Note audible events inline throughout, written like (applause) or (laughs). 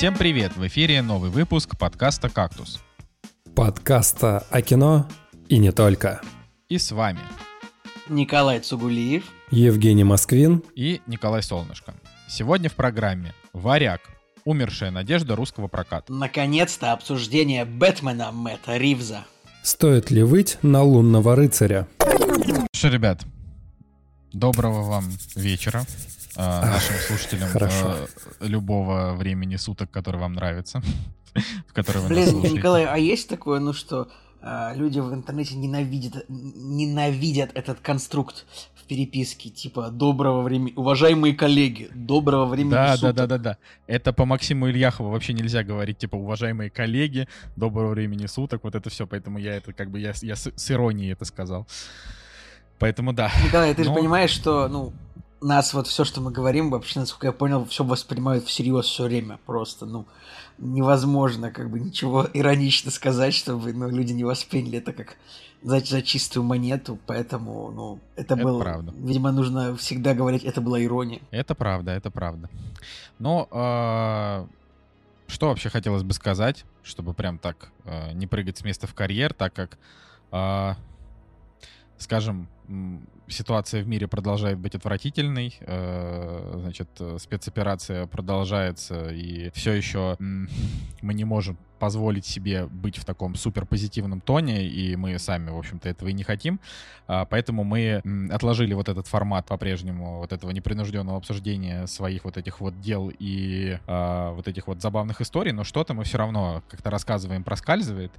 Всем привет! В эфире новый выпуск подкаста «Кактус». Подкаста о кино и не только. И с вами Николай Цугулиев, Евгений Москвин и Николай Солнышко. Сегодня в программе «Варяг. Умершая надежда русского проката». Наконец-то обсуждение Бэтмена Мэтта Ривза. Стоит ли выть на лунного рыцаря? Что, ребят, доброго вам вечера (laughs) нашим слушателям хорошо. э, любого времени суток, который вам нравится, (laughs) в который вы нас Блин, слушаете. Николай, а есть такое, ну что, а, люди в интернете ненавидят, ненавидят этот конструкт в переписке, типа доброго времени, уважаемые коллеги, доброго времени Да, да, суток. да, да, да. Это по Максиму Ильяхову вообще нельзя говорить, типа, уважаемые коллеги, доброго времени суток, вот это все, поэтому я это как бы, я, с- я с, с иронией это сказал. Поэтому да. Николай, ты же Но- понимаешь, что, ну, нас вот все, что мы говорим, вообще, насколько я понял, все воспринимают всерьез все время. Просто, ну, невозможно как бы ничего (laughs) иронично сказать, чтобы ну, люди не восприняли это как за, за чистую монету. Поэтому, ну, это, Это было... правда. Видимо, нужно всегда говорить, это была ирония. Это правда, это правда. Но э, что вообще хотелось бы сказать, чтобы прям так э, не прыгать с места в карьер, так как, э, скажем, ситуация в мире продолжает быть отвратительной, э, значит, э, спецоперация продолжается, и все еще (laughs) мы не можем позволить себе быть в таком супер позитивном тоне, и мы сами, в общем-то, этого и не хотим. А, Поэтому мы отложили вот этот формат по-прежнему, вот этого непринужденного обсуждения своих вот этих вот дел и а, вот этих вот забавных историй, но что-то мы все равно как-то рассказываем, проскальзывает.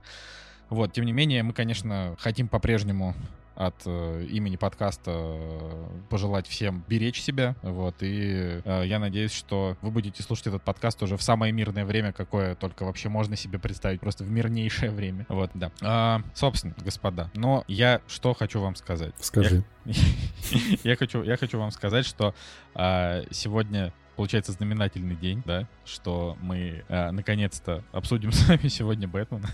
Вот, тем не менее, мы, конечно, хотим по-прежнему от э, имени подкаста э, пожелать всем беречь себя, вот, и э, я надеюсь, что вы будете слушать этот подкаст уже в самое мирное время, какое только вообще можно себе представить, просто в мирнейшее время, вот, да. А, собственно, господа, но я что хочу вам сказать. Скажи. Я (laughs) хочу, я хочу вам сказать, что а, сегодня получается знаменательный день, да, что мы а, наконец-то обсудим (laughs) с вами сегодня Бэтмена,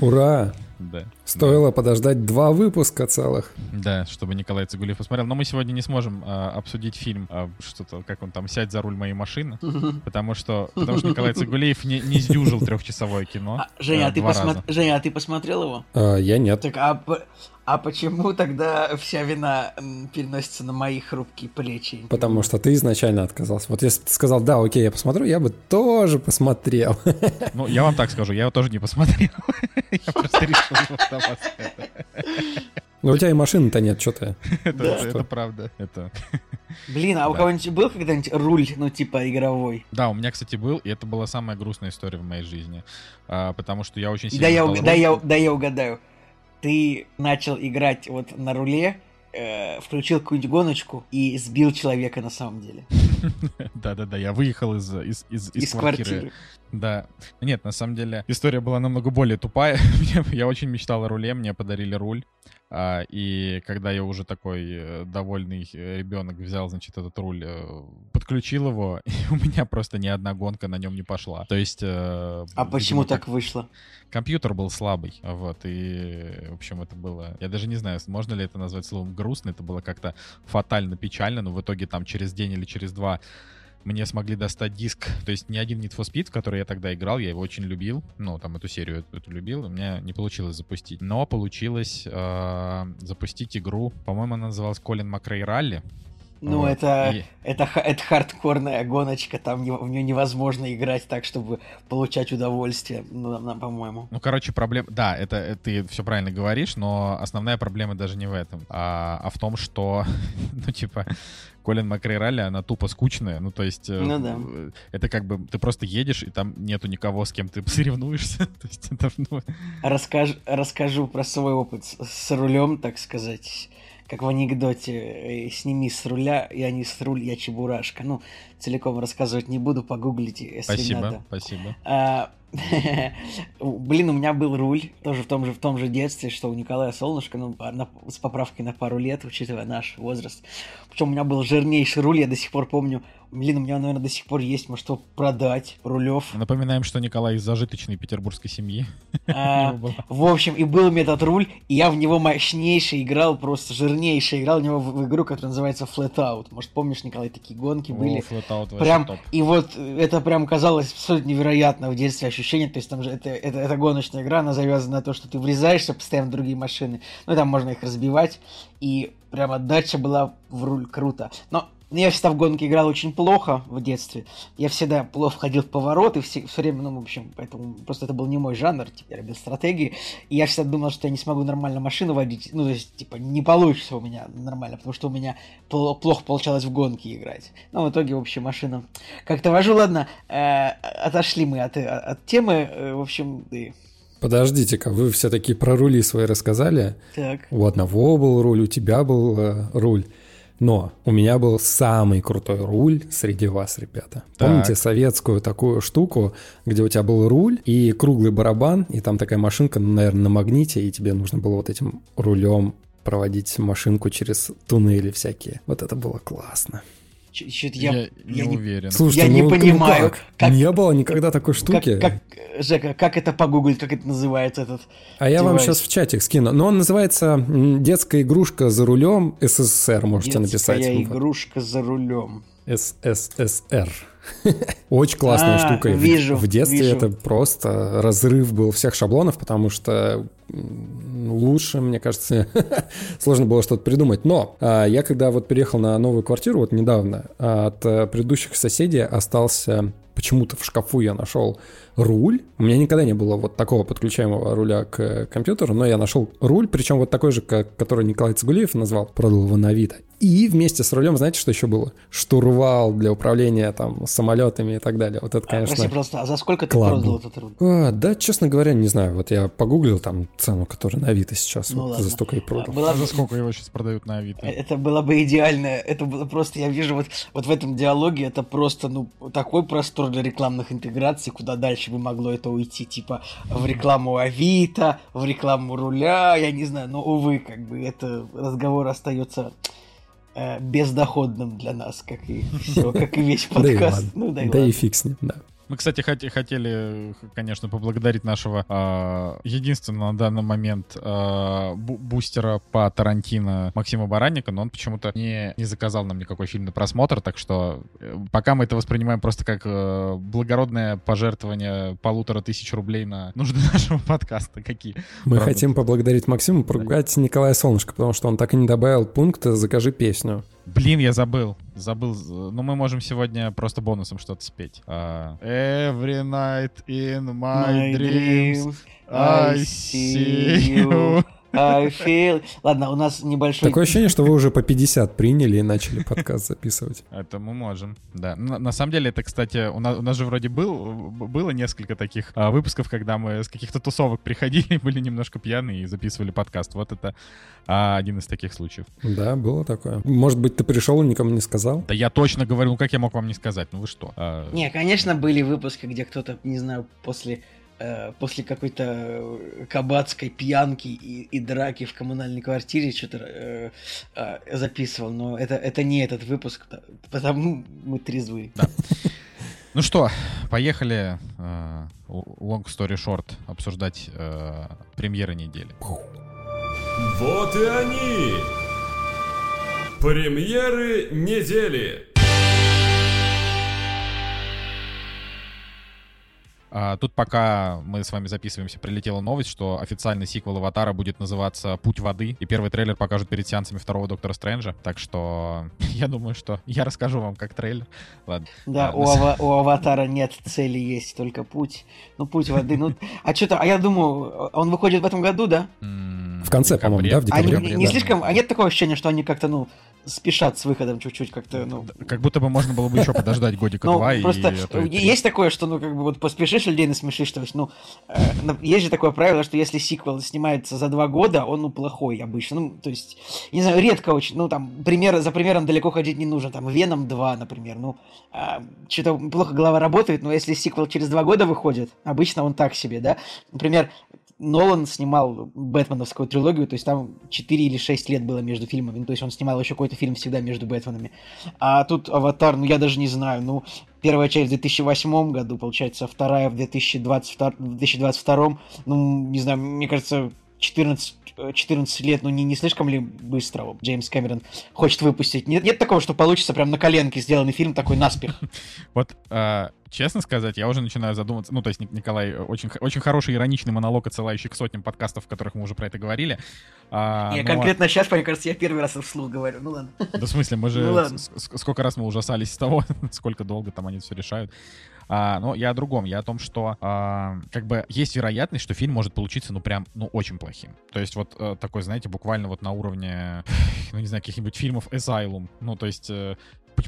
Ура! да. Стоило подождать два выпуска целых. Да, чтобы Николай Цигулиев посмотрел. Но мы сегодня не сможем а, обсудить фильм, а, что-то, как он там, «Сядь за руль моей машины», (laughs) потому что, потому что Николай Цигулиев не, не сдюжил трехчасовое кино. А, Женя, а, а ты два посмо- раза. Женя, а ты посмотрел его? А, я нет. Так, а, а почему тогда вся вина переносится на мои хрупкие плечи? Потому что ты изначально отказался. Вот если бы ты сказал, да, окей, я посмотрю, я бы тоже посмотрел. (laughs) Ну, я вам так скажу, я его тоже не посмотрел. (laughs) Я просто решил. Но у тебя и машины-то нет, что ты? (laughs) Это- правда. Это Блин, а у Да. кого-нибудь был когда-нибудь руль, ну, типа, игровой? Да, у меня, кстати, был, и это была самая грустная история в моей жизни. А, потому что я очень сильно да я, ждал уг- да, я, роль. да я угадаю. Ты начал играть вот на руле, э, включил какую-нибудь гоночку и сбил человека на самом деле. (laughs) Да-да-да, я выехал из, из, из, из Из квартиры. квартиры. Да. Нет, на самом деле, история была намного более тупая. (laughs) Я очень мечтал о руле, мне подарили руль. А, и когда я уже такой э, довольный э, ребенок взял, значит, этот руль, э, подключил его, (laughs) и у меня просто ни одна гонка на нем не пошла. То есть... А почему так вышло? компьютер был слабый, вот, и, в общем, это было, я даже не знаю, можно ли это назвать словом грустно, это было как-то фатально печально, но в итоге там через день или через два мне смогли достать диск, то есть ни один Need for Speed, в который я тогда играл, я его очень любил, ну, там, эту серию эту, любил, у меня не получилось запустить, но получилось э, запустить игру, по-моему, она называлась Колин Макрей Ралли. Ну, Вот, это, и- это, это хардкорная гоночка, там не- в нее невозможно играть так, чтобы получать удовольствие, ну, на- по-моему. Ну, короче, проблема... Да, это, это ты все правильно говоришь, но основная проблема даже не в этом, а, а в том, что, (laughs) ну, типа, Колин Макрей Ралли, она тупо скучная, ну, то есть... э, Ну да. э, Это как бы ты просто едешь, и там нету никого, с кем ты (laughs) соревнуешься. То есть это, ну, Расскаж, расскажу про свой опыт с, с рулем, так сказать. Как в анекдоте, э, сними с руля, я не с руль, я чебурашка. Ну, целиком рассказывать не буду, погуглите, если спасибо, надо. спасибо. А, (laughs) Блин, у меня был руль, тоже в том же, в том же детстве, что у Николая Солнышко, ну, на, с поправкой на пару лет, учитывая наш возраст. Причем у меня был жирнейший руль, я до сих пор помню, Блин, у меня, наверное, до сих пор есть, может, что продать, рулев. Напоминаем, что Николай из зажиточной петербургской семьи. А, (laughs) в общем, и был мне этот руль, и я в него мощнейший играл, просто жирнейший играл в него в, в игру, которая называется Flatout. Может, помнишь, Николай, такие гонки О, были? Flatout прям, топ. И вот это прям казалось абсолютно невероятно в детстве ощущение, то есть там же это, это, это гоночная игра, она завязана на то, что ты врезаешься постоянно в другие машины, ну, там можно их разбивать, и прям отдача была в руль круто. Но я всегда в гонки играл очень плохо в детстве. Я всегда плохо входил в повороты, все, все время, ну, в общем, поэтому просто это был не мой жанр, типа, я любил стратегии. И я всегда думал, что я не смогу нормально машину водить. Ну, то есть, типа, не получится у меня нормально, потому что у меня плохо получалось в гонки играть. Но в итоге, в общем, машина как-то вожу. Ладно, э, отошли мы от, от темы. Э, в общем, и... Подождите-ка, вы все-таки про рули свои рассказали. Так. У одного был руль, у тебя был э, руль. Но у меня был самый крутой руль среди вас, ребята. Так. Помните советскую такую штуку, где у тебя был руль и круглый барабан, и там такая машинка, наверное, на магните, и тебе нужно было вот этим рулем проводить машинку через туннели всякие. Вот это было классно. Чуть я, я, я не уверен. Слушайте, я ну, не понимаю, ну как? как? Не было никогда такой штуки. Как, как, Жека, как это погуглить, как это называется этот А я вам сейчас в чатик скину. Но он называется «Детская игрушка за рулем СССР», можете Детская написать. Детская игрушка за рулем. СССР. Очень классная а, штука. Вижу, в детстве вижу. это просто разрыв был всех шаблонов, потому что лучше, мне кажется, (laughs) сложно было что-то придумать. Но а, я когда вот переехал на новую квартиру вот недавно, от а, предыдущих соседей остался почему-то в шкафу я нашел руль. У меня никогда не было вот такого подключаемого руля к компьютеру, но я нашел руль, причем вот такой же, как, который Николай Цигулиев назвал, продал его на Авито. И вместе с рулем, знаете, что еще было? Штурвал для управления там самолетами и так далее. Вот это, конечно... Прости, просто, а за сколько ты клаб. продал этот руль? А, да, честно говоря, не знаю. Вот я погуглил там цену, которая на Авито сейчас. Ну, вот, ладно. за столько и продал. А, была... а за сколько его сейчас продают на Авито? Это было бы идеально. Это было просто, я вижу вот, вот в этом диалоге, это просто, ну, такой простор для рекламных интеграций, куда дальше бы могло это уйти, типа, в рекламу Авито, в рекламу руля, я не знаю, но, увы, как бы, это разговор остается э, бездоходным для нас, как и все, как и весь подкаст. Ну, да и фиг с ним, да. Мы, кстати, хот- хотели, конечно, поблагодарить нашего э, единственного на данный момент э, бу- бустера по Тарантино Максима Баранника, но он почему-то не, не заказал нам никакой фильм на просмотр, так что э, пока мы это воспринимаем просто как э, благородное пожертвование полутора тысяч рублей на нужды (laughs) нашего подкаста. Какие? Мы Правда. хотим поблагодарить Максима, поругать Николая Солнышко, потому что он так и не добавил пункта «Закажи песню». Блин, я забыл. Забыл. Ну, мы можем сегодня просто бонусом что-то спеть. Uh, Every night in my, my dreams, I see you. I feel... Ладно, у нас небольшой... Такое ощущение, что вы уже по 50 приняли и начали подкаст записывать. Это мы можем, да. На, на самом деле, это, кстати, у нас, у нас же вроде был, было несколько таких а, выпусков, когда мы с каких-то тусовок приходили, (laughs) были немножко пьяные и записывали подкаст. Вот это а, один из таких случаев. Да, было такое. Может быть, ты пришел и никому не сказал? Да я точно говорю, ну как я мог вам не сказать? Ну вы что? А... Не, конечно, были выпуски, где кто-то, не знаю, после Э, после какой-то э, кабацкой пьянки и, и драки в коммунальной квартире что-то э, э, записывал, но это, это не этот выпуск, потому мы трезвы. Да. Ну что, поехали э, long story short обсуждать э, премьеры недели. Вот и они! Премьеры недели! А, тут пока мы с вами записываемся, прилетела новость, что официальный сиквел Аватара будет называться «Путь воды», и первый трейлер покажут перед сеансами второго Доктора Стрэнджа, так что (laughs) я думаю, что я расскажу вам как трейлер. Ладно. Да, а, у, ава- у Аватара нет цели, есть только путь. Ну, путь воды, ну... (laughs) А что-то, а я думаю, он выходит в этом году, да? В конце, по-моему, да, в декабре. А не, слишком, а нет такого ощущения, что они как-то, ну, спешат с выходом чуть-чуть как-то, ну... Как будто бы можно было бы еще подождать годика Ну, два и... просто есть такое, что, ну, как бы вот поспешишь, людей насмешишь, то есть, ну, э, есть же такое правило, что если сиквел снимается за два года, он, ну, плохой обычно, ну, то есть, не знаю, редко очень, ну, там, пример, за примером далеко ходить не нужно, там, Веном 2, например, ну, что-то плохо голова работает, но если сиквел через два года выходит, обычно он так себе, да, например, Нолан снимал Бэтменовскую трилогию, то есть там 4 или 6 лет было между фильмами, ну, то есть он снимал еще какой-то фильм всегда между Бэтменами. А тут Аватар, ну я даже не знаю, ну первая часть в 2008 году, получается, вторая в 2022, в 2022 ну не знаю, мне кажется, 14, э, 14 лет, ну не, не слишком ли быстро Джеймс Кэмерон хочет выпустить? Нет, нет такого, что получится прям на коленке сделанный фильм такой наспех. (laughs) Вот, а, честно сказать, я уже начинаю задумываться. Ну, то есть Ник- Николай э, очень, очень хороший ироничный монолог, отсылающий к сотням подкастов, в которых мы уже про это говорили. А, Не, но- конкретно сейчас, мне кажется, я первый раз вслух говорю. Ну ладно. Да в смысле, мы (laughs) же... Ну сколько раз мы ужасались с того, (laughs) сколько долго там они все решают. А, но я о другом, я о том, что а, как бы есть вероятность, что фильм может получиться, ну, прям, ну, очень плохим. То есть вот э, такой, знаете, буквально вот на уровне, (sighs) ну, не знаю, каких-нибудь фильмов Asylum. Ну, то есть э,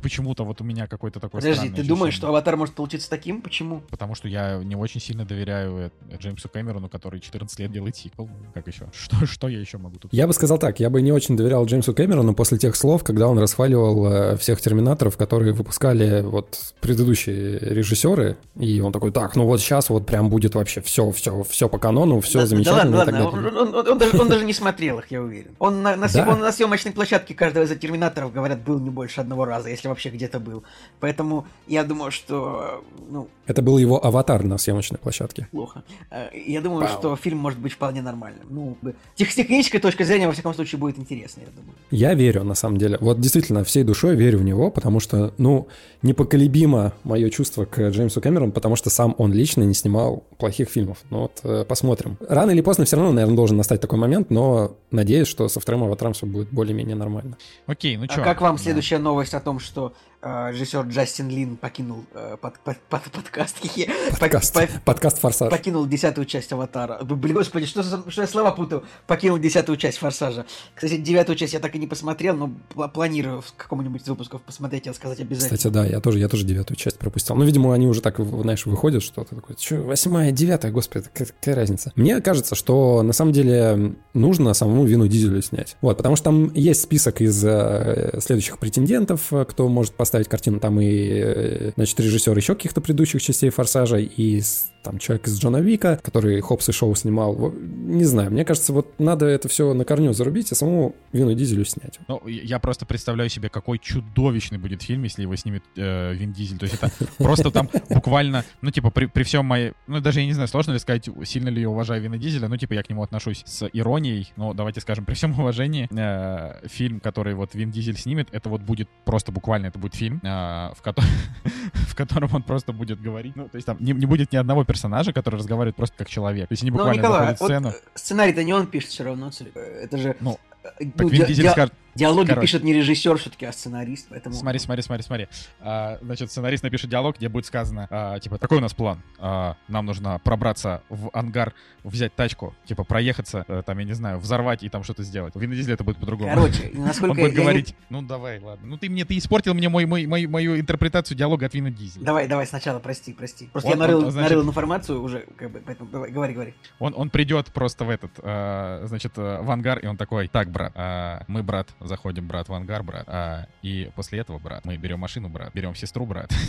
почему-то вот у меня какой-то такой Подожди, ты думаешь, что. Аватар может получиться таким? Почему? Потому что я не очень сильно доверяю э, Джеймсу Кэмерону, который 14 лет делает сиквел. Как еще? Что, что я еще могу тут? Я бы сказал так, я бы не очень доверял Джеймсу Кэмерону после тех слов, когда он расхваливал э, всех терминаторов, которые выпускали вот предыдущие режиссеры, и он такой, так, ну вот сейчас вот прям будет вообще все, все, все по канону, все Да- замечательно Да и так ладно, ладно. далее. Он, он- он- он даже, он даже не смотрел их, я уверен. Он на, на, Да. он на съемочной площадке каждого из терминаторов, говорят, был не больше одного раза, если вообще где-то был. Поэтому я думаю, что ну, Это был его аватар на съемочной площадке. плохо. Э, Я думаю, Вау. что фильм может быть вполне нормальным. Ну, с технической точки зрения, во всяком случае, будет интересно, я думаю. Я верю, на самом деле. Вот действительно, всей душой верю в него, потому что, ну, непоколебимо мое чувство к Джеймсу Кэмерону, потому что сам он лично не снимал плохих фильмов. Ну вот, э, посмотрим. Рано или поздно все равно, наверное, должен настать такой момент, но надеюсь, что со вторым аватаром все будет более-менее нормально. Окей, ну А что? как вам следующая новость о том, что режиссер Джастин Лин покинул э, под- под- под- подкаст? (laughs) Подкаст, По- подкаст «Форсаж». покинул десятую часть Аватара. Блин, господи, что, что я слова путаю? Покинул десятую часть Форсажа. Кстати, девятую часть я так и не посмотрел, но пла- планирую в каком-нибудь из выпусков посмотреть и сказать обязательно. Кстати, да, я тоже, я тоже девятую часть пропустил. Ну, видимо, они уже так, знаешь, выходят, что ты такой, что, восьмая, девятая, господи, какая, разница? Мне кажется, что на самом деле нужно самому Вину Дизелю снять. Вот, потому что там есть список из э, следующих претендентов, э, кто может поставить картину. Там и, э, значит, режиссер еще каких-то предыдущих частей Форсажа, и там человек из Джона Вика, который Хопс и Шоу снимал. Не знаю, мне кажется, вот надо это все на корню зарубить и самому Вину Дизелю снять. Ну, я просто представляю себе, какой чудовищный будет фильм, если его снимет э, Вин Дизель. То есть это (laughs) просто там буквально, ну, типа, при, при всем моей... Ну, даже я не знаю, сложно ли сказать, сильно ли я уважаю Вина Дизеля, ну, типа, я к нему отношусь с иронией, но давайте скажем, при всем уважении, э, фильм, который вот Вин Дизель снимет, это вот будет просто буквально, это будет фильм, э, в, кото- (laughs) в котором он просто будет говорить, ну, то есть там не, не будет ни одного персонажа, который разговаривает просто как человек. То есть они Ну, буквально Николай, заходят в вот, сцену, э, сценарий-то не он пишет все равно. Это же... Ну, э, так ну, Вин ди- Дизель ди- скажет, Диалоги короче. пишет не режиссер все-таки, а сценарист, поэтому... Смотри, смотри, смотри, смотри. А, значит, сценарист напишет диалог, где будет сказано, а, типа, такой у нас план. А, нам нужно пробраться в ангар, взять тачку, типа, проехаться, э, там, я не знаю, взорвать и там что-то сделать. У Вина Дизеля это будет по-другому. Короче, (laughs) Он насколько будет я не- говорить, ну давай, ладно. Ну ты мне, ты испортил мне мой, мой, мой- мою интерпретацию диалога от Вина Дизеля. Давай, давай сначала, прости, прости. Просто Он- я нарыл, он, значит- нарыл информацию уже, как бы, поэтому давай, говори, говори. Он, он придет просто в этот, э, значит, э, в ангар, и он такой, так, брат, а, мы, брат, заходим, брат, в ангар, брат, а, и после этого, брат, мы берем машину, брат, берем сестру, брат. (laughs)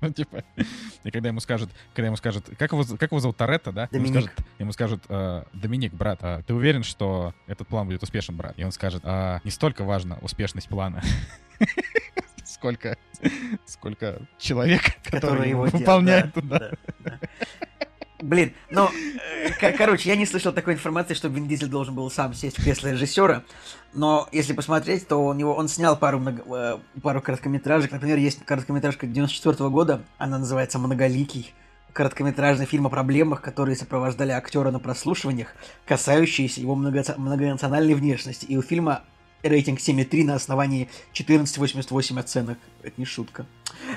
Ну, типа, и когда ему скажут, когда ему скажут, как его, как его зовут, Торетто, да? Ему скажут, ему скажут, э, Доминик, брат, а ты уверен, что этот план будет успешен, брат? И он скажет, «А, не столько важна успешность плана, (laughs) сколько, сколько человек, который его (laughs) делает, выполняет. да. да, да. Блин, ну, э, ко- короче, я не слышал такой информации, что Вин Дизель должен был сам сесть в кресло режиссера, но если посмотреть, то у него он снял пару, много- э, пару короткометражек, например, есть короткометражка 94 года, она называется «Многоликий», короткометражный фильм о проблемах, которые сопровождали актера на прослушиваниях, касающиеся его многоца- многонациональной внешности, и у фильма рейтинг 7,3 на основании 14,88 оценок. Это не шутка.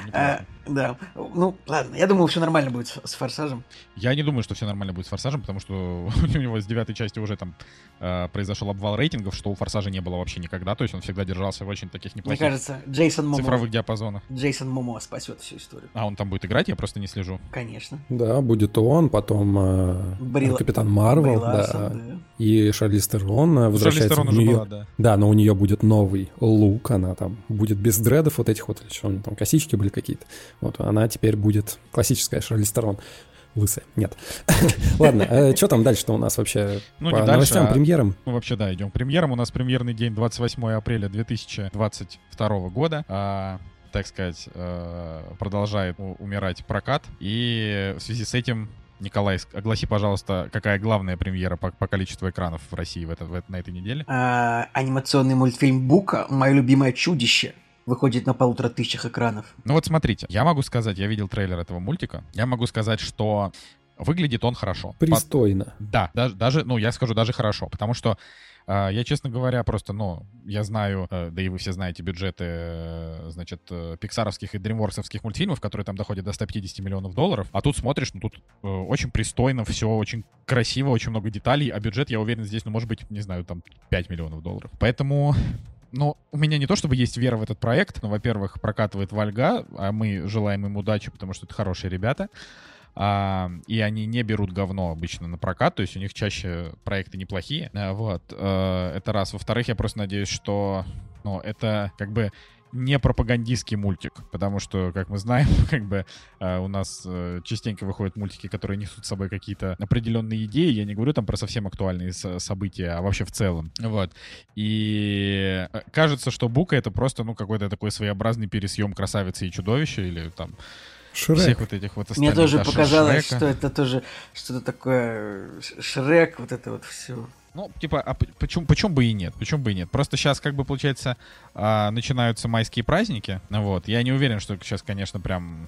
Неплохо. Да. Ну, ладно, я думаю, все нормально будет с, с форсажем. Я не думаю, что все нормально будет с форсажем, потому что (laughs) у него с девятой части уже там э, произошел обвал рейтингов, что у форсажа не было вообще никогда. То есть он всегда держался в очень таких Мне неплохих кажется, Джейсон Момоа, цифровых диапазонах. Джейсон Момоа спасет всю историю. А он там будет играть, я просто не слежу. Конечно. Да, будет он, потом э, Бри- Капитан Марвел, да, да. и Шарлиз Терон э, возвращается Терон в уже Нью-Йорк. была, да. Да, но у нее будет новый лук, она там будет без дредов вот этих вот, или что, там косички были какие-то. Вот, она теперь будет классическая Шарлиз Терон. Лысая. Нет. (laughs) Ладно, что там дальше-то у нас вообще Ну, по не дальше, новостям, а- премьерам? Ну, вообще, да, идем к премьерам. У нас премьерный день 28 апреля 2022 года. А, так сказать, э, продолжает умирать прокат. И в связи с этим Николай, огласи, пожалуйста, какая главная премьера по, по количеству экранов в России в это, в это- на этой неделе? А, анимационный мультфильм Бука, мое любимое чудище, выходит на полутора тысячах экранов. Ну вот смотрите, я могу сказать, я видел трейлер этого мультика, я могу сказать, что выглядит он хорошо. По- Пристойно. Да, даже, даже, ну, я скажу даже хорошо, потому что э, я, честно говоря, просто, ну, я знаю, э, да и вы все знаете бюджеты, э, значит, э, пиксаровских и дримворксовских мультфильмов, которые там доходят до 150 миллионов долларов, а тут смотришь, ну, тут э, очень пристойно, все очень красиво, очень много деталей, а бюджет, я уверен, здесь, ну, может быть, не знаю, там 5 миллионов долларов. Поэтому... Ну, у меня не то чтобы есть вера в этот проект, но, во-первых, прокатывает Вальга, а мы желаем им удачи, потому что это хорошие ребята. А, и они не берут говно обычно на прокат, то есть у них чаще проекты неплохие. А, Вот, э, это раз. Во-вторых, я просто надеюсь, что, ну, это как бы не пропагандистский мультик, потому что, как мы знаем, (laughs) как бы э, у нас э, частенько выходят мультики, которые несут с собой какие-то определенные идеи. Я не говорю там про совсем актуальные со- события, а вообще в целом. Вот. И э, кажется, что Бука это просто, ну, какой-то такой своеобразный пересъем красавицы и чудовища или там Шрек. всех вот этих вот Мне тоже да, показалось, Шрека. что это тоже что-то такое Шрек, вот это вот все. Ну, типа, а почему, почему бы и нет? Почему бы и нет? Просто сейчас, как бы, получается, а, начинаются майские праздники. Вот. Я не уверен, что сейчас, конечно, прям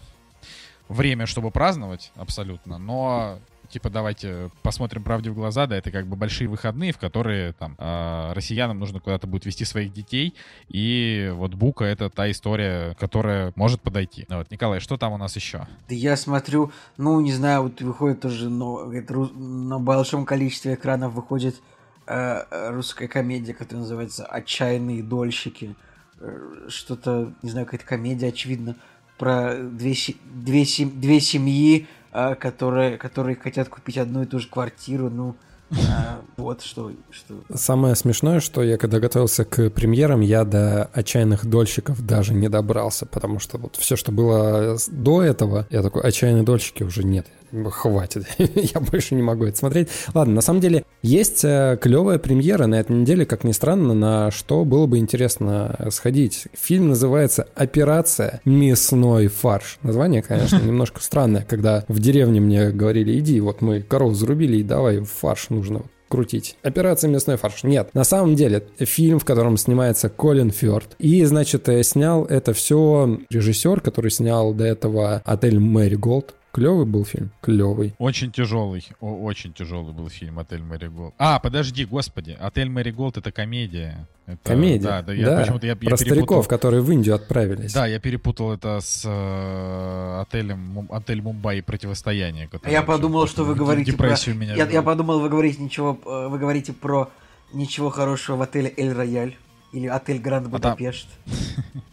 время, чтобы праздновать, абсолютно. Но, типа, давайте посмотрим правде в глаза. Да, это как бы большие выходные, в которые там а, россиянам нужно куда-то будет вести своих детей. И вот Бука — это та история, которая может подойти. Вот. Николай, что там у нас еще? Да я смотрю, ну, не знаю, вот выходит тоже, но на большом количестве экранов выходит э, э, русская комедия, которая называется «Отчаянные дольщики». Э, Что-то, не знаю, какая-то комедия, очевидно, про две, две, две семьи, э, которые, которые хотят купить одну и ту же квартиру, ну, э, (laughs) вот что, что. Самое смешное, что я когда готовился к премьерам, я до отчаянных дольщиков даже не добрался, потому что вот все, что было до этого, я такой, отчаянные дольщики уже нет, хватит, (laughs) я больше не могу это смотреть. Ладно, на самом деле есть э, клевая премьера на этой неделе, как ни странно, на что было бы интересно сходить. Фильм называется «Операция мясной фарш». Название, конечно, (laughs) немножко странное, когда в деревне мне говорили, иди, вот мы корову зарубили, и давай фарш нужно крутить. Операция «Мясной фарш». Нет, на самом деле фильм, в котором снимается Колин Фёрд. И, значит, э, снял это все режиссер, который снял до этого «Отель Мэри Голд». Клевый был фильм? Клевый. Очень тяжелый, о- очень тяжелый был фильм «Отель Мэри Голд». А, подожди, господи, «Отель Мэри Голд» — это комедия. Это- Комедия. Да, да, я почему-то я, я Про перепутал- стариков, которые в Индию отправились. Да, я перепутал это с э, отелем «Отель Мумбаи. и Противостояние». А я вообще подумал, что вы говорите про... депрессию меня Я, я подумал, вы говорите ничего, э, вы говорите про ничего хорошего в отеле Эль Рояль или отель Гранд там- Будапешт. (laughs)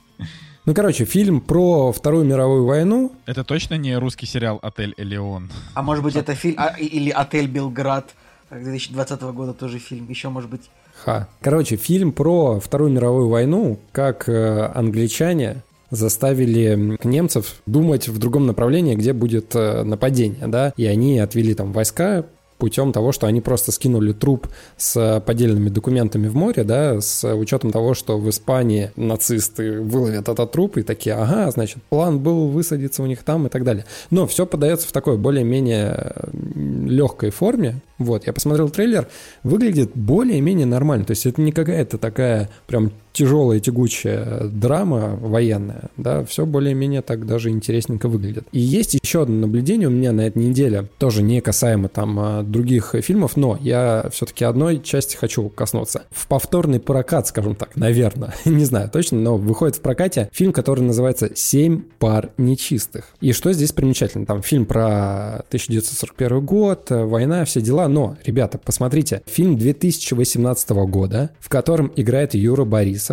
Ну, короче, фильм про Вторую мировую войну. Это точно не русский сериал «Отель Элеон». А может быть это фильм а, или отель Белград 2020 года тоже фильм. Еще может быть. Ха. Короче, фильм про Вторую мировую войну, как э, англичане заставили немцев думать в другом направлении, где будет э, нападение, да, и они отвели там войска путем того, что они просто скинули труп с поддельными документами в море, да, с учетом того, что в Испании нацисты выловят этот труп и такие, ага, значит, план был высадиться у них там и так далее. Но все подается в такой более-менее, легкой форме. Вот, я посмотрел трейлер, выглядит более-менее нормально. То есть это не какая-то такая прям тяжелая, тягучая драма военная, да, все более-менее так даже интересненько выглядит. И есть еще одно наблюдение у меня на этой неделе, тоже не касаемо там а, других фильмов, но я все-таки одной части хочу коснуться. В повторный прокат, скажем так, наверное, (laughs) не знаю точно, но выходит в прокате фильм, который называется «Семь пар нечистых». И что здесь примечательно? Там фильм про 1941 год, война, все дела, но, ребята, посмотрите, фильм 2018 года, в котором играет Юра Борис,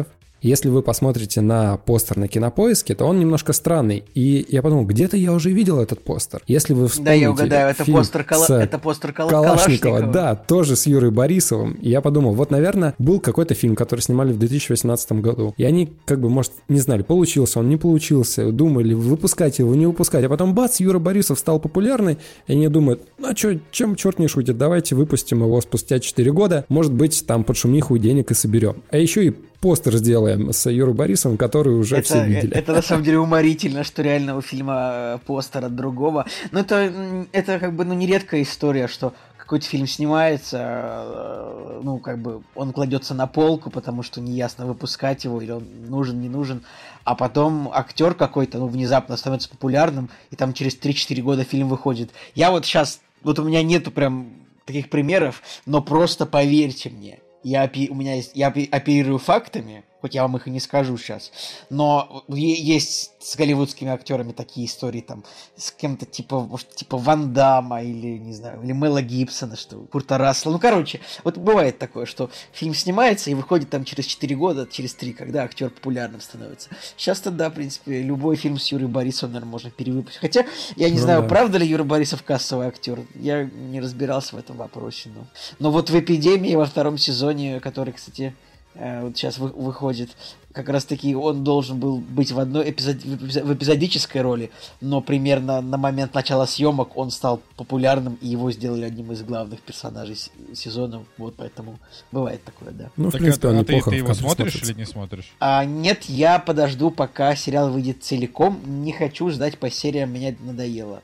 если вы посмотрите на постер на кинопоиске, то он немножко странный. И я подумал, где-то я уже видел этот постер. Если вы вспомните... Да, я угадаю, это постер, Кала... это постер Кала... Калашникова. Калашникова. Да, тоже с Юрой Борисовым. И я подумал, вот, наверное, был какой-то фильм, который снимали в 2018 году. И они, как бы, может, не знали, получился он, не получился. Думали, выпускать его, не выпускать. А потом, бац, Юра Борисов стал популярный. И они думают, ну, а что, чем черт не шутит, давайте выпустим его спустя 4 года. Может быть, там под шумиху денег и соберем. А еще и постер сделаем с Юрой Борисовым, который уже это, все видели. Это, на самом деле уморительно, что реально у фильма постер от другого. Но это, это как бы ну, нередкая история, что какой-то фильм снимается, э, ну, как бы он кладется на полку, потому что неясно выпускать его, или он нужен, не нужен, а потом актер какой-то, ну, внезапно становится популярным, и там через 3-4 года фильм выходит. Я вот сейчас, вот у меня нету прям таких примеров, но просто поверьте мне, я, у меня есть, я оперирую фактами, хоть я вам их и не скажу сейчас, но есть с голливудскими актерами такие истории, там, с кем-то типа, может, типа Ван Дамма или, не знаю, или Мэла Гибсона, что Курта Рассела. Ну, короче, вот бывает такое, что фильм снимается и выходит там через 4 года, через 3, когда актер популярным становится. Сейчас-то, да, в принципе, любой фильм с Юрием Борисовым, наверное, можно перевыпустить. Хотя, я не ну, знаю, да. правда ли Юра Борисов кассовый актер, я не разбирался в этом вопросе, но... Но вот в «Эпидемии» во втором сезоне, который, кстати, вот сейчас вы, выходит, как раз таки он должен был быть в одной эпизод, в эпизодической роли, но примерно на момент начала съемок он стал популярным, и его сделали одним из главных персонажей сезона, вот поэтому бывает такое, да. Ну, так в принципе, а, а ты, ты его смотришь смотрится. или не смотришь? А, нет, я подожду, пока сериал выйдет целиком, не хочу ждать по сериям, меня надоело.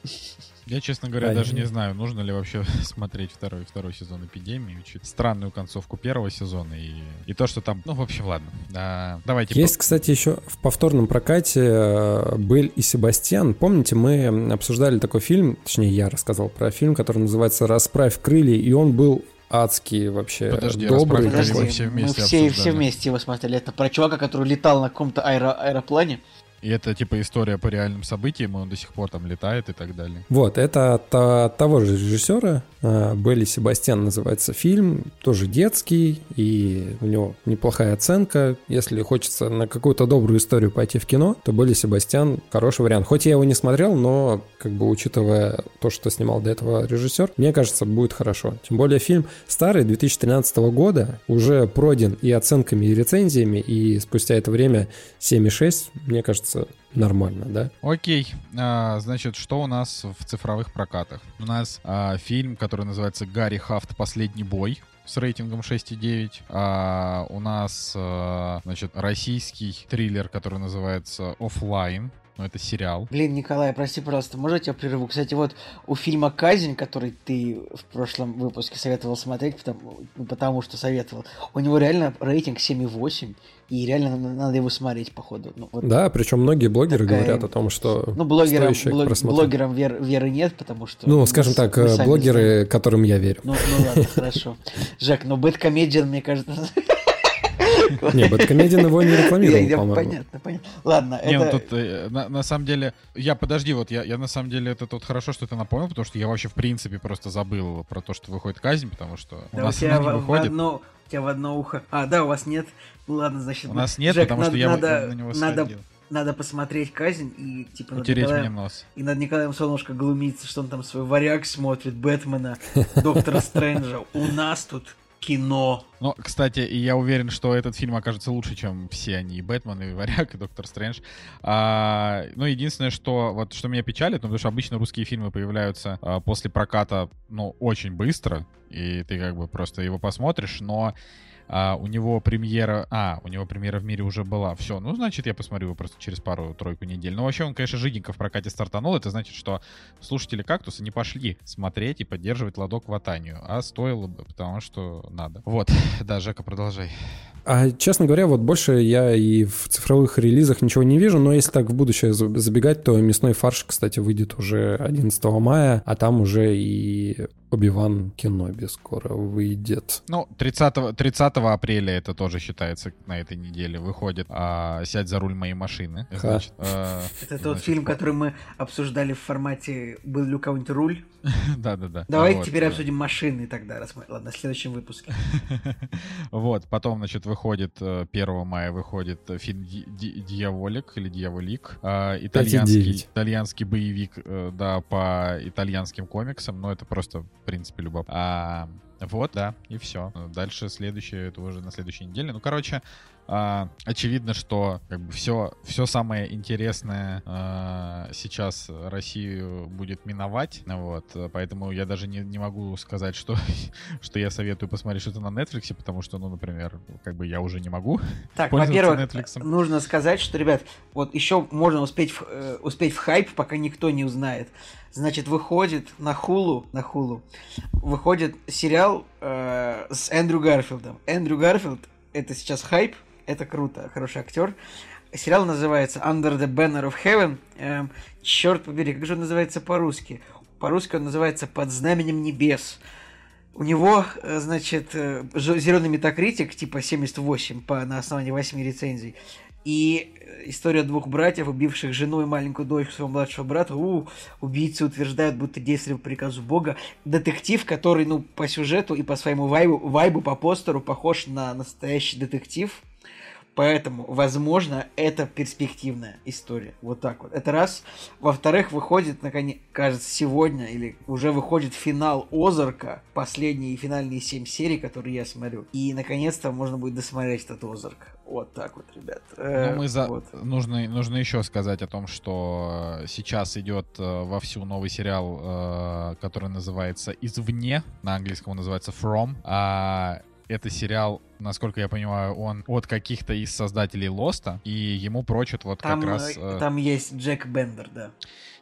Я, честно говоря, а даже не знаю, нужно ли вообще (laughs) смотреть второй, второй сезон «Эпидемии», учить странную концовку первого сезона и, и то, что там... Ну, в общем, ладно. А, давайте... Есть, по... кстати, еще в повторном прокате э, Бель и Себастьян. Помните, мы обсуждали такой фильм, точнее, я рассказал про фильм, который называется «Расправь крылья», и он был адский вообще Подожди, добрый. Подожди, мы все вместе, мы все, все вместе его смотрели. Это про чувака, который летал на каком-то аэро аэроплане. И это типа история по реальным событиям, и он до сих пор там летает и так далее. Вот, это от, того же режиссера, Белли Себастьян называется фильм, тоже детский, и у него неплохая оценка. Если хочется на какую-то добрую историю пойти в кино, то Белли Себастьян хороший вариант. Хоть я его не смотрел, но как бы учитывая то, что снимал до этого режиссер, мне кажется, будет хорошо. Тем более фильм старый, 2013 года, уже пройден и оценками, и рецензиями, и спустя это время 7,6, мне кажется, нормально, да? Окей. А, значит, что у нас в цифровых прокатах? У нас а, фильм, который называется «Гарри Хафт. Последний бой» с рейтингом 6,9. А у нас, а, значит, российский триллер, который называется «Оффлайн». Ну, это сериал. Блин, Николай, прости, пожалуйста, можно я тебя прерву? Кстати, вот у фильма «Казнь», который ты в прошлом выпуске советовал смотреть, потому, ну, потому что советовал, у него реально рейтинг 7,8, и реально надо его смотреть, походу. Ну, вот да, причем многие блогеры такая... говорят о том, что Ну, блогерам, блог, блогерам вер, веры нет, потому что... Ну, скажем так, блогеры, знаем. которым я верю. Ну, ну ладно, хорошо. Жек, ну Бэткомедиан, мне кажется... (laughs) Не, Бэткомедиан его не рекламировал, по-моему. Понятно, понятно. Ладно, Не, ну тут, э, на самом деле, я, подожди, вот я на самом деле, это тут хорошо, что ты напомнил, потому что я вообще, в принципе, просто забыл про то, что выходит казнь, потому что у нас она не выходит. У тебя в одно ухо. А, да, у вас нет. Ладно, значит. У нас нет, потому что я на него надо, надо посмотреть казнь и типа над Николаем, мне нос. и над Николаем Солнышко глумится, что он там свой варяг смотрит, Бэтмена, Доктора Стрэнджа. У нас тут кино. Ну, кстати, я уверен, что этот фильм окажется лучше, чем все они, и Бэтмен, и Варяг, и Доктор Стрэндж. А, ну, единственное, что вот что меня печалит, ну, потому что обычно русские фильмы появляются а, после проката, ну, очень быстро, и ты как бы просто его посмотришь, но А, у него премьера... А, у него премьера в мире уже была. Все, ну, значит, я посмотрю его просто через пару-тройку недель. Но вообще он, конечно, жиденько в прокате стартанул. Это значит, что слушатели «Кактуса» не пошли смотреть и поддерживать ладок в Атанию. А стоило бы, потому что надо. Вот. (laughs) Да, Жека, продолжай. А, честно говоря, вот больше я и в цифровых релизах ничего не вижу, но если так в будущее забегать, то «Мясной фарш», кстати, выйдет уже 11 мая, а там уже и Оби-Ван Кеноби скоро выйдет. Ну, 30, 30 апреля это тоже считается на этой неделе выходит. А, «Сядь за руль моей машины». Значит, а, это тот фильм, который мы обсуждали в формате «Был ли у кого-нибудь руль?» (laughs) Да-да-да. Давай теперь обсудим машины тогда. Ладно, в следующем выпуске. (laughs) Вот, потом, значит, выходит 1 э, мая выходит фильм «Дьяволик» или «Дьяволик». А, итальянский, итальянский боевик, э, да, по итальянским комиксам, но это просто, в принципе, любопытно. А, вот, да, и все. Дальше следующее, это уже на следующей неделе. Ну, короче, а, очевидно, что как бы все, все самое интересное а, сейчас Россию будет миновать. Вот, поэтому я даже не, не могу сказать, что, (laughs) что я советую посмотреть что-то на Netflix, потому что, ну, например, как бы я уже не могу. (laughs) Так, во-первых, нужно сказать, что, ребят, вот еще можно успеть в, э, успеть в хайп, пока никто не узнает. Значит, выходит на Хулу, на Хулу, выходит сериал э, с Эндрю Гарфилдом. Эндрю Гарфилд это сейчас хайп, это круто, хороший актер. Сериал называется Under the Banner of Heaven. Эм, черт побери, как же он называется по-русски? По-русски он называется Под знаменем небес. У него, э, значит, э, зеленый метакритик, типа 78 по, на основании 8 рецензий. И история двух братьев, убивших жену и маленькую дочь своего младшего брата. У, убийцы утверждают, будто действовали по приказу Бога. Детектив, который, ну, по сюжету и по своему вайбу, вайбу по постеру похож на настоящий детектив. Поэтому, возможно, это перспективная история. Вот так вот. Это раз. Во-вторых, выходит, наконец, кажется, сегодня или уже выходит финал Озарка, последние финальные семь серий, которые я смотрю. И, наконец-то, можно будет досмотреть этот Озарк. Вот так вот, ребят. Ну, э, мы за... вот. нужно, нужно еще сказать о том, что сейчас идет э, вовсю новый сериал, э, который называется «Извне», на английском он называется «From». Это сериал, насколько я понимаю, он от каких-то из создателей Лоста, и ему прочат вот там, как раз... Э, там есть Джек Бендер, да.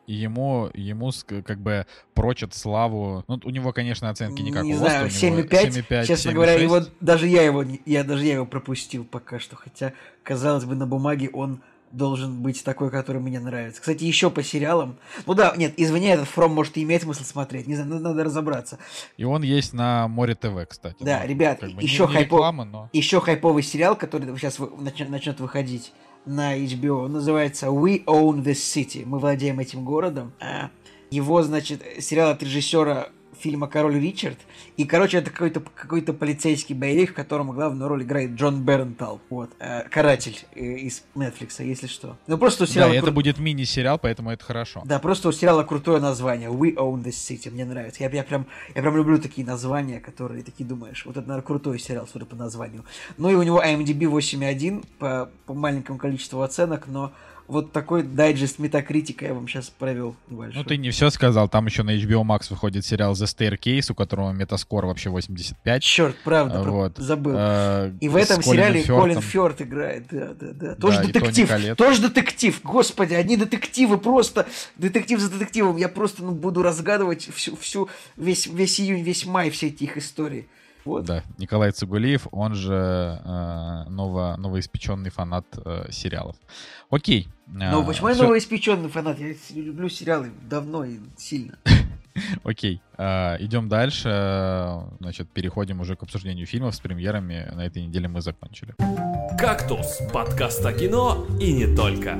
И ему, ему как бы прочат славу. Ну, у него, конечно, оценки не как не у знаю, 7,5. Честно 7, говоря, 6. его, даже я его, я даже я его пропустил пока что. Хотя, казалось бы, на бумаге он должен быть такой, который мне нравится. Кстати, еще по сериалам. Ну да, нет, извини, этот Фром может и имеет смысл смотреть. Не знаю, надо разобраться. И он есть на Море ТВ, кстати. Да, ну, ребят, как бы еще, не, не хайпов... реклама, но... еще хайповый сериал, который сейчас начнет, выходить на HBO, называется We Own This City. Мы владеем этим городом. А его, значит, сериал от режиссера фильма «Король Ричард». И, короче, это какой-то какой полицейский боевик, в котором главную роль играет Джон Бернтал. Вот. Э, каратель э, из Netflix, если что. Ну, просто у сериала... Да, это будет мини-сериал, поэтому это хорошо. Да, просто у сериала крутое название. We Own This City. Мне нравится. Я, я, прям, я прям люблю такие названия, которые такие думаешь. Вот это, наверное, крутой сериал, судя по названию. Ну и у него IMDb 8.1 по, по маленькому количеству оценок, но вот такой дайджест метакритика я вам сейчас провел небольшой. Ну, ты не все сказал. Там еще на HBO Max выходит сериал The Staircase, у которого метаскор вообще 85. Черт, правда, вот. забыл. А, и в этом сериале Фёртом. Колин Фёрд играет. Да, да, да. Тоже да, детектив. Тоже детектив. Господи, одни детективы просто. Детектив за детективом. Я просто ну, буду разгадывать всю, всю, весь, весь июнь, весь май все эти их истории. Вот. Да, Николай Цугулиев, он же э, ново, новоиспеченный фанат э, сериалов. Окей. Ну, почему я новоиспеченный фанат? Я люблю сериалы давно и сильно. (laughs) Окей, э, идем дальше. Значит, переходим уже к обсуждению фильмов с премьерами. На этой неделе мы закончили. «Кактус» — подкаст о кино и не только.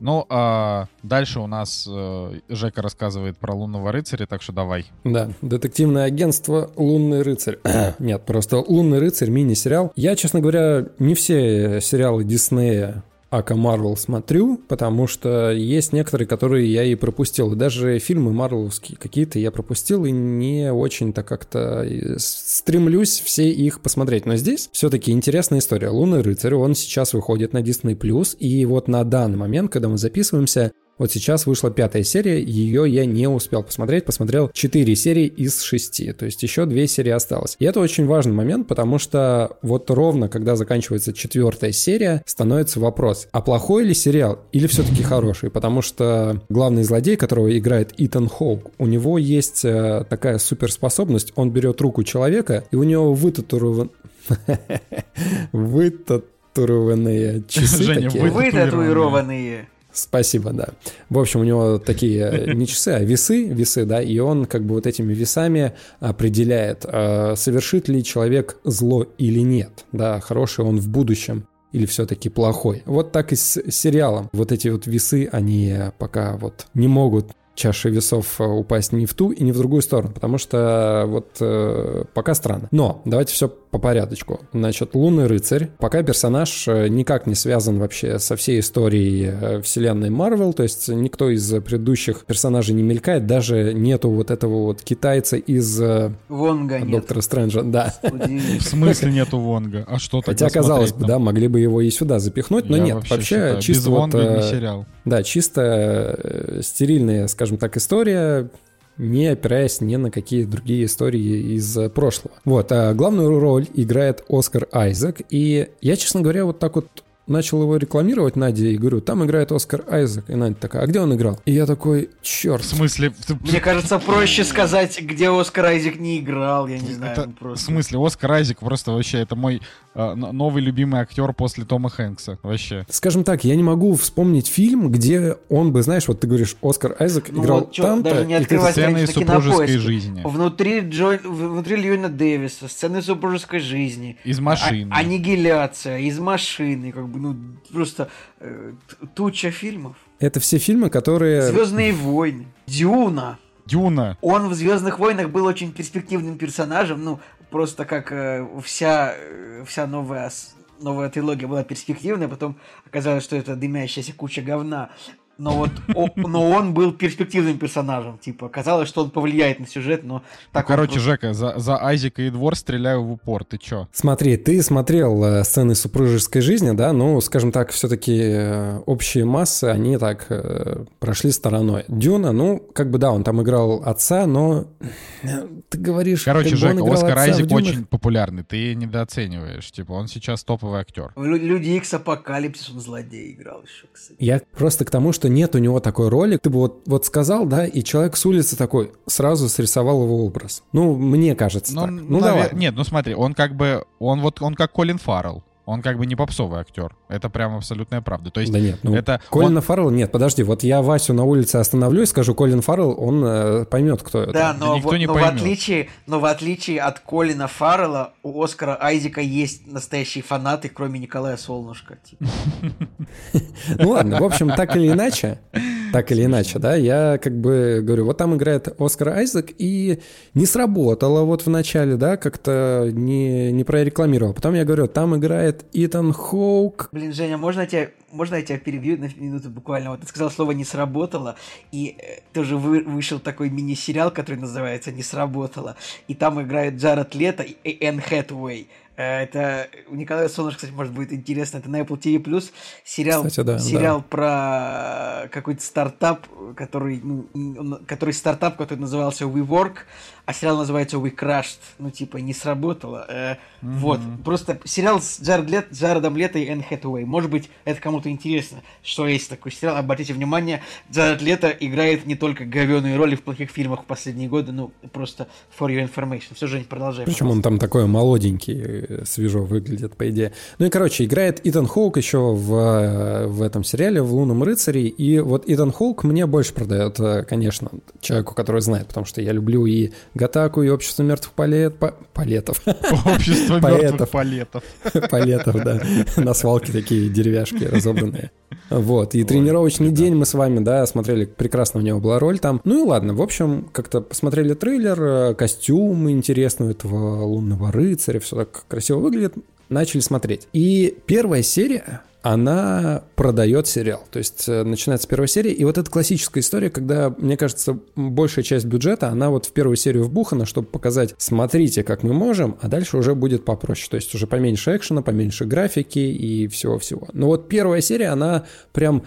Ну, а дальше у нас э, Жека рассказывает про лунного рыцаря, так что давай. Да, детективное агентство «Лунный рыцарь». (clears throat) Нет, просто «Лунный рыцарь» мини-сериал. Я, честно говоря, не все сериалы Диснея Ака Марвел смотрю, потому что есть некоторые, которые я и пропустил. Даже фильмы марвеловские какие-то я пропустил и не очень-то как-то стремлюсь все их посмотреть. Но здесь все-таки интересная история. «Лунный рыцарь», он сейчас выходит на Disney+, и вот на данный момент, когда мы записываемся, Вот сейчас вышла пятая серия, ее я не успел посмотреть, посмотрел четыре серии из шести, то есть еще две серии осталось. И это очень важный момент, потому что вот ровно когда заканчивается четвертая серия, становится вопрос, а плохой ли сериал или все-таки хороший? Потому что главный злодей, которого играет Итан Хоук, у него есть э, такая суперспособность, он берет руку человека, и у него вытатурован... (laughs) Вытатурованные часы Женя, такие. вы- Вы татуированные. Спасибо, да. В общем, у него такие э, не часы, а весы, весы, да, и он как бы вот этими весами определяет, э, совершит ли человек зло или нет, да, хороший он в будущем или все-таки плохой. Вот так и с сериалом. Вот эти вот весы, они пока вот не могут чаши весов э, упасть ни в ту и ни в другую сторону, потому что вот э, пока странно. Но давайте все по порядочку. Значит, Лунный рыцарь, пока персонаж э, никак не связан вообще со всей историей э, вселенной Марвел, то есть никто из предыдущих персонажей не мелькает, даже нету вот этого вот китайца из э, Вонга нет. Доктора Стрэнджа, да. В смысле (laughs) нету Вонга? А что тогда Хотя, казалось бы, да, могли бы его и сюда запихнуть, но Я нет, вообще, считаю, без чисто вот... Вонга не э, сериал. Да, чисто э, стерильная, скажем так, история, не опираясь ни на какие другие истории из э, прошлого. Вот, а главную роль играет Оскар Айзек, и я, честно говоря, вот так вот начал его рекламировать Наде и говорю, там играет Оскар Айзек. И Надя такая, а где он играл? И я такой, черт. В смысле? Мне кажется, проще сказать, где Оскар Айзек не играл, я не знаю, это- ну В просто. смысле, Оскар Айзек просто вообще, это мой э, новый любимый актер после Тома Хэнкса. Вообще. Скажем так, я не могу вспомнить фильм, где он бы, знаешь, вот ты говоришь, Оскар Айзек Ну играл вот там-то, даже не открывать Сцены из супружеской жизни. Внутри, Джо... внутри Льюина Дэвиса, сцены супружеской жизни. Из машины. А- аннигиляция, из машины, как бы, ну, просто э, туча фильмов. Это все фильмы, которые... Звездные войны, Дюна. Дюна. Он в Звездных войнах был очень перспективным персонажем, ну, просто как э, вся, э, вся новая, новая трилогия была перспективная, потом оказалось, что это дымящаяся куча говна. Но вот о- но он был перспективным персонажем. Типа, казалось, что он повлияет на сюжет, но так он Короче, просто- Жека, за, за Айзека и двор стреляю в упор. Ты чё? Смотри, ты смотрел э, сцены супружеской жизни, да? Ну, скажем так, все-таки общие массы, они так э, прошли стороной. Дюна, ну, как бы да, он там играл отца, но э, ты говоришь... Короче, как бы он Жека, Оскар очень популярный. Ты недооцениваешь. Типа, он сейчас топовый актер. Люди Икс Апокалипсис он злодей играл еще, кстати. Я просто к тому, что нет у него такой роли. Ты бы вот, вот сказал, да, и человек с улицы такой сразу срисовал его образ. Ну, мне кажется Ну, так. Ну, навер- давай. Нет, ну смотри, он как бы, он вот, он как Колин Фаррелл. Он как бы не попсовый актер. Это прям абсолютная правда. То есть Да нет, ну, это Колина Фаррелла, нет, подожди, вот я Васю на улице остановлю и скажу, Колин Фаррелл, он э, поймет, кто это. Да, но, никто во- не но в поймет. отличие, но в отличие от Колина Фаррелла, у Оскара Айзека есть настоящие фанаты, кроме Николая Солнышка. типа. (laughs) Ну ладно, в общем, так или иначе, так или иначе, да, я как бы говорю, вот там играет Оскар Айзек, и не сработало вот в начале, да, как-то не, не прорекламировал. Потом я говорю, там играет Итан Хоук. Блин, Женя, можно я тебя, можно я тебя перебью на минуту буквально? Вот ты сказал слово «не сработало», и э, тоже вы- вышел такой мини-сериал, который называется «Не сработало», и там играет Джаред Лето и и Энн Хэтуэй. Э, Это у Николая Солнышко, кстати, может будет интересно. Это на Apple TV+. Сериал, Кстати, да, сериал про какой-то стартап, который, ну, который стартап, который назывался WeWork, а сериал называется We Crashed. Ну, типа, не сработало. Э, Вот. Просто сериал с Джаред Лет, Джаредом Лето и Энн Хэтэуэй. Может быть, это кому-то интересно, что есть такой сериал. Обратите внимание, Джаред Лето играет не только говеные роли в плохих фильмах в последние годы, ну, просто for your information. Все, Жень, продолжай. Причем он там такой молоденький, э, свежо выглядит, по идее. Ну и, короче, играет Итан Хоук еще в, э, в этом сериале, в «Лунном рыцаре». И вот Итан Хоук мне больше продает, э, конечно, человеку, который знает, потому что я люблю и Гатаку, и Общество мертвых палет, па- палетов. (laughs) Общество Поэтов. мертвых палетов. (laughs) Палетов, да. На свалке такие деревяшки разобранные. Вот, и тренировочный день мы с вами, да, смотрели, прекрасно у него была роль там. Ну и ладно, в общем, как-то посмотрели трейлер, э, костюмы интересные этого лунного рыцаря, все так красиво выглядит, начали смотреть. И первая серия, она продает сериал. То есть э, начинается первая серия, и вот эта классическая история, когда, мне кажется, большая часть бюджета, она вот в первую серию вбухана, чтобы показать, смотрите, как мы можем, а дальше уже будет попроще. То есть уже поменьше экшена, поменьше графики и всего-всего. Но вот первая серия, она прям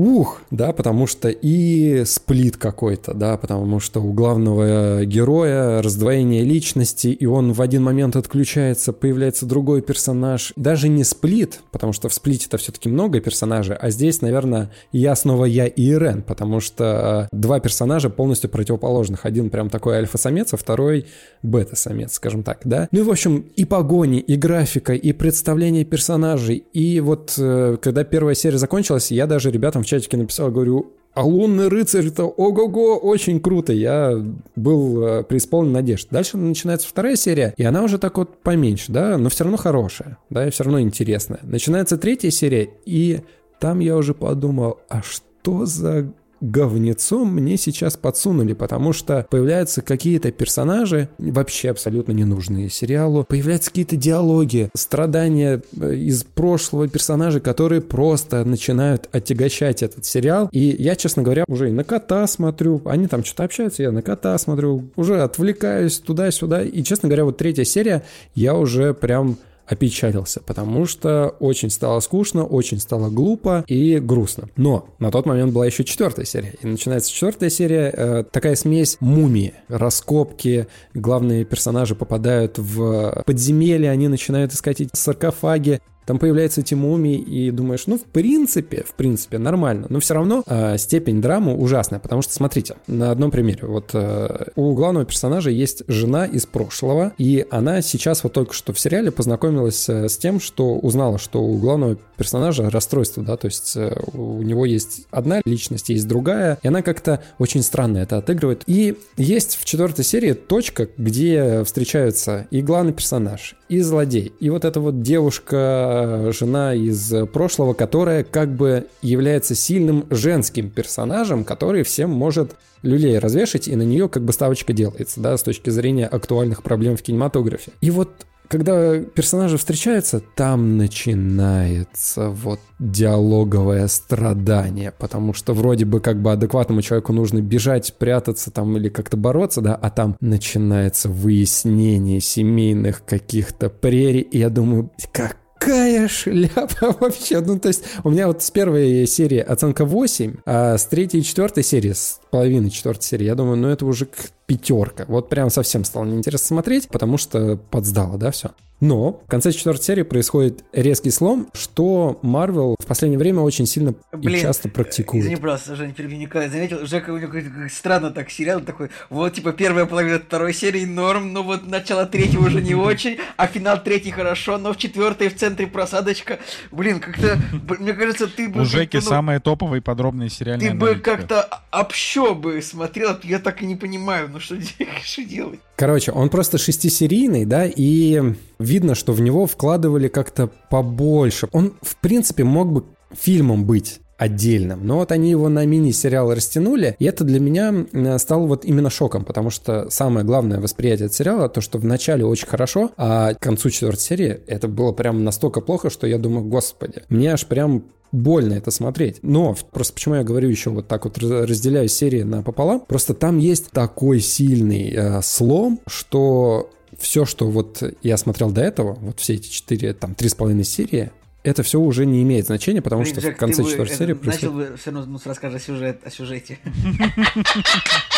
ух, да, потому что и сплит какой-то, да, потому что у главного героя раздвоение личности, и он в один момент отключается, появляется другой персонаж. Даже не сплит, потому что в сплите это все-таки много персонажей, а здесь, наверное, я снова я и Ирен, потому что э, два персонажа полностью противоположных. Один прям такой альфа-самец, а второй бета-самец, скажем так, да. Ну и, в общем, и погони, и графика, и представление персонажей, и вот э, когда первая серия закончилась, я даже ребятам в чатике написал, говорю, а лунный рыцарь это ого-го, очень круто. Я был э, преисполнен надежд. Дальше начинается вторая серия, и она уже так вот поменьше, да, но все равно хорошая, да, и все равно интересная. Начинается третья серия, и там я уже подумал, а что за говнецом мне сейчас подсунули, потому что появляются какие-то персонажи, вообще абсолютно ненужные сериалу, появляются какие-то диалоги, страдания э, из прошлого персонажей, которые просто начинают отягощать этот сериал. И я, честно говоря, уже и на кота смотрю, они там что-то общаются, я на кота смотрю, уже отвлекаюсь туда-сюда. И, честно говоря, вот третья серия, я уже прям опечалился, потому что очень стало скучно, очень стало глупо и грустно. Но на тот момент была еще четвертая серия. И начинается четвертая серия, э, такая смесь мумии, раскопки, главные персонажи попадают в подземелье, они начинают искать эти саркофаги, там появляются эти мумии, и думаешь, ну, в принципе, в принципе, нормально. Но все равно э, степень драмы ужасная, потому что, смотрите, на одном примере. Вот э, у главного персонажа есть жена из прошлого, и она сейчас вот только что в сериале познакомилась э, с тем, что узнала, что у главного персонажа расстройство, да, то есть э, у него есть одна личность, есть другая, и она как-то очень странно это отыгрывает. И есть в четвертой серии точка, где встречаются и главный персонаж, и злодей, и вот эта вот девушка жена из прошлого, которая как бы является сильным женским персонажем, который всем может люлей развешать, и на нее как бы ставочка делается, да, с точки зрения актуальных проблем в кинематографе. И вот когда персонажи встречаются, там начинается вот диалоговое страдание, потому что вроде бы как бы адекватному человеку нужно бежать, прятаться там или как-то бороться, да, а там начинается выяснение семейных каких-то прерий, и я думаю, как какая шляпа (laughs) вообще. Ну, то есть у меня вот с первой серии оценка 8, а с третьей и четвертой серии, с половины четвертой серии, я думаю, ну это уже пятерка. Вот прям совсем стало неинтересно смотреть, потому что подсдало, да, все. Но в конце четвертой серии происходит резкий слом, что Марвел в последнее время очень сильно Блин, и часто практикует. Извини, просто, Жень, перебью. Заметил, Жека у него странно так сериал такой, вот, типа, первая половина второй серии норм, но вот начало третьего уже не (laughs) очень, а финал третий хорошо, но в четвертой в центре просадочка. Блин, как-то, мне кажется, ты бы... У Жеки ну, самые топовые подробные сериальные Ты бы как-то общо бы смотрел, я так и не понимаю, ну что, (laughs) что делать? Короче, он просто шестисерийный, да, и видно, что в него вкладывали как-то побольше. Он, в принципе, мог бы фильмом быть отдельным. Но вот они его на мини-сериал растянули, и это для меня стало вот именно шоком, потому что самое главное восприятие от сериала, то, что в начале очень хорошо, а к концу четвертой серии это было прям настолько плохо, что я думаю, господи, мне аж прям больно это смотреть. Но просто почему я говорю еще вот так вот разделяю серии на пополам, просто там есть такой сильный э, слом, что все, что вот я смотрел до этого, вот все эти четыре, там, три с половиной серии, это все уже не имеет значения, потому Блин, что Джек, в конце четвертой серии происходит... Начал бы все равно ну, расскажешь сюжет, о сюжете.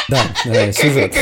Да, сюжет.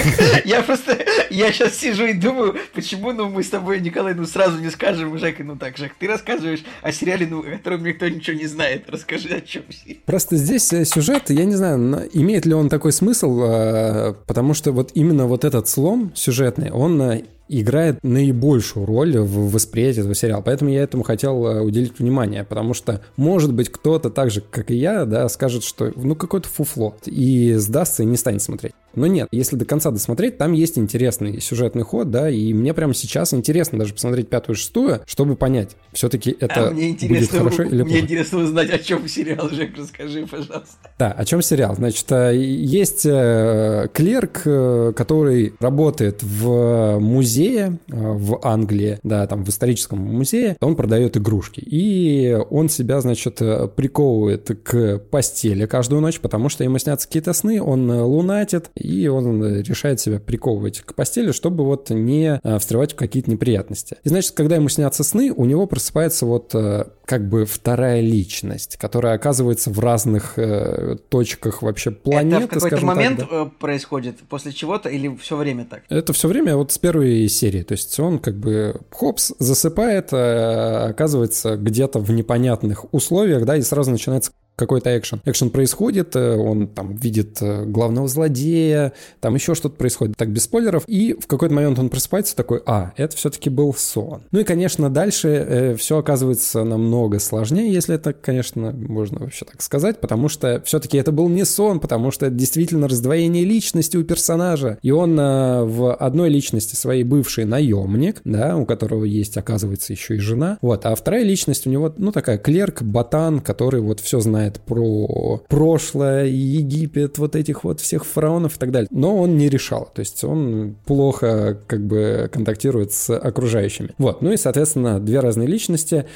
Я просто, я сейчас сижу и думаю, почему, ну, мы с тобой, Николай, ну, сразу не скажем, Жек, ну, так, Жек, ты рассказываешь о сериале, ну, о котором никто ничего не знает. Расскажи, о чем Просто здесь э, сюжет, я не знаю, имеет ли он такой смысл, э, потому что вот именно вот этот слом сюжетный, он э, играет наибольшую роль в восприятии этого сериала. Поэтому я этому хотел э, уделить внимание, потому что, может быть, кто-то так же, как и я, да, скажет, что ну какое-то фуфло, и сдастся и не станет смотреть. Но нет, если до конца досмотреть, там есть интересный сюжетный ход, да, и мне прямо сейчас интересно даже посмотреть пятую и шестую, чтобы понять, все-таки это а мне будет хорошо или плохо. Мне интересно узнать, о чем сериал, Жек, расскажи, пожалуйста. Да, о чем сериал? Значит, э, есть э, клерк, э, который работает в музее в Англии, да, там в историческом музее, он продает игрушки, и он себя, значит, приковывает к постели каждую ночь, потому что ему снятся какие-то сны, он лунатит, и он решает себя приковывать к постели, чтобы вот не а, встревать в какие-то неприятности. И значит, когда ему снятся сны, у него просыпается вот э, как бы вторая личность, которая оказывается в разных э, точках вообще планеты. Это в какой-то момент так, да? Э, происходит после чего-то или все время так? Это все время вот с первой серии. То есть он как бы хопс засыпает, э, оказывается где-то в непонятных условиях, да, и сразу начинается какой-то экшен. Экшен происходит, э, он там видит э, главного злодея, там еще что-то происходит, так без спойлеров, и в какой-то момент он просыпается такой, а, это все-таки был сон. Ну и, конечно, дальше э, все оказывается намного сложнее, если это, конечно, можно вообще так сказать, потому что все-таки это был не сон, потому что это действительно раздвоение личности у персонажа, и он э, в одной личности своей бывший наемник, да, у которого есть, оказывается, еще и жена, вот, а вторая личность у него, ну, такая клерк, ботан, который вот все знает знает про прошлое, Египет, вот этих вот всех фараонов и так далее. Но он не решал, то есть он плохо как бы контактирует с окружающими. Вот, ну и, соответственно, две разные личности.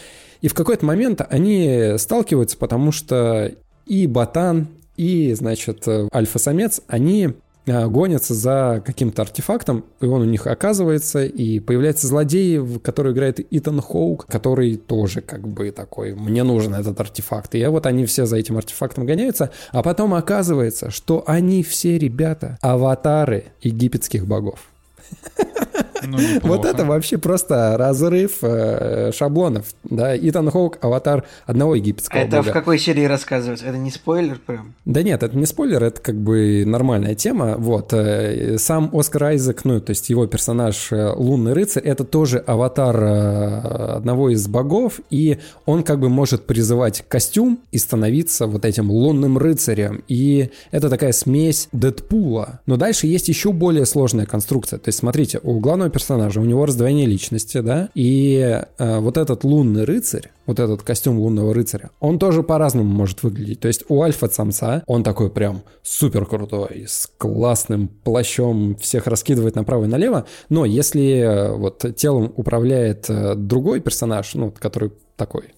И в какой-то момент они сталкиваются, потому что и Ботан, и, значит, альфа-самец, они Э, гонятся за каким-то артефактом, и он у них оказывается, и появляется злодей, который играет Итан Хоук, который тоже как бы такой, мне нужен этот артефакт. И вот они все за этим артефактом гоняются, а потом оказывается, что они все ребята аватары египетских богов. (laughs) Ну, вот это вообще просто разрыв э, шаблонов. Да, Итан Хоук, аватар одного египетского Это бога. в какой серии рассказывается? Это не спойлер прям? Да нет, это не спойлер, это как бы нормальная тема. Вот. Э, сам Оскар Айзек, ну, то есть его персонаж э, Лунный рыцарь, это тоже аватар одного из богов, и он как бы может призывать костюм и становиться вот этим лунным рыцарем. И это такая смесь Дэдпула. Но дальше есть еще более сложная конструкция. То есть, смотрите, у главного персонажа, у него раздвоение личности, да, и э, вот этот лунный рыцарь, вот этот костюм лунного рыцаря, он тоже по-разному может выглядеть. То есть у альфа-самца он такой прям супер крутой, с классным плащом, всех раскидывает направо и налево, но если э, вот телом управляет э, другой персонаж, ну, который такой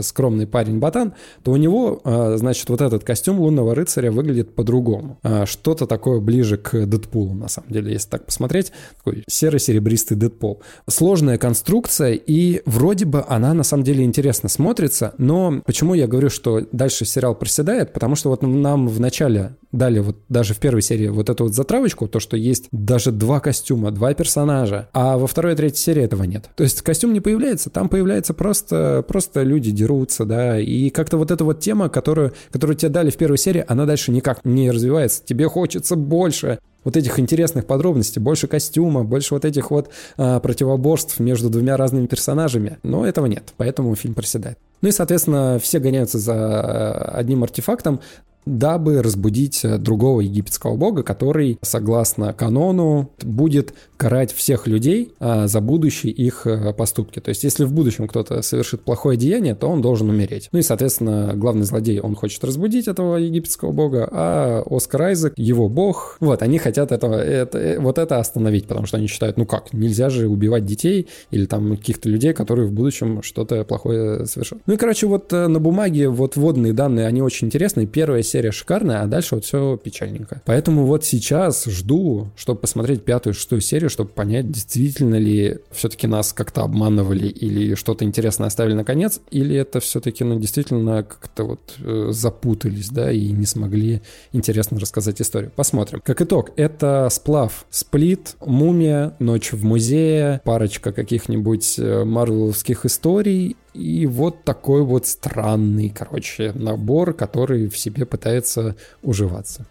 скромный парень-ботан, то у него, а, значит, вот этот костюм лунного рыцаря выглядит по-другому. А, что-то такое ближе к Дэдпулу, на самом деле, если так посмотреть. Такой серо-серебристый Дэдпул. Сложная конструкция, и вроде бы она, на самом деле, интересно смотрится, но почему я говорю, что дальше сериал проседает? Потому что вот нам в начале дали вот даже в первой серии вот эту вот затравочку, то, что есть даже два костюма, два персонажа, а во второй и третьей серии этого нет. То есть костюм не появляется, там появляется просто, просто люди дерутся, да, и как-то вот эта вот тема, которую, которую тебе дали в первой серии, она дальше никак не развивается. Тебе хочется больше вот этих интересных подробностей, больше костюма, больше вот этих вот а, противоборств между двумя разными персонажами. Но этого нет, поэтому фильм проседает. Ну и, соответственно, все гоняются за а, одним артефактом, дабы разбудить э, другого египетского бога, который, согласно канону, будет карать всех людей а, за будущие их а, поступки. То есть, если в будущем кто-то совершит плохое деяние, то он должен умереть. Ну и, соответственно, главный злодей, он хочет разбудить этого египетского бога, а Оскар Айзек, его бог, вот, они хотят этого, это, э, вот это остановить, потому что они считают, ну как, нельзя же убивать детей или там каких-то людей, которые в будущем что-то плохое совершат. Ну и, короче, вот на бумаге вот вводные данные, они очень интересные. Первая серия серия шикарная, а дальше вот все печальненько. Поэтому вот сейчас жду, чтобы посмотреть пятую, шестую серию, чтобы понять, действительно ли все-таки нас как-то обманывали или что-то интересное оставили на конец, или это все-таки, ну, действительно как-то вот э, запутались, да, и не смогли интересно рассказать историю. Посмотрим. Как итог, это сплав Сплит, Мумия, Ночь в музее, парочка каких-нибудь э, марвеловских историй и вот такой вот странный, короче, набор, который в себе пытается уживаться.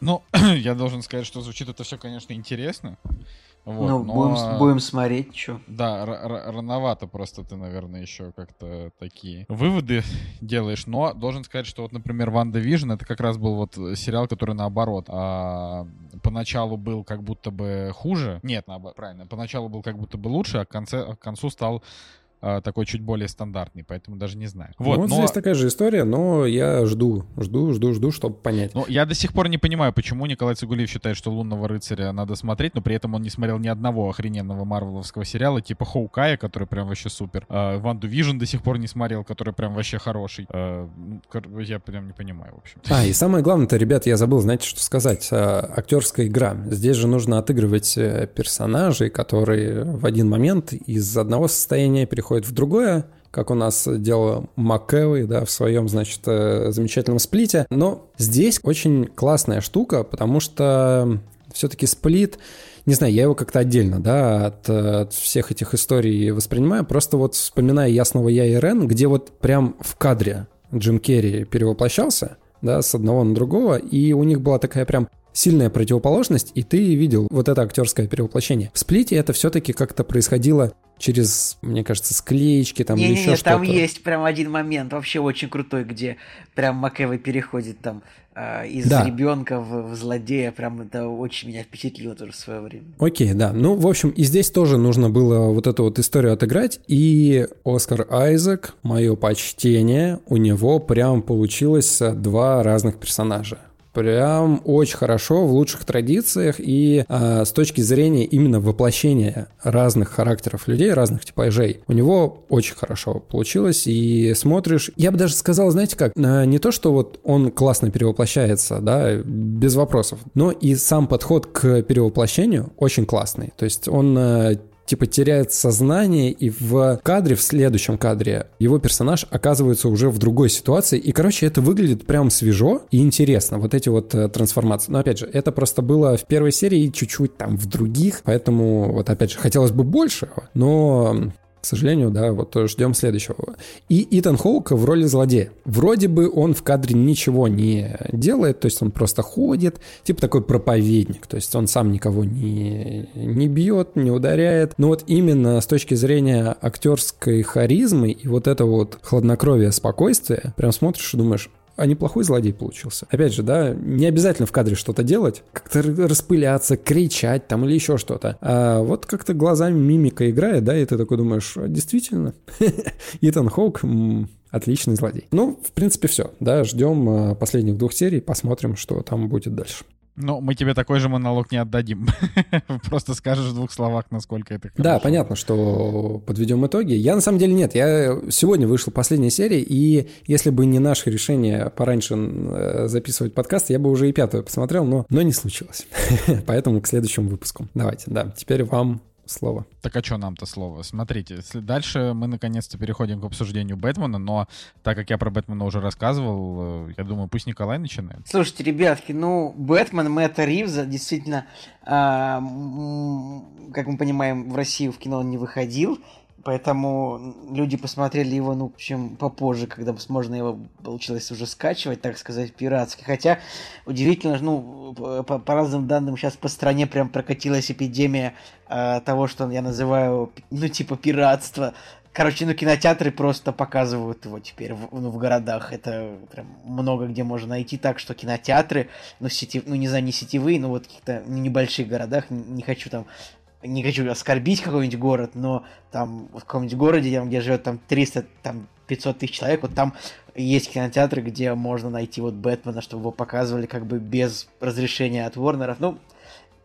Ну, (clears throat) я должен сказать, что звучит это все, конечно, интересно. Вот, ну, но... будем, будем смотреть, что. Да, рановато просто ты, наверное, еще как-то такие выводы (laughs) делаешь. Но должен сказать, что вот, например, WandaVision это как раз был вот сериал, который наоборот а, поначалу был как будто бы хуже. Нет, наоборот, правильно. Поначалу был как будто бы лучше, а к, конце, к концу стал такой чуть более стандартный, поэтому даже не знаю. Вот, вот но... здесь такая же история, но я жду, жду, жду, жду, чтобы понять. Ну, я до сих пор не понимаю, почему Николай Цигулиев считает, что «Лунного рыцаря» надо смотреть, но при этом он не смотрел ни одного охрененного марвеловского сериала, типа Hawkeye я, который прям вообще супер. Э, Ванду Vision до сих пор не смотрел, который прям вообще хороший. Э, я прям не понимаю, в общем. А, и самое главное-то, ребят, я забыл, знаете, что сказать. А, актерская игра. Здесь же нужно отыгрывать э, персонажей, которые в один момент из одного состояния переходят в другое, как у нас делал МакЭвой, да, в своем, значит, э, замечательном Сплите. Но здесь очень классная штука, потому что все-таки сплит, не знаю, я его как-то отдельно, да, от, от всех этих историй воспринимаю, просто вот вспоминая «Ясного я и Рен», где вот прям в кадре Джим Керри перевоплощался, да, с одного на другого, и у них была такая прям сильная противоположность, и ты видел вот это актерское перевоплощение. В сплите это все-таки как-то происходило через, мне кажется, склеечки там не, или не, еще не, что-то. там есть прям один момент вообще очень крутой, где прям Макэвой переходит там э, из Да. ребенка в, в злодея. Прям это очень меня впечатлило тоже в свое время. Окей, да. Ну, в общем, и здесь тоже нужно было вот эту вот историю отыграть. И Оскар Айзек, мое почтение, у него прям получилось э, два разных персонажа. Прям очень хорошо, в лучших традициях и э, с точки зрения именно воплощения разных характеров людей, разных типажей, у него очень хорошо получилось. И смотришь, я бы даже сказал, знаете как, э, не то, что вот он классно перевоплощается, да, без вопросов, но и сам подход к перевоплощению очень классный. То есть он э, типа теряет сознание, и в кадре, в следующем кадре, его персонаж оказывается уже в другой ситуации. И, короче, это выглядит прям свежо и интересно, вот эти вот э, трансформации. Но, опять же, это просто было в первой серии и чуть-чуть там в других, поэтому, вот, опять же, хотелось бы большего, но к сожалению, да, вот ждем следующего. И Итан Хоук в роли злодея. Вроде бы он в кадре ничего не делает, то есть он просто ходит, типа такой проповедник, то есть он сам никого не, не бьет, не ударяет. Но вот именно с точки зрения актерской харизмы и вот этого вот хладнокровия, спокойствия, прям смотришь и думаешь, а неплохой злодей получился. Опять же, да, не обязательно в кадре что-то делать, как-то распыляться, кричать там или еще что-то. А вот как-то глазами мимика играет, да, и ты такой думаешь, «А, действительно, (laughs) Итан Хоук отличный злодей. Ну, в принципе, все, да, ждем а, последних двух серий, посмотрим, что там будет дальше. Ну, мы тебе такой же монолог не отдадим. (laughs) Просто скажешь в двух словах, насколько это хорошо. Да, понятно, что подведем итоги. Я на самом деле нет. Я сегодня вышла последняя серия, и если бы не наше решение пораньше э, записывать подкаст, я бы уже и пятую посмотрел, но, но не случилось. (laughs) Поэтому к следующему выпуску. Давайте, да. Теперь вам слово. Так а что нам-то слово? Смотрите, если дальше мы наконец-то переходим к обсуждению Бэтмена, но так как я про Бэтмена уже рассказывал, э, я думаю, пусть Николай начинает. Слушайте, ребятки, ну, Бэтмен Мэтта Ривза действительно, м, как мы понимаем, в Россию в кино он не выходил, поэтому люди посмотрели его, ну, в общем, попозже, когда можно его получилось уже скачивать, так сказать, пиратски. Хотя, удивительно, ну, по, по разным данным, сейчас по стране прям прокатилась эпидемия а, того, что я называю, ну, типа, пиратство. Короче, ну, кинотеатры просто показывают его теперь в, ну, в городах. Это прям много где можно найти так, что кинотеатры, ну, сети, ну, не знаю, не сетевые, но вот в каких-то небольших городах, не, не хочу там не хочу оскорбить какой-нибудь город, но там в каком-нибудь городе, там, где живет там 300, там 500 тысяч человек, вот там есть кинотеатры, где можно найти вот Бэтмена, чтобы его показывали как бы без разрешения от Ворнеров. Ну,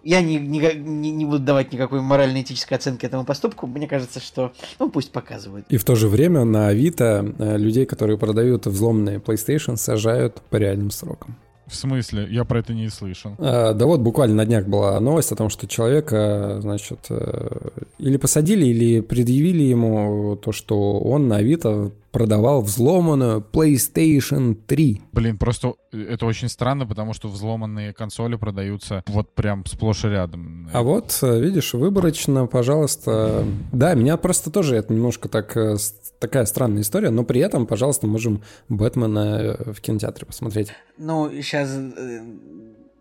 я не, не, не, не буду давать никакой морально-этической оценки этому поступку. Мне кажется, что, ну, пусть показывают. И в то же время на Авито э, людей, которые продают взломанные PlayStation, сажают по реальным срокам. В смысле? Я про это не слышал. А, да вот буквально на днях была новость о том, что человека, значит, э, или посадили, или предъявили ему то, что он на Авито продавал взломанную PlayStation 3. Блин, просто это очень странно, потому что взломанные консоли продаются вот прям сплошь и рядом. А вот, э, видишь, выборочно, пожалуйста. Да, меня просто тоже это немножко так э, такая странная история, но при этом, пожалуйста, можем Бэтмена в кинотеатре посмотреть. Ну, сейчас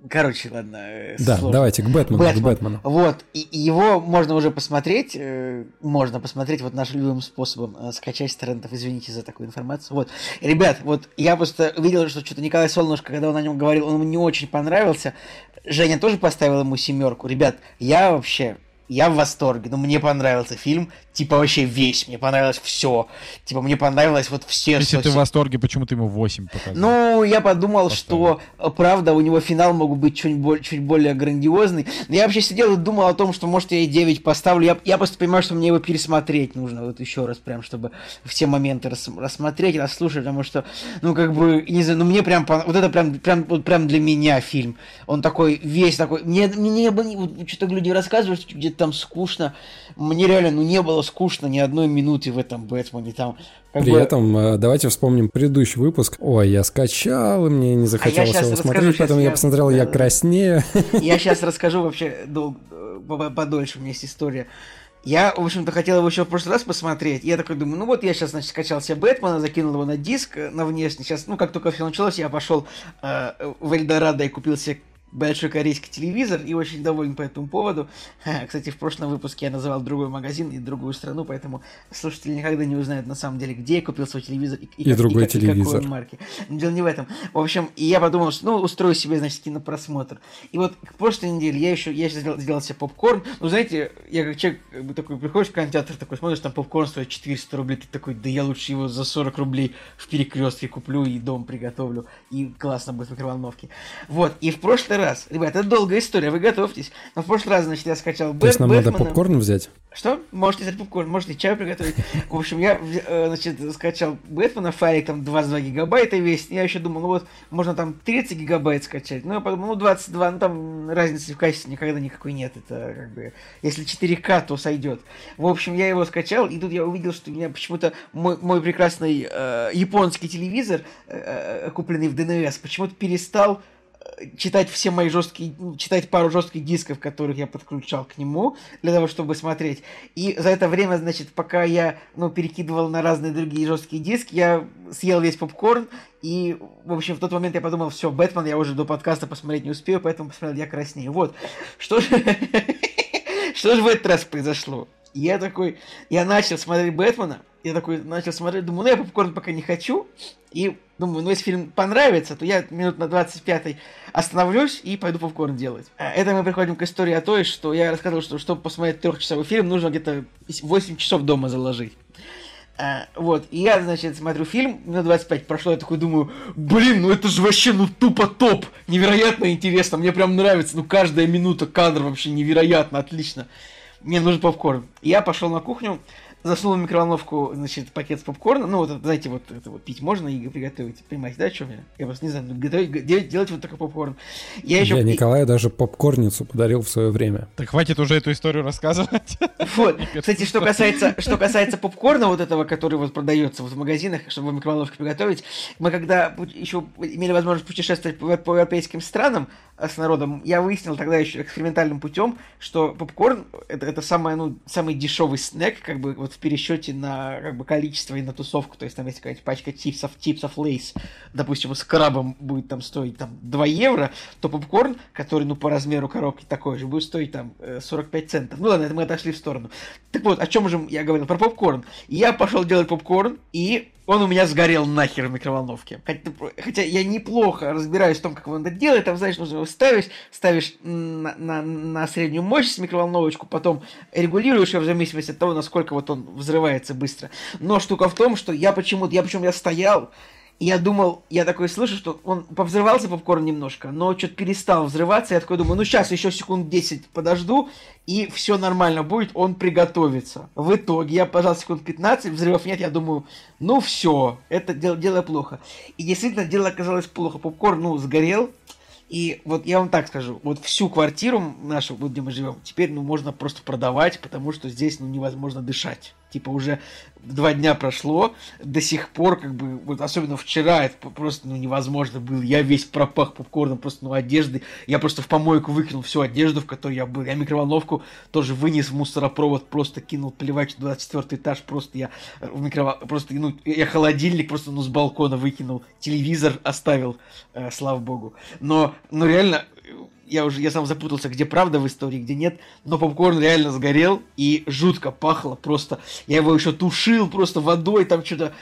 Короче, ладно. Да, сложно. давайте к Бэтмену, Бэтмен. к Бэтмену. Вот, и, и его можно уже посмотреть, э, можно посмотреть вот нашим любым способом, э, скачать с торрентов, извините за такую информацию. Вот, ребят, вот я просто видел, что что-то Николай Солнышко, когда он о нем говорил, он ему не очень понравился. Женя тоже поставил ему семерку. Ребят, я вообще, я в восторге, но мне понравился фильм, Типа вообще весь. Мне понравилось все. Типа мне понравилось вот все... Если все, ты в восторге, почему ты ему 8 показал? Ну, я подумал, Поставил. что, э, правда, у него финал мог быть чуть, более, чуть более грандиозный. Но я вообще сидел и думал о том, что, может, я и 9 поставлю. Я, я просто понимаю, что мне его пересмотреть нужно вот еще раз, прям, чтобы все моменты рас, рассмотреть, расслушать, потому что, ну, как бы, не знаю, ну, мне прям, вот это прям, прям, вот прям для меня фильм. Он такой, весь такой, мне, мне бы, вот, что-то люди рассказывают, что где-то там скучно. Мне реально, ну, не было скучно ни одной минуты в этом Бэтмене. Там, При бы... этом э, давайте вспомним предыдольный выпуск. Ой, я скачал, и мне не захотелось а его смотреть, поэтому я, я посмотрел, я краснею. (laughs) Я сейчас расскажу вообще дол... подольше, у меня есть история. Я, в общем-то, хотел его еще в прошлый раз посмотреть. Я такой думаю, ну вот я сейчас, значит, скачал себе Бэтмена, закинул его на диск, э, на внешний. Сейчас, ну, как только все началось, я пошел э, в Эльдорадо и купил себе большой корейский телевизор и очень доволен по этому поводу. (laughs) Кстати, в прошлом выпуске я называл другой магазин и другую страну, поэтому слушатели никогда не узнают на самом деле, где я купил свой телевизор и, и, и другой и, телевизор. И какой марки. Дело не в этом. В общем, и я подумал, что ну устрою себе, значит, кинопросмотр. И вот к прошлой неделе я еще я сделал, сделал себе попкорн. Ну, знаете, я как человек такой, приходишь в кинотеатр, такой смотришь, там попкорн стоит 400 рублей, ты такой, да я лучше его за 40 рублей в перекрестке куплю и дом приготовлю, и классно будет в микроволновке. Вот, и в прошлый раз, ребят, это долгая история, вы готовьтесь. Но в прошлый раз, значит, я скачал Бэт, То есть нам Бэтмена. надо попкорн взять? Что? Можете взять попкорн, можете чай приготовить. В общем, я, э, значит, скачал Бэтмена, файлик там 22 гигабайта весь. Я еще думал, ну вот, можно там 30 гигабайт скачать. Ну, я подумал, ну, 22, ну, там разницы в качестве никогда никакой нет. Это как бы, если 4К, то сойдет. В общем, я его скачал, и тут я увидел, что у меня почему-то мой, мой прекрасный э, японский телевизор, э, э купленный в ДНС, почему-то перестал читать все мои жесткие, читать пару жестких дисков, которых я подключал к нему, для того, чтобы смотреть. И за это время, значит, пока я, ну, перекидывал на разные другие жесткие диски, я съел весь попкорн, и, в общем, в тот момент я подумал, все, Бэтмен я уже до подкаста посмотреть не успею, поэтому посмотрел я краснее. Вот. Что же... (laughs) Что же в этот раз произошло? Я такой, я начал смотреть Бэтмена, я такой начал смотреть, думаю, ну я попкорн пока не хочу, и думаю, ну если фильм понравится, то я минут на 25 остановлюсь и пойду попкорн делать. А, это мы приходим к истории о той, что я рассказывал, что чтобы посмотреть трехчасовой фильм, нужно где-то 8 часов дома заложить. А, вот, и я, значит, смотрю фильм, на 25 прошло, я такой думаю, блин, ну это же вообще, ну тупо топ, невероятно интересно, мне прям нравится, ну каждая минута кадр вообще невероятно, отлично мне нужен попкорн. Я пошел на кухню, засунул в микроволновку, значит, пакет с попкорном. Ну, вот, знаете, вот это вот пить можно и приготовить. Понимаете, да, о чем я? Я просто не знаю, ну, готовить, делать, делать вот такой попкорн. Я, еще... я Николаю даже попкорницу подарил в свое время. Так хватит уже эту историю рассказывать. (laughs) Вот. Кстати, что касается, что касается попкорна вот этого, который вот продается вот в магазинах, чтобы в микроволновке приготовить, мы когда еще имели возможность путешествовать по, по европейским странам, с народом, я выяснил тогда еще экспериментальным путем, что попкорн это, это самое, ну, самый дешевый снэк, как бы вот в пересчете на как бы количество и на тусовку. То есть там есть какая-то пачка чипсов, чипсов лейс, допустим, с крабом будет там стоить там 2 евро, то попкорн, который, ну, по размеру коробки такой же, будет стоить там 45 э, центов. Ну ладно, это мы отошли в сторону. Так вот, о чем же я говорил? Про попкорн. Я пошел делать попкорн, и он у меня сгорел нахер в микроволновке. Хотя, я неплохо разбираюсь в том, как он это делает. Там, знаешь, нужно его ставить, ставишь на, на, на среднюю мощность микроволновочку, потом регулируешь ее в зависимости от того, насколько вот он взрывается быстро. Но штука в том, что я почему-то, я причем я стоял, я думал, я такой слышу, что он повзрывался попкорн немножко, но что-то перестал взрываться. Я такой думаю, ну сейчас еще секунд 10 подожду, и все нормально будет, он приготовится. В итоге я пожал секунд 15, взрывов нет, я думаю, ну все, это дело, дело плохо. И действительно, дело оказалось плохо. Попкорн, ну, сгорел, и вот я вам так скажу, вот всю квартиру нашу, где мы живем, теперь ну можно просто продавать, потому что здесь ну невозможно дышать. Типа уже два дня прошло, до сих пор, как бы, вот особенно вчера, это просто ну, невозможно было. Я весь пропах попкорном, просто, ну, одежды. Я просто в помойку выкинул всю одежду, в которой я был. Я микроволновку тоже вынес в мусоропровод, просто кинул плевать 24 этаж, просто я в микровол... просто, ну, я холодильник просто, ну, с балкона выкинул, телевизор оставил, э, слава богу. Но, ну, реально, я уже, я сам запутался, где правда в истории, где нет, но попкорн реально сгорел и жутко пахло просто. Я его еще тушил просто водой, там что-то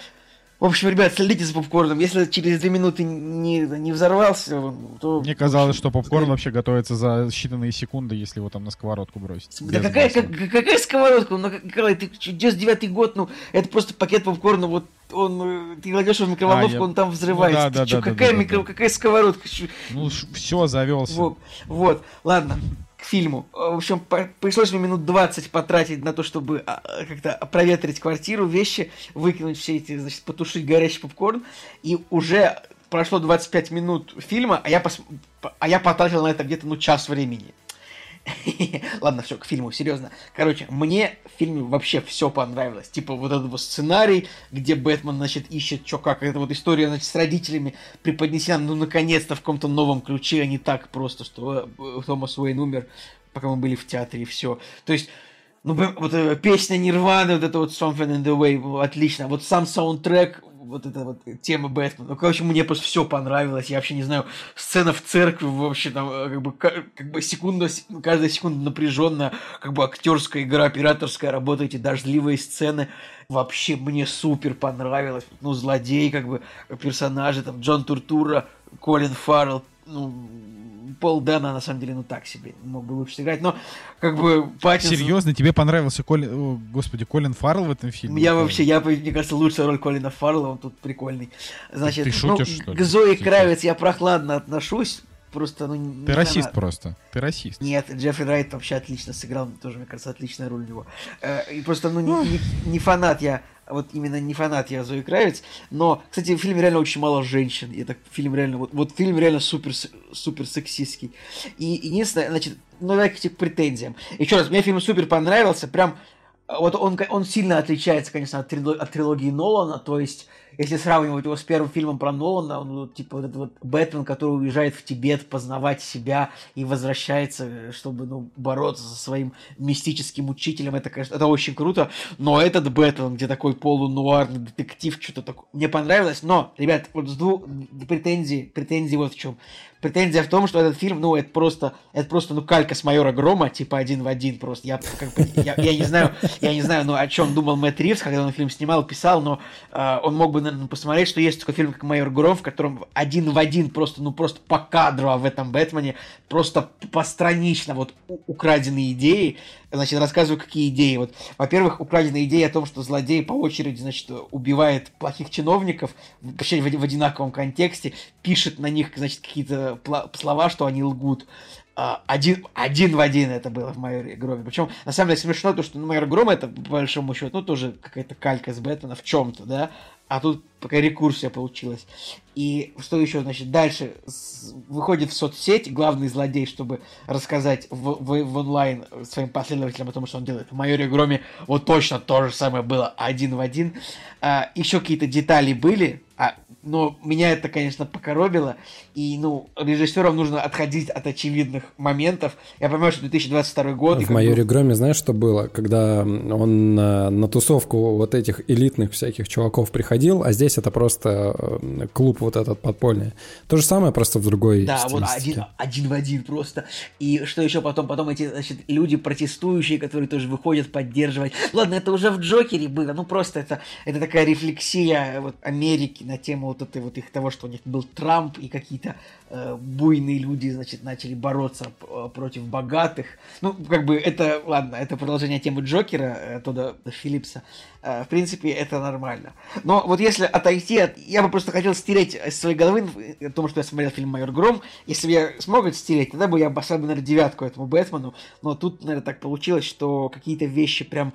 В общем, ребят, следите за попкорном. Если через две минуты не, не взорвался, то... Мне казалось, что попкорн вообще готовится за считанные секунды, если его там на сковородку бросить. Да какая, как, какая сковородка? Ну, Николай, ты 99 год, ну, это просто пакет попкорна, вот он, э, ты кладешь его в микроволновку, а, я... он там взрывается. Ну, да, да, чё, да, какая, да, микро... да. какая сковородка? Ну, все, завелся. Вот, вот, ладно фильму. В общем, пришлось мне минут 20 потратить на то, чтобы а, как-то проветрить квартиру, вещи, выкинуть все эти, значит, потушить горящий попкорн. И уже прошло 25 минут фильма, а я, пос... а я потратил на это где-то, ну, час времени. (laughs) Ладно, все, к фильму, серьезно. Короче, мне в фильме вообще все понравилось. Типа вот этот вот сценарий, где Бэтмен, значит, ищет, что как. Это вот история, значит, с родителями преподнесена, ну, наконец-то в каком-то новом ключе, а не так просто, что э, Томас Уэйн умер, пока мы были в театре, и все. То есть, ну, вот э, песня Нирваны, вот это вот Something in the Way, отлично. Вот сам саундтрек вот эта вот тема Бэтмена. Ну, короче, мне просто все понравилось. Я вообще не знаю, сцена в церкви вообще там э, как бы, как бы секунда, каждая секунда напряженная, как бы актерская игра, операторская работа, эти дождливые сцены. Вообще мне супер понравилось. Ну, злодей, как бы, персонажи, там, Джон Туртура, Колин Фаррелл, ну, Пол Дэна, на самом деле, ну так себе, мог бы лучше сыграть, но как бы Паттинсон... Серьезно, тебе понравился Колин, О, господи, Колин Фаррелл в этом фильме? Я вообще, я, мне кажется, лучшая роль Колина Фаррелла, он тут прикольный. Значит, Ты шутишь, ну, что ли? к Зои Кравец я прохладно отношусь, просто, ну... Ты расист надо. просто, ты расист. Нет, Джеффри Райт вообще отлично сыграл, тоже, мне кажется, отличная роль у него. Э, и просто, ну, не, не, не фанат я вот именно не фанат я Зои Кравец, но, кстати, в фильме реально очень мало женщин, и так фильм реально, вот, вот фильм реально супер, супер сексистский. И единственное, значит, ну давайте к претензиям. Еще раз, мне фильм супер понравился, прям, вот он, он сильно отличается, конечно, от, трилогии, от трилогии Нолана, то есть если сравнивать его с первым фильмом про Нолана, он, типа вот этот вот Бэтмен, который уезжает в Тибет познавать себя и возвращается, чтобы ну, бороться со своим мистическим учителем, это, конечно, это очень круто, но этот Бэтмен, где такой полунуарный детектив, что-то такое, мне понравилось, но, ребят, вот с двух претензий, претензий вот в чем. Претензия в том, что этот фильм, ну, это просто, это просто, ну, калька с майора Грома, типа один в один просто. Я, как бы, я, я не знаю, я не знаю, ну, о чем думал Мэтт Ривз, когда он фильм снимал, писал, но э, он мог бы, наверное, посмотреть, что есть такой фильм, как «Майор Гром», в котором один в один просто, ну, просто по кадру в этом Бэтмене, просто постранично вот украденные идеи, значит, рассказываю, какие идеи. Вот, во-первых, украденная идея о том, что злодей по очереди, значит, убивает плохих чиновников, вообще в, в одинаковом контексте, пишет на них, значит, какие-то слова, что они лгут. А, один, один в один это было в Майоре Громе. Причем, на самом деле, смешно то, что ну, Майор Гром это, по большому счету, ну, тоже какая-то калька с Бэтмена в чем-то, да, а тут такая рекурсия получилась. И что еще, значит, дальше выходит в соцсеть главный злодей, чтобы рассказать в, в, в онлайн своим последователям о том, что он делает. В Майоре Громе вот точно то же самое было один в один. А, еще какие-то детали были, а, но меня это, конечно, покоробило. И, ну, режиссерам нужно отходить от очевидных моментов. Я понимаю, что 2022 год... В «Майоре Громе» знаешь, что было? Когда он на, на тусовку вот этих элитных всяких чуваков приходил, а здесь это просто э, клуб вот этот подпольный. То же самое, просто в другой Да, вот один, один в один просто. И что еще потом? Потом эти, значит, люди протестующие, которые тоже выходят поддерживать. Ладно, это уже в Джокере было. Ну, просто это, это такая рефлексия вот, Америки на тему вот этой вот их того, что у них был Трамп и какие-то э, буйные люди, значит, начали бороться э, против богатых. Ну, как бы это, ладно, это продолжение темы Джокера, э, Тодда Филлипса. Э, в принципе, это нормально. Но вот если отойти от... Я бы просто хотел стереть из своей головы о том, что я смотрел фильм «Майор Гром». Если бы я смог это стереть, тогда бы я поставил, наверное, девятку этому Бэтмену. Но тут, наверное, так получилось, что какие-то вещи прям...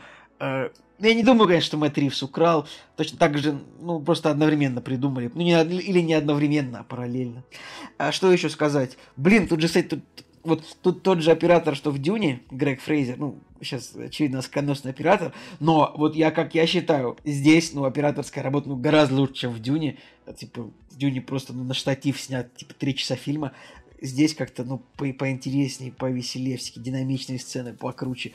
Э, я не думаю, конечно, что Мэтт Ривз украл. Точно так же, ну, просто одновременно придумали. Ну, не, или не одновременно, а параллельно. А что еще сказать? Блин, тут же, кстати, тут, вот тут тот же оператор, что в Дюне, Грег Фрейзер, ну, сейчас, очевидно, сканосный оператор, но вот я, как я считаю, здесь, ну, операторская работа, ну, гораздо лучше, чем в Дюне. Типа, в Дюне просто ну, на штатив снят, типа, три часа фильма. Здесь как-то, ну, по поинтереснее, повеселее, всякие динамичные сцены, покруче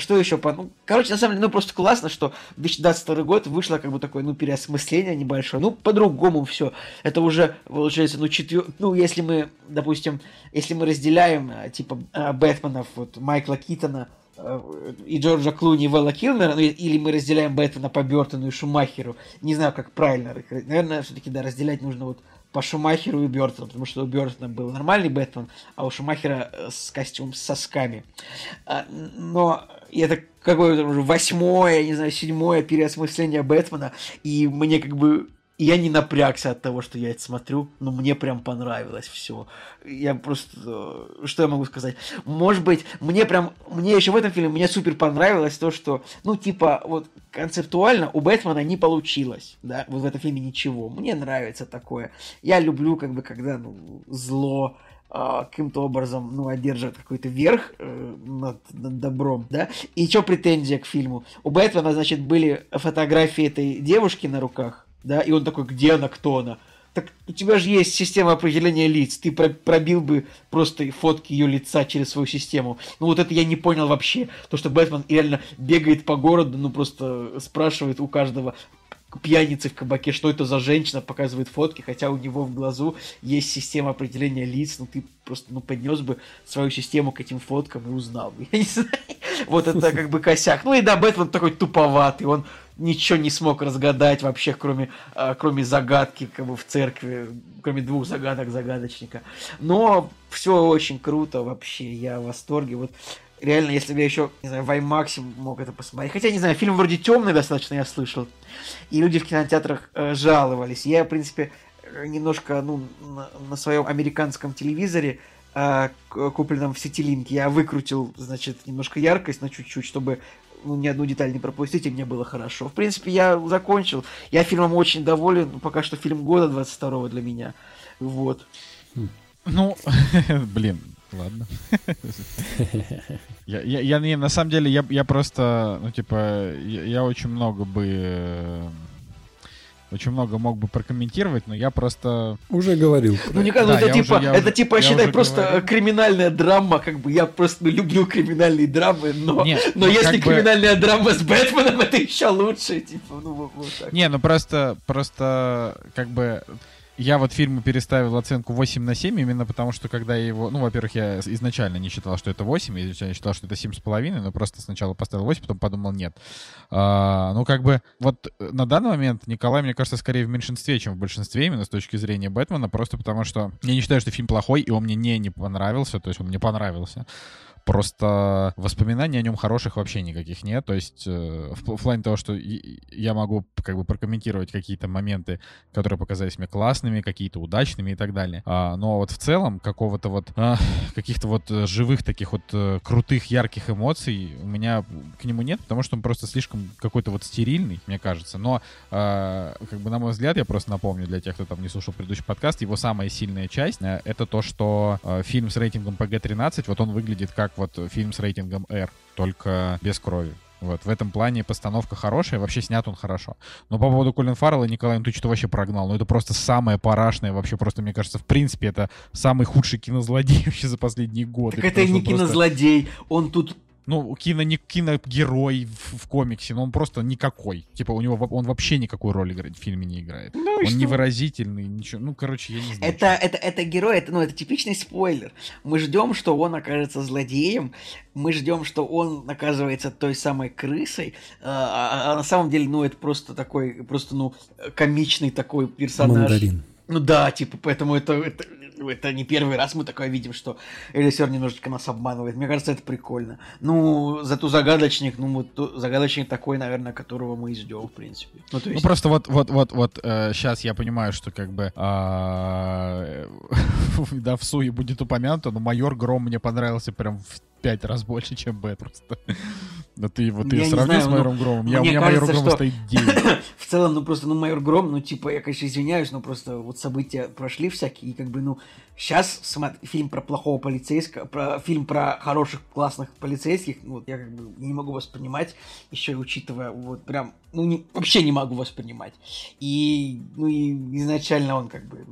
что еще? По... Ну, короче, на самом деле, ну просто классно, что 2022 год вышло как бы такое, ну, переосмысление небольшое. Ну, по-другому все. Это уже, получается, ну, четвер... Ну, если мы, допустим, если мы разделяем, э, типа, э, Бэтменов, вот, Майкла Китона, э, и Джорджа Клуни, и Вэлла Килмера, ну, или мы разделяем Бэтмена по Бертону и Шумахеру. Не знаю, как правильно. Наверное, все-таки, да, разделять нужно вот по Шумахеру и Бертону, потому что у Бертона был нормальный Бэтмен, а у Шумахера э, с костюмом с сосками. А, но это какое-то уже восьмое, не знаю, седьмое переосмысление Бэтмена, и мне как бы и я не напрягся от того, что я это смотрю, но мне прям понравилось все. Я просто... Э, что я могу сказать? Может быть, мне прям... Мне еще в этом фильме мне супер понравилось то, что, ну, типа, вот концептуально у Бэтмена не получилось, да, вот в этом фильме ничего. Мне нравится такое. Я люблю, как бы, когда, ну, зло а, каким-то образом, ну, одерживает какой-то верх э, над, над добром, да. И что претензия к фильму? У Бэтмена, значит, были фотографии этой девушки на руках, да, и он такой, где она, кто она? Так у тебя же есть система определения лиц, ты пробил бы просто фотки ее лица через свою систему. Ну вот это я не понял вообще. То, что Бэтмен реально бегает по городу, ну просто спрашивает у каждого пьяницы в кабаке, что это за женщина, показывает фотки, хотя у него в глазу есть система определения лиц, ну ты просто ну, поднес бы свою систему к этим фоткам и узнал бы. (laughs) Я не знаю. Вот это как бы косяк. Ну и да, Бэтмен такой туповатый, он ничего не смог разгадать вообще, кроме, а, кроме загадки как бы в церкви, кроме двух загадок загадочника. Но все очень круто вообще, я в восторге. Вот реально, если бы я еще, не знаю, в IMAX мог это посмотреть. Хотя, не знаю, фильм вроде темный достаточно, я слышал. И люди в кинотеатрах э, жаловались. Я, в принципе, немножко, ну, на, на своем американском телевизоре, э, купленном в сетилинке, я выкрутил, значит, немножко яркость на чуть-чуть, чтобы ну, ни одну деталь не пропустить, и мне было хорошо. В принципе, я закончил. Я фильмом очень доволен. Пока что фильм года 22 для меня. Вот. Ну, (laughs) блин, ладно. я, я, я, на самом деле, я, я просто, ну, типа, я, я очень много бы э, очень много мог бы прокомментировать, но я просто... Уже говорил. Ну, не, ну да, это, типа, уже, это уже, типа, считай, просто говорил. криминальная драма, как бы я просто ну, люблю криминальные драмы, но, Нет, но ну, если криминальная бы... драма с Бэтменом, (laughs) это еще лучше, типа, ну вот, вот так. Не, ну просто, просто, как бы, я вот фильму переставил оценку 8 на 7, именно потому что когда я его... Ну, во-первых, я изначально не считал, что это 8, я изначально считал, что это 7,5, но просто сначала поставил 8, потом подумал, нет. А, ну, как бы, вот на данный момент Николай, мне кажется, скорее в меньшинстве, чем в большинстве, именно с точки зрения Бэтмена, просто потому что я не считаю, что фильм плохой, и он мне не, не понравился, то есть он мне понравился. Просто воспоминаний о нем хороших вообще никаких нет. То есть э, в, в плане того, что я могу как бы прокомментировать какие-то моменты, которые показались мне классными, какие-то удачными и так далее. А, но вот в целом какого-то вот а, каких-то вот живых таких вот э, крутых, ярких эмоций у меня к нему нет, потому что он просто слишком какой-то вот стерильный, мне кажется. Но а, как бы на мой взгляд, я просто напомню для тех, кто там не слушал предыдущий подкаст, его самая сильная часть э, это то, что фильм с рейтингом PG-13, вот он выглядит как вот фильм с рейтингом R, только без крови. Вот, в этом плане постановка хорошая, вообще снят он хорошо. Но по поводу Колин Фаррелла, Николай, ты что вообще прогнал? Ну это просто самое парашное, вообще просто, мне кажется, в принципе, это самый худший кинозлодей (laughs) вообще за последние годы. Так это не кинозлодей, просто... он тут ну, кино, не киногерой в, в комиксе, но он просто никакой. Типа, у него он вообще никакой роли играет, в фильме не играет. Ну, он что? невыразительный, ничего. Ну, короче, я не знаю. Это, это, это герой, это, ну, это типичный спойлер. Мы ждем, что он окажется злодеем, мы ждем, что он оказывается той самой крысой, а, а, а на самом деле, ну, это просто такой, просто, ну, комичный такой персонаж. Мандарин. Ну да, типа, поэтому это, это, это не первый раз мы такое видим, что режиссер немножечко нас обманывает. Мне кажется, это прикольно. Ну, зато загадочник, ну, вот загадочник такой, наверное, которого мы и ждем, в принципе. Ну, то есть... ну просто вот, вот, вот, вот, э, сейчас я понимаю, что как бы э, (laughs) да, в Суе будет упомянуто, но майор Гром мне понравился прям в пять раз больше, чем Б просто. (laughs) Да ты его ты сравни с Майором ну, Громом. Я, у меня Майор Гром стоит 9. (coughs) в целом, ну просто, ну, Майор Гром, ну, типа, я, конечно, извиняюсь, но просто вот события прошли всякие, и как бы, ну, сейчас смотри, фильм про плохого полицейского, про фильм про хороших, классных полицейских, ну, вот я как бы не могу воспринимать, еще и учитывая, вот прям, ну, не, вообще не могу воспринимать. И, ну, и изначально он как бы,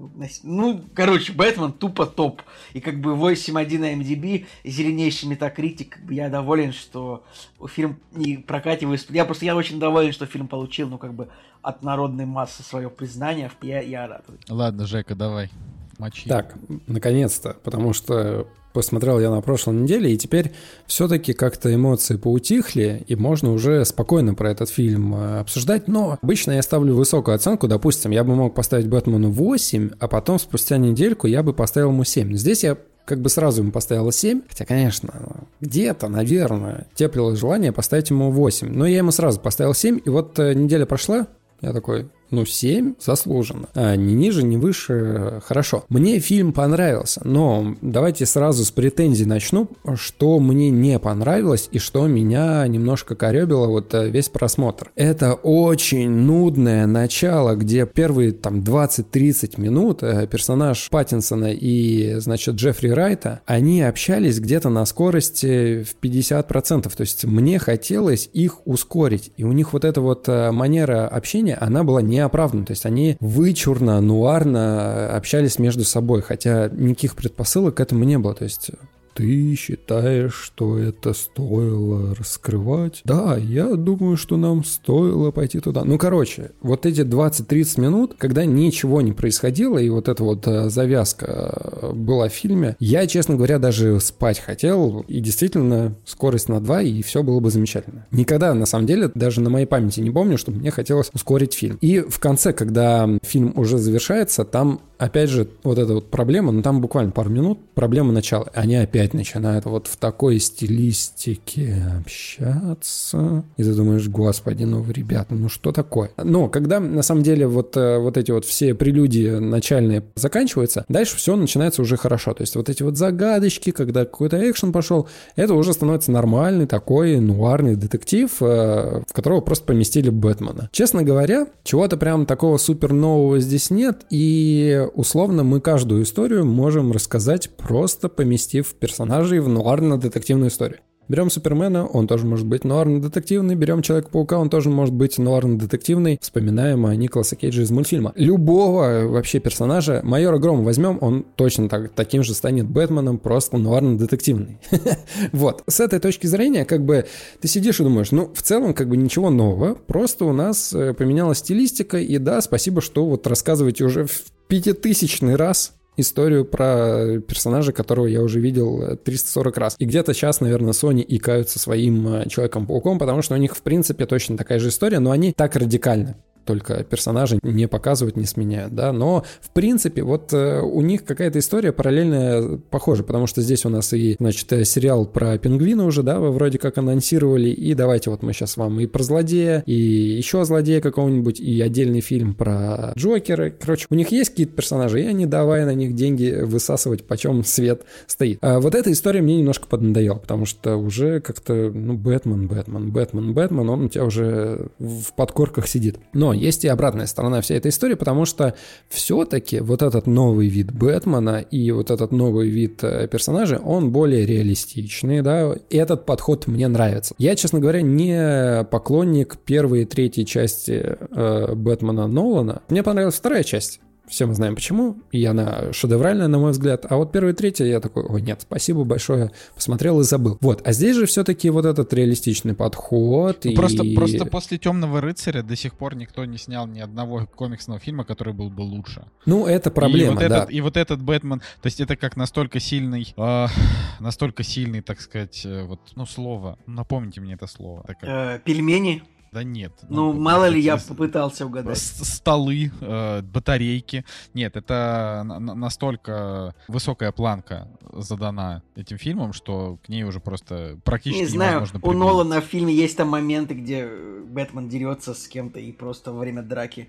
ну, короче, Бэтмен тупо топ. И как бы 8.1 на MDB, зеленейший метакритик, как бы я доволен, что фильм не прокативает. Я просто, я очень доволен, что фильм получил, ну, как бы, от народной массы свое признание, я, я рад. Ладно, Жека, давай. Мочи. Так, наконец-то, потому что посмотрел я на прошлой неделе, и теперь все-таки как-то эмоции поутихли, и можно уже спокойно про этот фильм э, обсуждать. Но обычно я ставлю высокую оценку, допустим, я бы мог поставить Бэтмену 8, а потом спустя недельку я бы поставил ему 7. Здесь я как бы сразу ему поставила 7, хотя, конечно, где-то, наверное, теплилось желание поставить ему 8, но я ему сразу поставил 7, и вот э, неделя прошла, я такой, ну, 7 заслуженно. А, ни ниже, ни выше, хорошо. Мне фильм понравился, но давайте сразу с претензий начну, что мне не понравилось и что меня немножко коребило вот э, весь просмотр. Это очень нудное начало, где первые там 20-30 минут э, персонаж Паттинсона и, значит, Джеффри Райта, они общались где-то на скорости в 50%. То есть мне хотелось их ускорить. И у них вот эта вот э, манера общения, она была не неоправданно. То есть они вычурно, нуарно общались между собой, хотя никаких предпосылок к этому не было. То есть ты считаешь, что это стоило раскрывать? Да, я думаю, что нам стоило пойти туда. Ну, короче, вот эти 20-30 минут, когда ничего не происходило, и вот эта вот э, завязка э, была в фильме, я, честно говоря, даже спать хотел, и действительно скорость на 2, и все было бы замечательно. Никогда, на самом деле, даже на моей памяти не помню, что мне хотелось ускорить фильм. И в конце, когда фильм уже завершается, там опять же, вот эта вот проблема, ну там буквально пару минут, проблема начала. Они опять начинают вот в такой стилистике общаться. И ты думаешь, господи, ну, ребята, ну что такое? Но когда на самом деле вот, э, вот эти вот все прелюдии начальные заканчиваются, дальше все начинается уже хорошо. То есть вот эти вот загадочки, когда какой-то экшен пошел, это уже становится нормальный такой нуарный детектив, э, в которого просто поместили Бэтмена. Честно говоря, чего-то прям такого супер нового здесь нет, и условно мы каждую историю можем рассказать, просто поместив персонажей в нуарно-детективную историю. Берем Супермена, он тоже может быть нуарно-детективный. Берем Человека-паука, он тоже может быть нуарно-детективный. Вспоминаем о Николаса Кейджа из мультфильма. Любого вообще персонажа, Майора Грома возьмем, он точно так, таким же станет Бэтменом, просто нуарно-детективный. (laughs) вот. С этой точки зрения, как бы, ты сидишь и думаешь, ну, в целом, как бы ничего нового, просто у нас э, поменялась стилистика, и да, спасибо, что вот рассказываете уже пятитысячный раз историю про персонажа, которого я уже видел 340 раз. И где-то сейчас, наверное, Sony икаются своим э, Человеком-пауком, потому что у них, в принципе, точно такая же история, но они так радикальны только персонажи не показывают, не сменяют, да, но в принципе вот э, у них какая-то история параллельная похожа, потому что здесь у нас и, значит, э, сериал про пингвина уже, да, вы вроде как анонсировали, и давайте вот мы сейчас вам и про злодея, и еще злодея какого-нибудь, и отдельный фильм про Джокера, короче, у них есть какие-то персонажи, и они давай на них деньги высасывать, почем свет стоит. А вот эта история мне немножко поднадоела, потому что уже как-то, ну, Бэтмен, Бэтмен, Бэтмен, Бэтмен, он у тебя уже в подкорках сидит. Но есть и обратная сторона всей этой истории, потому что все-таки вот этот новый вид Бэтмена и вот этот новый вид э, персонажа, он более реалистичный, да, и этот подход мне нравится. Я, честно говоря, не поклонник первой и третьей части э, Бэтмена Нолана. Мне понравилась вторая часть. Все мы знаем почему, и она шедевральная, на мой взгляд. А вот первая и третья я такой, ой, нет, спасибо большое, посмотрел и забыл. Вот, а здесь же все-таки вот этот реалистичный подход. Ну, и... просто, просто после Темного рыцаря до сих пор никто не снял ни одного комиксного фильма, который был бы лучше. Ну, это проблема, и вот да. Этот, и вот этот Бэтмен, то есть это как настолько сильный, э, (sighs) настолько сильный, так сказать, э, вот, ну, слово, напомните мне это слово. Такое. Э, пельмени. Да нет. Ну, ну мало ли, я попытался угадать. Столы, э, батарейки. Нет, это настолько высокая планка задана этим фильмом, что к ней уже просто практически Не знаю, невозможно у Нолана в фильме есть там моменты, где Бэтмен дерется с кем-то и просто во время драки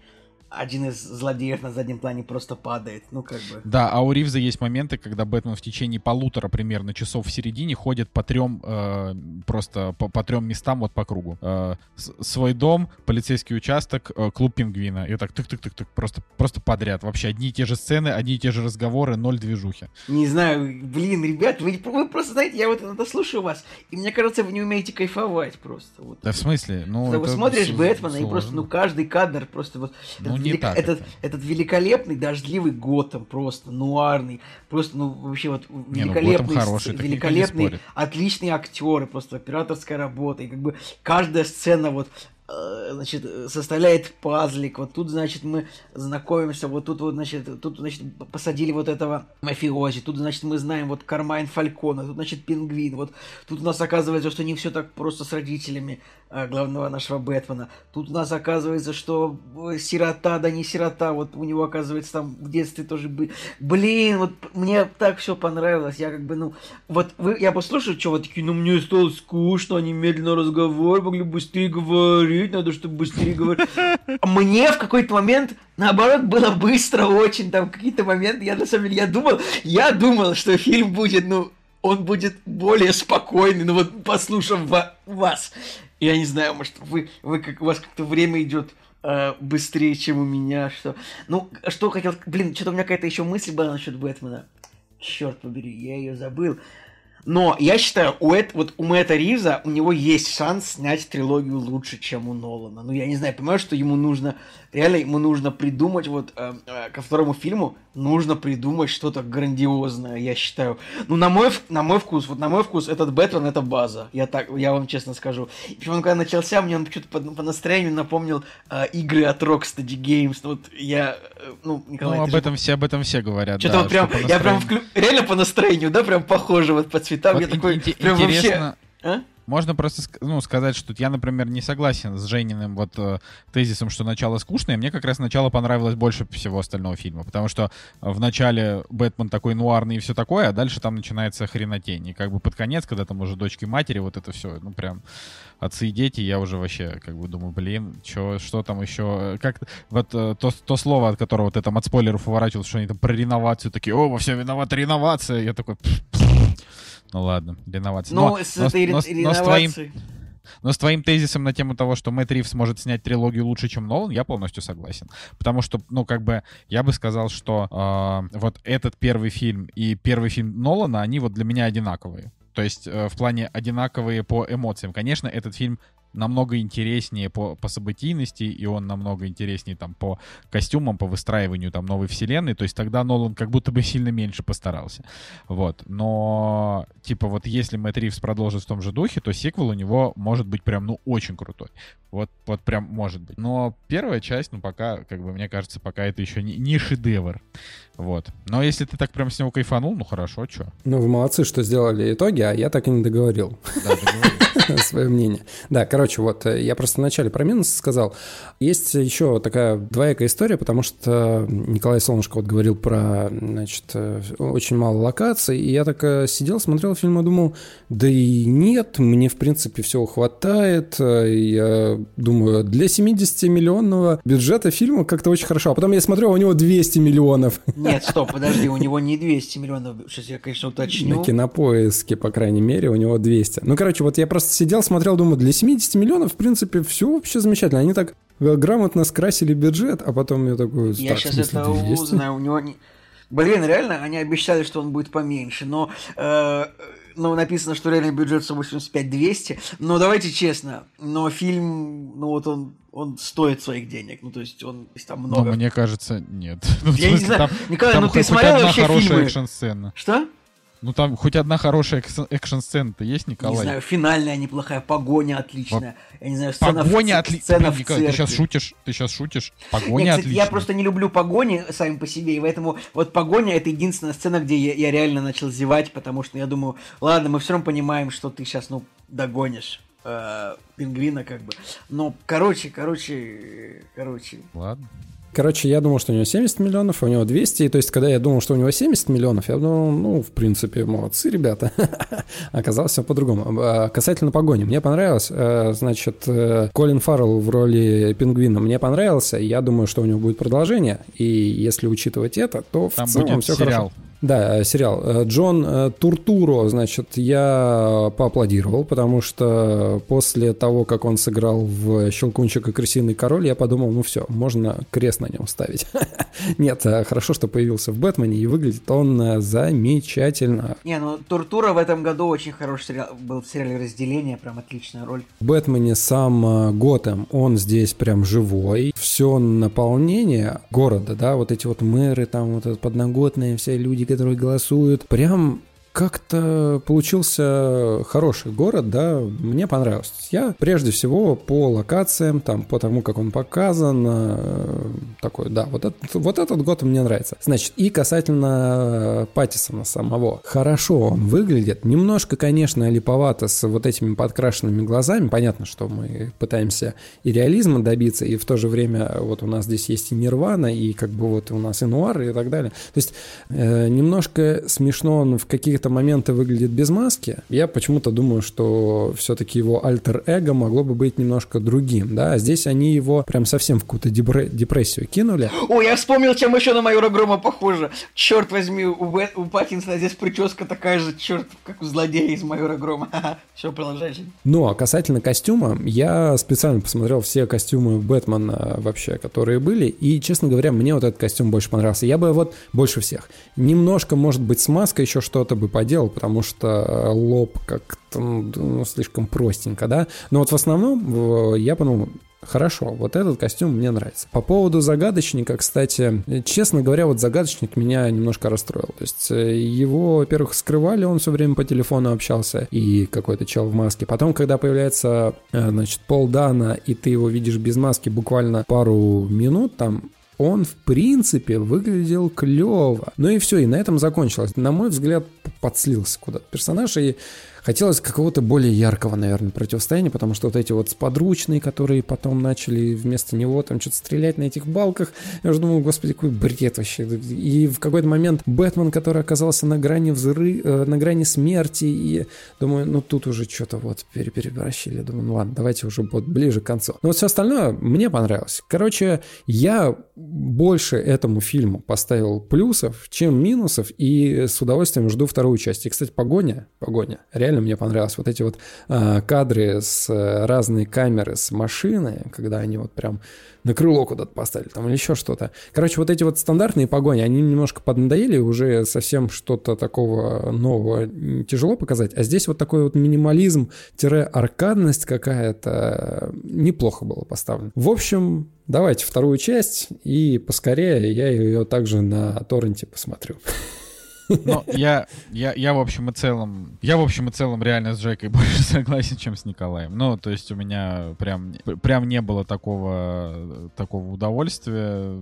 один из злодеев на заднем плане просто падает, ну как бы. Да, а у Ривза есть моменты, когда Бэтмен в течение полутора примерно часов в середине ходит по трем, э, просто по, по трем местам вот по кругу. Э, свой дом, полицейский участок, э, клуб пингвина. И так тык-тык-тык-тык, просто, просто подряд. Вообще одни и те же сцены, одни и те же разговоры, ноль движухи. Не знаю, блин, ребят, вы, вы просто знаете, я вот это слушаю вас, и мне кажется, вы не умеете кайфовать просто. Вот. Да в смысле? Ну, ты смотришь Бэтмена, и просто, ну, каждый кадр просто вот... Ну, не велик... так этот, это. этот великолепный дождливый Готэм, просто нуарный, просто, ну, вообще вот великолепный, не, ну, хороший, великолепный, отличные актеры, просто операторская работа, и как бы каждая сцена вот э, значит, составляет пазлик, вот тут, значит, мы знакомимся, вот тут вот, значит, тут, значит, посадили вот этого мафиози, тут, значит, мы знаем вот Кармайн Фалькона, тут, значит, Пингвин, вот тут у нас оказывается, что не все так просто с родителями главного нашего Бэтмена, тут у нас оказывается, что э, сирота, да не сирота, вот у него, оказывается, там в детстве тоже бы, блин, вот мне так все понравилось, я как бы, ну, вот вы, я послушаю, что вот такие, ну, мне стало скучно, они медленно разговор, могли быстрее говорить, надо, чтобы быстрее говорить. А Мне в какой-то момент, наоборот, было быстро очень, там какие-то моменты, я на самом деле, я думал, я думал, что фильм будет, ну, он будет более спокойный, ну вот послушав ва- вас. Я не знаю, может, вы, вы как, у вас как-то время идет э, быстрее, чем у меня, что... Ну, что хотел... Блин, что-то у меня какая-то еще мысль была насчет Бэтмена. Черт побери, я ее забыл. Но я считаю, у, Эд, вот у Мэтта Ривза у него есть шанс снять трилогию лучше, чем у Нолана. Ну, я не знаю, понимаю, что ему нужно, реально ему нужно придумать, вот э, э, ко второму фильму нужно придумать что-то грандиозное, я считаю. Ну, на мой, на мой вкус, вот на мой вкус, этот Бэтмен это база. Я так, я вам честно скажу. И он когда начался, мне он что-то по, по настроению напомнил э, игры от Rocksteady Games. Вот я, э, ну, Николай, Ну, об же этом все, об этом все говорят. что-то да, вот прям, что я прям вклю- реально по настроению, да, прям похоже вот по цветам. Вот я ин- такой, инте- прям вообще... интересно, А? Можно просто ну, сказать, что я, например, не согласен с Жениным вот э, тезисом, что начало скучное. Мне как раз начало понравилось больше всего остального фильма, потому что э, в начале Бэтмен такой нуарный и все такое, а дальше там начинается хренотень. И как бы под конец, когда там уже дочки матери, вот это все, ну прям отцы и дети, я уже вообще как бы думаю, блин, чё, что там еще, как вот э, то, то слово, от которого ты там от спойлеров уворачивался, что они там про реновацию такие, о, во все виновата реновация, я такой, «Пф, пф». Ну ладно, реновация. Ну, Но- с но- этой но- но с твоим но с твоим тезисом на тему того, что Мэтт Ривз может снять трилогию лучше, чем Нолан, я полностью согласен. Потому что, ну, как бы, я бы сказал, что э, вот этот первый фильм и первый фильм Нолана, они вот для меня одинаковые. То есть э, в плане одинаковые по эмоциям. Конечно, этот фильм намного интереснее по, по событийности, и он намного интереснее там по костюмам, по выстраиванию там новой вселенной. То есть тогда Нолан как будто бы сильно меньше постарался. Вот. Но, типа, вот если Мэтт Ривз продолжит в том же духе, то сиквел у него может быть прям, ну, очень крутой. Вот, вот прям может быть. Но первая часть, ну, пока, как бы, мне кажется, пока это еще не, не шедевр. Вот. Но если ты так прям с него кайфанул, ну, хорошо, чё. Ну, вы молодцы, что сделали итоги, а я так и не договорил Да, договорились. (laughs) свое мнение. Да, короче, вот э, я просто вначале про минусы сказал. Есть еще такая двоякая история, потому что Николай Солнышко вот говорил про, значит, э, очень мало локаций, и я так э, сидел, смотрел фильм и думал, да и нет, мне, в принципе, всего хватает. Я думаю, для 70-миллионного бюджета фильма как-то очень хорошо. А потом я смотрю, а у него 200 миллионов. Нет, стоп, (laughs) подожди, у него не 200 миллионов. Сейчас я, конечно, уточню. На кинопоиске, по крайней мере, у него 200. Ну, короче, вот я просто сидел, смотрел, думаю, для 70 миллионов, в принципе, все вообще замечательно. Они так э, грамотно скрасили бюджет, а потом я такой, Я так, сейчас смысле, это 200? узнаю. У него не... Блин, реально, они обещали, что он будет поменьше, но, э, ну, написано, что реальный бюджет 185-200, но давайте честно, но фильм, ну, вот он, он стоит своих денег, ну, то есть он, то есть там Но много... мне кажется, нет. (laughs) Ну, Я не знаю, там- Николай, там ну ты смотрел вообще хорошая фильмы? экшн-сцена. Что? Ну, там хоть одна хорошая экшн-сцена-то есть, Николай? Не знаю, финальная неплохая, погоня отличная. Я не знаю, сцена Погоня в, отличная. сцена в Николай, ты сейчас церкви. шутишь? Ты сейчас шутишь? Нет, Погоня кстати, отличная. я просто не люблю погони сами по себе, и поэтому вот погоня это единственная сцена, где я, я реально начал зевать, потому что я думаю, ладно, мы все равно понимаем, что ты сейчас, ну, догонишь э, пингвина, как бы. Но, короче, короче, короче. Ладно. Короче, я думал, что у него 70 миллионов, а у него 200. И то есть, когда я думал, что у него 70 миллионов, я думал, ну, в принципе, молодцы ребята. (laughs) Оказалось все по-другому. А, Касательно погони, мне понравилось. э, Значит, э, Колин Фаррелл в роли пингвина мне понравился. Я думаю, что у него будет продолжение. И если учитывать это, то в целом будет все сериал. хорошо. Да, э, сериал. Э, Джон э, Туртуро, значит, я поаплодировал, потому что после того, как он сыграл в «Щелкунчик и крысиный король», я подумал, ну все, можно крест на нем ставить. (laughs) Нет, хорошо, что появился в «Бэтмене», и выглядит он замечательно. Не, ну Туртура в этом году очень хороший сериал, был в сериале «Разделение», прям отличная роль. В «Бэтмене» сам Готэм, он здесь прям живой. Все наполнение города, да, вот эти вот мэры, там вот подноготные, все люди, которые голосуют, прям как-то получился хороший город, да, мне понравилось. Я прежде всего по локациям, там, по тому, как он показан, э, такой, да, вот этот, вот этот год мне нравится. Значит, и касательно Паттисона самого. Хорошо он выглядит, немножко, конечно, липовато с вот этими подкрашенными глазами. Понятно, что мы пытаемся и реализма добиться, и в то же время вот у нас здесь есть и Нирвана, и как бы вот у нас и Нуар, и так далее. То есть э, немножко смешно он в каких-то моменты выглядит без маски. Я почему-то думаю, что все-таки его альтер-эго могло бы быть немножко другим, да, а здесь они его прям совсем в какую-то депрессию кинули. О, я вспомнил, чем еще на майора Грома похоже. Черт возьми, у, Бэт, у Паттинсона здесь прическа такая же, черт, как у злодея из майора Грома. (laughs) Все, продолжай, Жень. Ну, а касательно костюма, я специально посмотрел все костюмы Бэтмена вообще, которые были, и, честно говоря, мне вот этот костюм больше понравился. Я бы вот больше всех. Немножко, может быть, с маской еще что-то бы поделал, потому что лоб как-то ну, слишком простенько, да. Но вот в основном я подумал, Хорошо, вот этот костюм мне нравится. По поводу загадочника, кстати, честно говоря, вот загадочник меня немножко расстроил. То есть э, его, во-первых, скрывали, он все время по телефону общался, и какой-то чел в маске. Потом, когда появляется, э, значит, Пол Дана, и ты его видишь без маски буквально пару минут, там он, в принципе, выглядел клево. Ну и все, и на этом закончилось. На мой взгляд, подслился куда-то персонаж, и Хотелось какого-то более яркого, наверное, противостояния, потому что вот эти вот сподручные, которые потом начали вместо него там что-то стрелять на этих балках, я уже думал, господи, какой бред вообще. И в какой-то момент Бэтмен, который оказался на грани взры, э, на грани смерти, и думаю, ну тут уже что-то вот перепревращили. Думаю, ну ладно, давайте уже вот ближе к концу. Но вот все остальное мне понравилось. Короче, я больше этому фильму поставил плюсов, чем минусов, и с удовольствием жду вторую часть. И, кстати, погоня, погоня, реально реально мне понравилось. Вот эти вот э, кадры с э, разные камеры с машины, когда они вот прям на крыло куда-то поставили там или еще что-то. Короче, вот эти вот стандартные погони, они немножко поднадоели, уже совсем что-то такого нового тяжело показать. А здесь вот такой вот минимализм-аркадность какая-то неплохо было поставлено. В общем, давайте вторую часть, и поскорее я ее также на торренте посмотрю. Ну, я, я, я в общем и целом, я в общем и целом реально с Джекой (laughs) больше согласен, чем с Николаем. Ну, то есть у меня прям, прям не было такого, такого удовольствия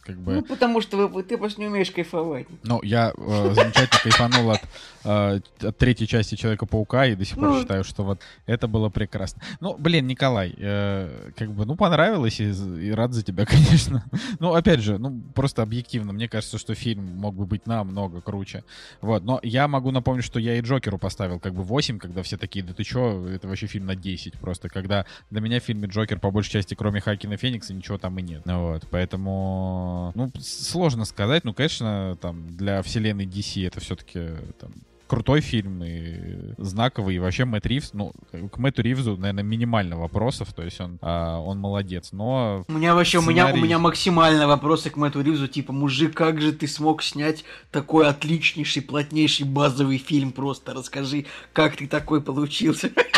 как бы... Ну, потому что вы, ты просто не умеешь кайфовать. Ну, я э, замечательно кайфанул от, э, от третьей части Человека-паука и до сих пор ну... считаю, что вот это было прекрасно. Ну, блин, Николай, э, как бы, ну, понравилось и, и рад за тебя, (laughs) конечно. ну, опять же, ну, просто объективно, мне кажется, что фильм мог бы быть намного круче. Вот, но я могу напомнить, что я и Джокеру поставил как бы 8, когда все такие, да ты чё, это вообще фильм на 10 просто, когда для меня в фильме Джокер по большей части, кроме Хакина Феникса, ничего там и нет. Вот, поэтому ну, сложно сказать. Ну, конечно, там, для вселенной DC это все-таки там, крутой фильм и знаковый. И вообще Мэтт Ривз, ну, к Мэтту Ривзу, наверное, минимально вопросов, то есть он, а, он молодец, но... У меня вообще, сценарий... у, меня, у меня максимально вопросы к Мэтту Ривзу, типа, мужик, как же ты смог снять такой отличнейший, плотнейший базовый фильм просто? Расскажи, как ты такой получился? (laughs)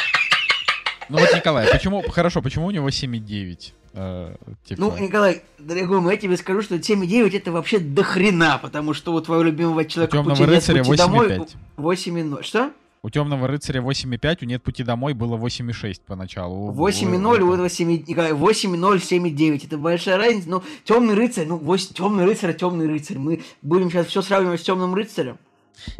Ну вот, Николай, почему, хорошо, почему у него 7,9? Э, типа... Ну, Николай, дорогой мой, я тебе скажу, что 7,9 это вообще дохрена, потому что у твоего любимого человека у Темного рыцаря 8,5. Домой 8,0. Что? У Темного рыцаря 8,5, у Нет пути домой было 8,6 поначалу. 8,0, у этого 7, Николай, 8,0, 7,9. Это большая разница. Ну, Темный рыцарь, ну, 8, Темный рыцарь, Темный рыцарь. Мы будем сейчас все сравнивать с Темным рыцарем.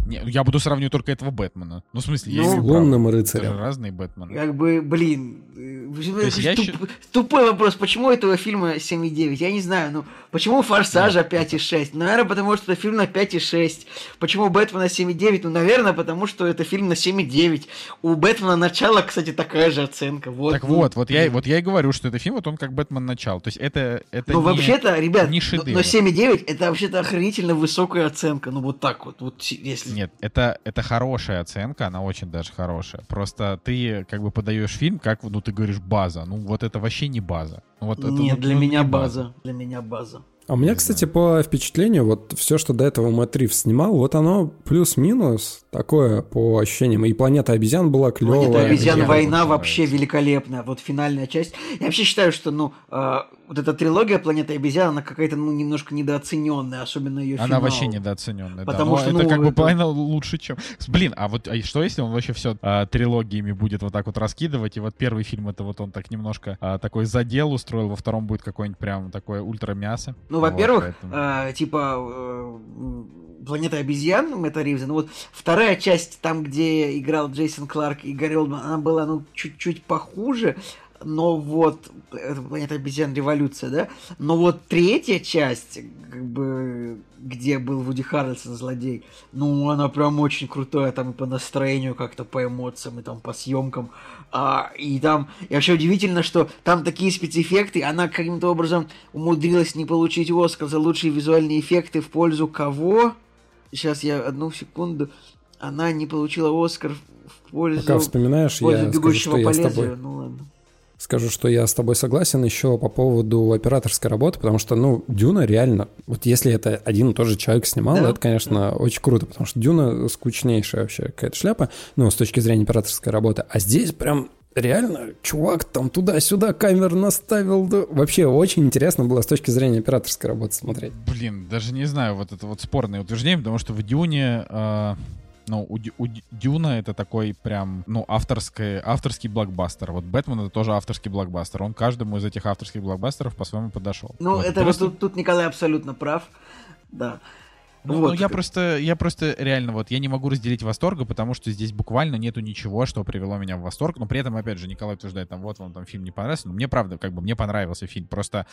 Не, я буду сравнивать только этого Бэтмена. Ну, в смысле, ну, есть лунным рыцарем. разные Бэтмены. Как бы, блин, э, туп, туп, тупой вопрос, почему этого фильма 7,9? Я не знаю, ну, почему Форсажа да. 5,6? Наверное, потому что это фильм на 5,6. Почему Бэтмена 7,9? Ну, наверное, потому что это фильм на 7,9. У Бэтмена начало, кстати, такая же оценка. Вот, так ну, вот, вот я, вот я и говорю, что это фильм, вот он как Бэтмен начал. То есть это, это Ну, вообще-то, ребят, не но, но 7,9 это вообще-то охренительно высокая оценка. Ну, вот так вот. вот если... Нет, это, это хорошая оценка, она очень даже хорошая. Просто ты как бы подаешь фильм, как, ну, ты говоришь, база. Ну, вот это вообще не база. Ну, вот Нет, это, для ну, меня база. база. Для меня база. А у меня, кстати, по впечатлению, вот все, что до этого Мэтт Ривз снимал, вот оно плюс-минус такое по ощущениям. И «Планета обезьян» была клевая. «Планета обезьян. Война» вообще великолепная. Вот финальная часть. Я вообще считаю, что, ну, э, вот эта трилогия «Планета обезьян», она какая-то, ну, немножко недооцененная, особенно ее Она финал. вообще недооцененная, Потому да. что, это ну, как бы это- половина (laughs) лучше, чем... Блин, а вот а что если он вообще все трилогиями будет вот так вот раскидывать, и вот первый фильм это вот он так немножко а, такой задел устроил, во втором будет какой-нибудь прям такое ультра мясо. Ну, во-первых, э, типа э, Планета обезьян Мэтта Ривза, ну вот вторая часть, там, где играл Джейсон Кларк и Гарри Олдман, она была, ну, чуть-чуть похуже, но вот это Планета обезьян Революция, да? Но вот третья часть, как бы, где был Вуди Харрельсон злодей, ну, она прям очень крутая, там и по настроению как-то, по эмоциям, и там по съемкам. А, и там, и вообще удивительно, что там такие спецэффекты, она каким-то образом умудрилась не получить Оскар за лучшие визуальные эффекты в пользу кого? Сейчас я одну секунду. Она не получила Оскар в пользу, Пока вспоминаешь, в пользу я скажу, бегущего что я по лезвию. Ну ладно. Скажу, что я с тобой согласен еще по поводу операторской работы, потому что, ну, Дюна реально, вот если это один и тот же человек снимал, Да, это, конечно, очень круто, потому что Дюна скучнейшая вообще какая-то шляпа, ну, с точки зрения операторской работы. А здесь прям реально чувак там туда-сюда камер наставил. да. Вообще очень интересно было с точки зрения операторской работы смотреть. Блин, даже не знаю, вот это вот спорное утверждение, потому что в Дюне... э, ну, у, у Дю- Дюна это такой прям, ну, авторский, авторский блокбастер. Вот Бэтмен это тоже авторский блокбастер. Он каждому из этих авторских блокбастеров по-своему подошел. Ну, Вот. это вот Просто- тут, тут Николай абсолютно прав. Да. Ну, Вот. ну, я просто, я просто реально вот, я не могу разделить восторга, потому что здесь буквально нету ничего, что привело меня в восторг. Но при этом, опять же, Николай утверждает, там, вот вам там фильм не понравился. Но мне правда, как бы, мне понравился фильм. Просто,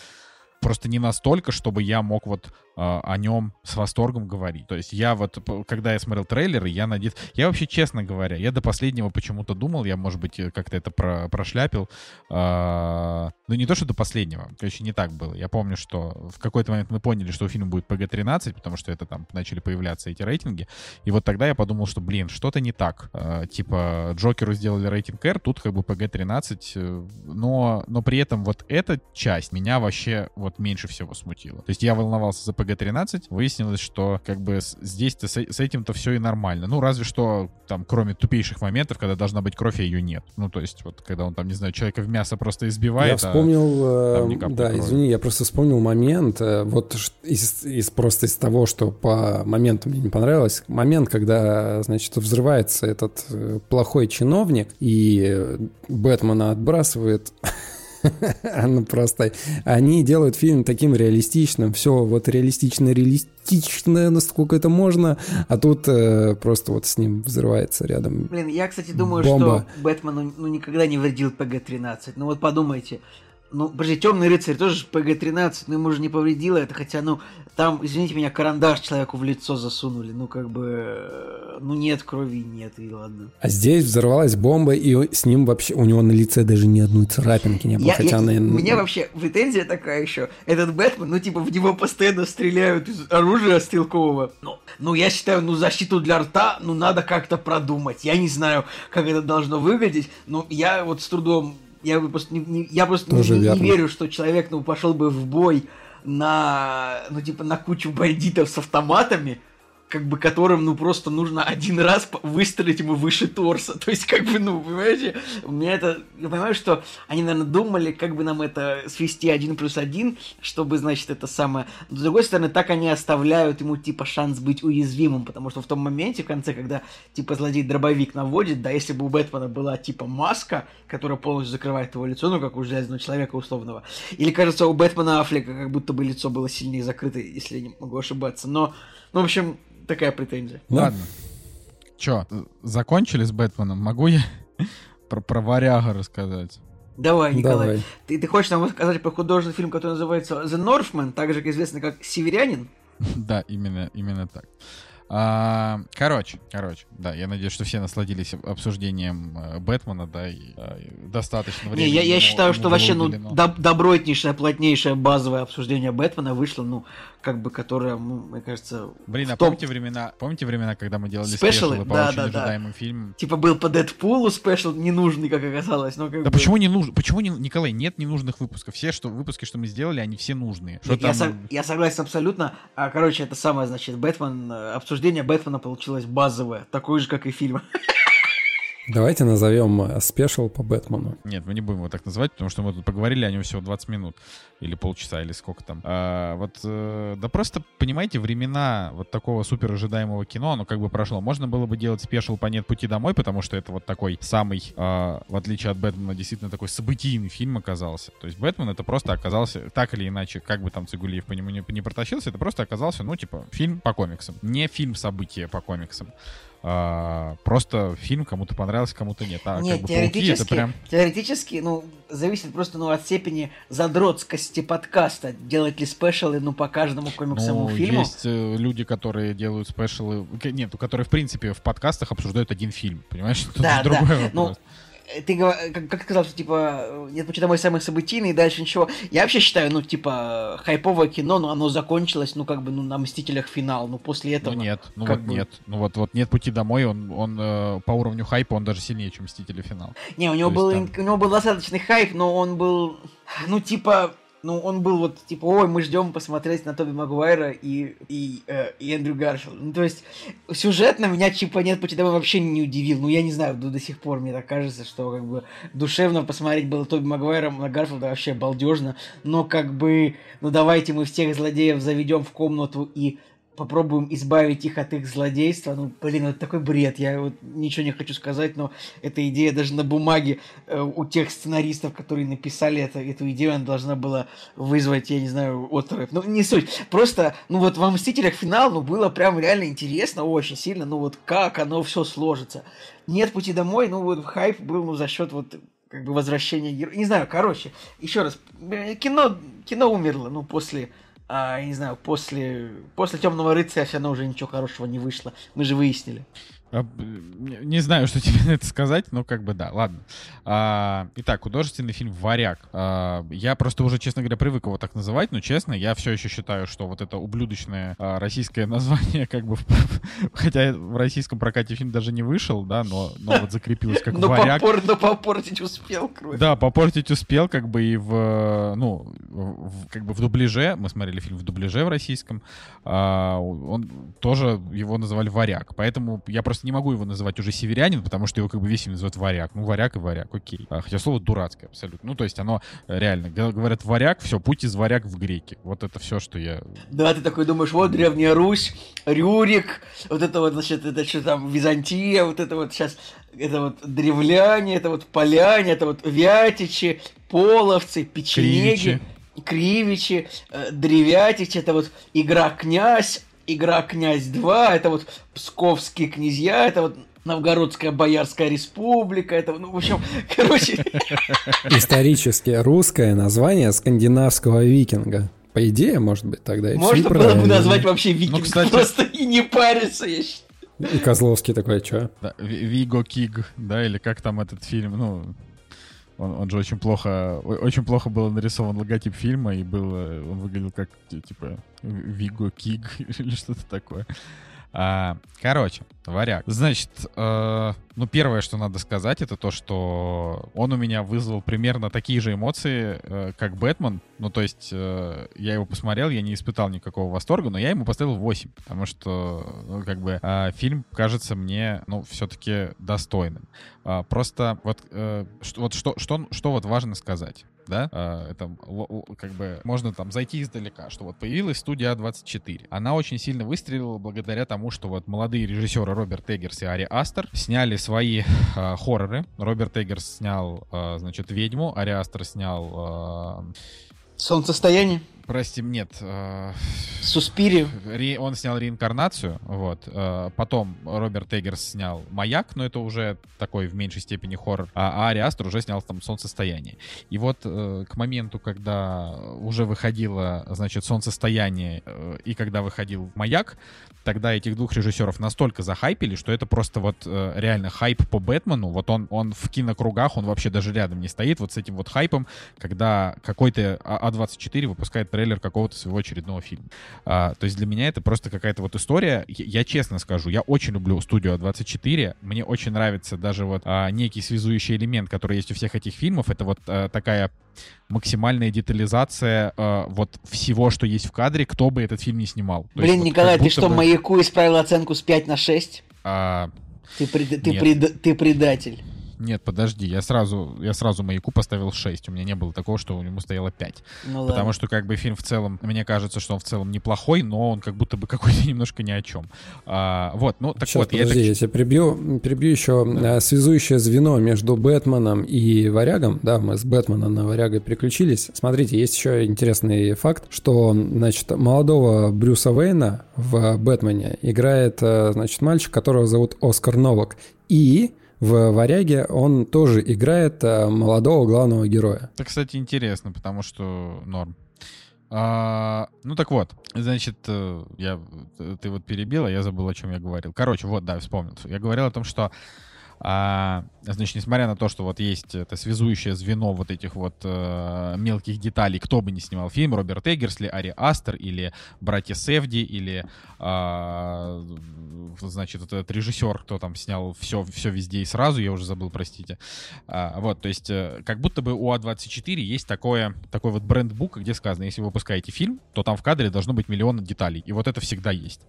просто не настолько, чтобы я мог вот о нем с восторгом говорить. То есть я вот, когда я смотрел трейлеры, я надеюсь... Я вообще, честно говоря, я до последнего почему-то думал, я, может быть, э, как-то это про- прошляпил. а, ну, не то, что до последнего, короче, не так было. Я помню, что в какой-то момент мы поняли, что у фильма будет PG-13, потому что это там начали появляться эти рейтинги. И вот тогда я подумал, что, блин, что-то не так. А, типа, Джокеру сделали рейтинг R, тут как бы PG-13, э, но, но при этом вот эта часть меня вообще вот меньше всего смутила. То есть я волновался за PG-13, выяснилось, что как бы здесь-то с, с этим-то все и нормально. Ну, разве что там, кроме тупейших моментов, когда должна быть кровь, а ее нет. Ну, то есть вот когда он там, не знаю, человека в мясо просто избивает, я а- вспомнил, там ни э, капли да, крови. извини, я просто вспомнил момент, э, вот из, из- просто из того, что по моменту мне не понравилось, момент, когда, значит, взрывается этот э, плохой чиновник, и Бэтмена отбрасывает (laughs) (laughs) ну просто они делают фильм таким реалистичным, все вот реалистично-реалистично, насколько это можно, а тут э, просто вот с ним взрывается рядом. Блин, я, кстати, думаю, Бомба. что Бэтмену ну, никогда не вредил ПГ-13. Ну вот подумайте. Ну, подожди, Темный рыцарь тоже ж ПГ-13, но ему же не повредило это, хотя, ну, там, извините меня, карандаш человеку в лицо засунули, ну, как бы, э, ну, нет крови, нет, и ладно. А здесь взорвалась бомба, и с ним вообще, у него на лице даже ни одной царапинки не было, Я- хотя я- она... У меня вообще претензия такая еще. Этот Бэтмен, ну, типа, в него постоянно стреляют из оружия стрелкового. Ну, ну, я считаю, ну, защиту для рта, ну, надо как-то продумать. Я не знаю, как это должно выглядеть, но я вот с трудом... Я бы просто не, не- я просто не- Тоже не, не верю, что человек, ну, пошел бы в бой на, ну, типа, на кучу бандитов с автоматами, как бы которым, ну, просто нужно один раз выстрелить ему выше торса. (laughs) То есть, как бы, ну, понимаете, у меня это... Я понимаю, что они, наверное, думали, как бы нам это свести один плюс один, чтобы, значит, это самое... Но, с другой стороны, так они оставляют ему, типа, шанс быть уязвимым, потому что в том моменте, в конце, когда, типа, злодей дробовик наводит, да, если бы у Бэтмена была, типа, маска, которая полностью закрывает его лицо, ну, как у Железного Человека условного, или, кажется, у Бэтмена Аффлека как будто бы лицо было сильнее закрыто, если я не могу ошибаться, но, ну, в общем, такая претензия. Да. Ладно. Чё, закончили с Бэтменом? Могу я (laughs) про, про варяга рассказать? Давай, Николай. Давай. Ты, ты хочешь нам рассказать про художественный фильм, который называется The Northman, также известный как Северянин? (laughs) Да, именно, именно так. А, короче, короче, да, я надеюсь, что все насладились обсуждением э, Бэтмена, да, и, э, достаточно Не, времени. я, я ему- считаю, ему что вообще, ну, уделено. доб- добротнейшее, плотнейшее базовое обсуждение Бэтмена вышло, ну, как бы, которое, ну, мне кажется, Блин, а в топ- помните времена, помните времена, когда мы делали Спешалы? спешалы по Да, очень да, да. ожидаемым фильмам? типа был по Дэдпулу спешл, ненужный, как оказалось, но как Да бы... почему не нужно? Почему не, Николай, нет ненужных выпусков? Все, что выпуски, что мы сделали, они все нужные. Что Нет, я, там- со- я согласен абсолютно. А, короче, это самое, значит, Бэтмен, э, обсуждение Бэтмена получилось базовое, такое же, как и фильм. (laughs) Давайте назовем э, special по Бэтмену. Нет, мы не будем его так называть, потому что мы тут поговорили о нем всего 20 минут. Или полчаса, или сколько там. А, вот, э, да просто, понимаете, времена вот такого супер ожидаемого кино, оно как бы прошло. Можно было бы делать special по «Нет пути домой», потому что это вот такой самый, э, в отличие от Бэтмена, действительно такой событийный фильм оказался. То есть Бэтмен это просто оказался, так или иначе, как бы там Цигулиев по нему не, не протащился, это просто оказался, ну, типа, фильм по комиксам. Не фильм события по комиксам. А, просто фильм кому-то понравился, кому-то нет. А Нет, как бы теоретически, это прям... теоретически, ну, зависит просто ну, от степени задротскости подкаста. Делать ли спешалы, ну, по каждому комиксовому Ну, фильму. есть э, люди, которые делают спешалы, нет, ну, которые, в принципе, в подкастах обсуждают один фильм, понимаешь? (laughs) Тут Да, да. другой Ну, вопрос. э, ты гова- как, как сказал, что типа э, нет почему мой самый событийный, и дальше ничего. Я вообще считаю, ну, типа, хайповое кино, ну, оно закончилось, ну, как бы, ну, на Мстителях финал. Ну, после Ну этого. нет, ну вот бы- нет. Ну вот, вот нет пути домой, он, он э, по уровню хайпа, он даже сильнее, чем Мстители финал. Не, у него, То был, есть у него был достаточный хайп, но он был, ну, типа, ну, он был вот, типа, ой, мы ждем посмотреть на Тоби Магуайра и, и, э, и Эндрю Гарфилд. Ну, то есть, сюжетно меня, типа, нет пути домой вообще не удивил. Ну, я не знаю, до, до сих пор мне так кажется, что, как бы, душевно посмотреть было Тоби Магуайра на Гарфилда вообще балдежно. Но, как бы, ну, давайте мы всех злодеев заведем в комнату и попробуем избавить их от их злодейства. Ну, блин, это такой бред. Я вот ничего не хочу сказать, но эта идея даже на бумаге э, у тех сценаристов, которые написали это, эту идею, она должна была вызвать, я не знаю, отрыв. Ну, не суть. Просто, ну вот во «Мстителях» финал, ну, было прям реально интересно, очень сильно. Ну, вот как оно все сложится. Нет пути домой, ну, вот хайп был, ну, за счет вот как бы возвращения героя. Не знаю, короче, еще раз, э, кино, кино умерло, ну, после а, я не знаю, после, после Темного рыцаря все равно уже ничего хорошего не вышло. Мы же выяснили. А, Не знаю, что (laughs) тебе на это сказать, но как бы да, ладно. А, итак, художественный фильм «Варяг». А, я просто уже, честно говоря, привык его так называть, но честно, я все еще считаю, что вот это ублюдочное а, российское (laughs) название, как бы, (laughs) хотя в российском прокате фильм даже не вышел, да, но, но вот закрепилось как но, «Варяг». попор- но попортить успел, кровь. Да, попортить успел, как бы и в, ну, в- как бы в дубляже, мы смотрели фильм в дубляже в российском, а, он тоже его называли «Варяг», поэтому я просто не могу его называть уже «Северянин», потому что его как бы весь называют «Варяг», ну, «Варяг» и «Варяг», окей. А, хотя слово дурацкое абсолютно, ну, то есть оно э, реально, говорят «Варяг», все, путь из «Варяг» в греки, вот это все, что я... Да, ты такой думаешь, вот Древняя Русь, Рюрик, вот это вот, значит, это что там, Византия, вот это вот сейчас, это вот древляне, это вот поляне, это вот вятичи, половцы, печенеги, кривичи, э, древятичи, это вот игра князь, игра князь 2, это вот псковские князья, это вот Новгородская Боярская республика, это, ну, в общем, (laughs) короче, Исторически русское название скандинавского викинга. По идее, может быть, тогда и всё можно было бы назвать вообще викинг, кстати- просто и не париться, я считаю. И Козловский такой, чё? Да, Ви- Виго Киг, да, или как там этот фильм, ну... Он, он же очень плохо, очень плохо был нарисован логотип фильма, и был, он выглядел как, ти- типа, Виго Киг (laughs) или что-то такое. А, короче, варяг. Значит, э, ну, первое, что надо сказать, это то, что он у меня вызвал примерно такие же эмоции, э, как Бэтмен. Ну, то есть, э, я его посмотрел, я не испытал никакого восторга, но я ему поставил 8, потому что, ну, как бы, э, фильм кажется мне, ну, все-таки достойным. А, просто вот, э, что, вот что, что, что вот важно сказать да, А, это как бы можно там зайти издалека, что вот появилась студия А24. Она очень сильно выстрелила благодаря тому, что вот молодые режиссеры Роберт Эггерс и Ари Астер сняли свои а, хорроры. Роберт Эггерс снял, а, значит, «Ведьму», Ари Астер снял, а, Солнцестояние, прости, нет, а, Суспирию. Ре- он снял реинкарнацию, вот. Э, Потом Роберт Эггерс снял Маяк, но это уже такой в меньшей степени хоррор. А Ари Астер уже снял там Солнцестояние. И вот э, к моменту, когда уже выходило, значит, Солнцестояние э, и когда выходил Маяк, тогда этих двух режиссеров настолько захайпили, что это просто вот э, реально хайп по Бэтмену. Вот он, он в кинокругах, он вообще даже рядом не стоит вот с этим вот хайпом, когда какой-то А- А24 выпускает трейлер какого-то своего очередного фильма. А, то есть для меня это просто какая-то вот история. Я, я честно скажу, я очень люблю студию А24. Мне очень нравится даже вот а, некий связующий элемент, который есть у всех этих фильмов. Это вот а, такая максимальная детализация а, вот всего, что есть в кадре, кто бы этот фильм не снимал. То есть Блин, вот Николай, как ты что, бы, маяку исправил оценку с 5 на 6? а, Ты, пред- ты, пред- ты предатель. Нет, подожди, я сразу, я сразу маяку поставил 6. У меня не было такого, что у него стояло 5. Ну ладно. Потому что как бы фильм в целом, мне кажется, что он в целом неплохой, но он как будто бы какой-то (laughs) немножко ни о чем. А, вот, ну так Сейчас, вот, я подожди, это- я тебя прибью, прибью еще э, связующее звено между Бэтменом и Варягом. Да, мы с Бэтмена на Варяга переключились. Смотрите, есть еще интересный факт, что, значит, молодого Брюса Уэйна в Бэтмене играет, э, значит, мальчик, которого зовут Оскар Новак. И в Варяге он тоже играет э, молодого главного героя. Это, кстати, интересно, потому что норм. А, ну так вот, значит, э, я, ты вот перебил, а я забыл, о чем я говорил. Короче, вот, да, вспомнил. Я говорил о том, что а, значит, несмотря на то, что вот есть это связующее звено вот этих вот э, мелких деталей, кто бы ни снимал фильм, Роберт Эггерсли, Ари Астер или братья Севди или, а, значит, этот режиссер, кто там снял все, все везде и сразу, я уже забыл, простите. А, вот, то есть, э, как будто бы у А24 есть такое, такой вот брендбук, где сказано, если вы выпускаете фильм, то там в кадре должно быть миллион деталей, и вот это всегда есть.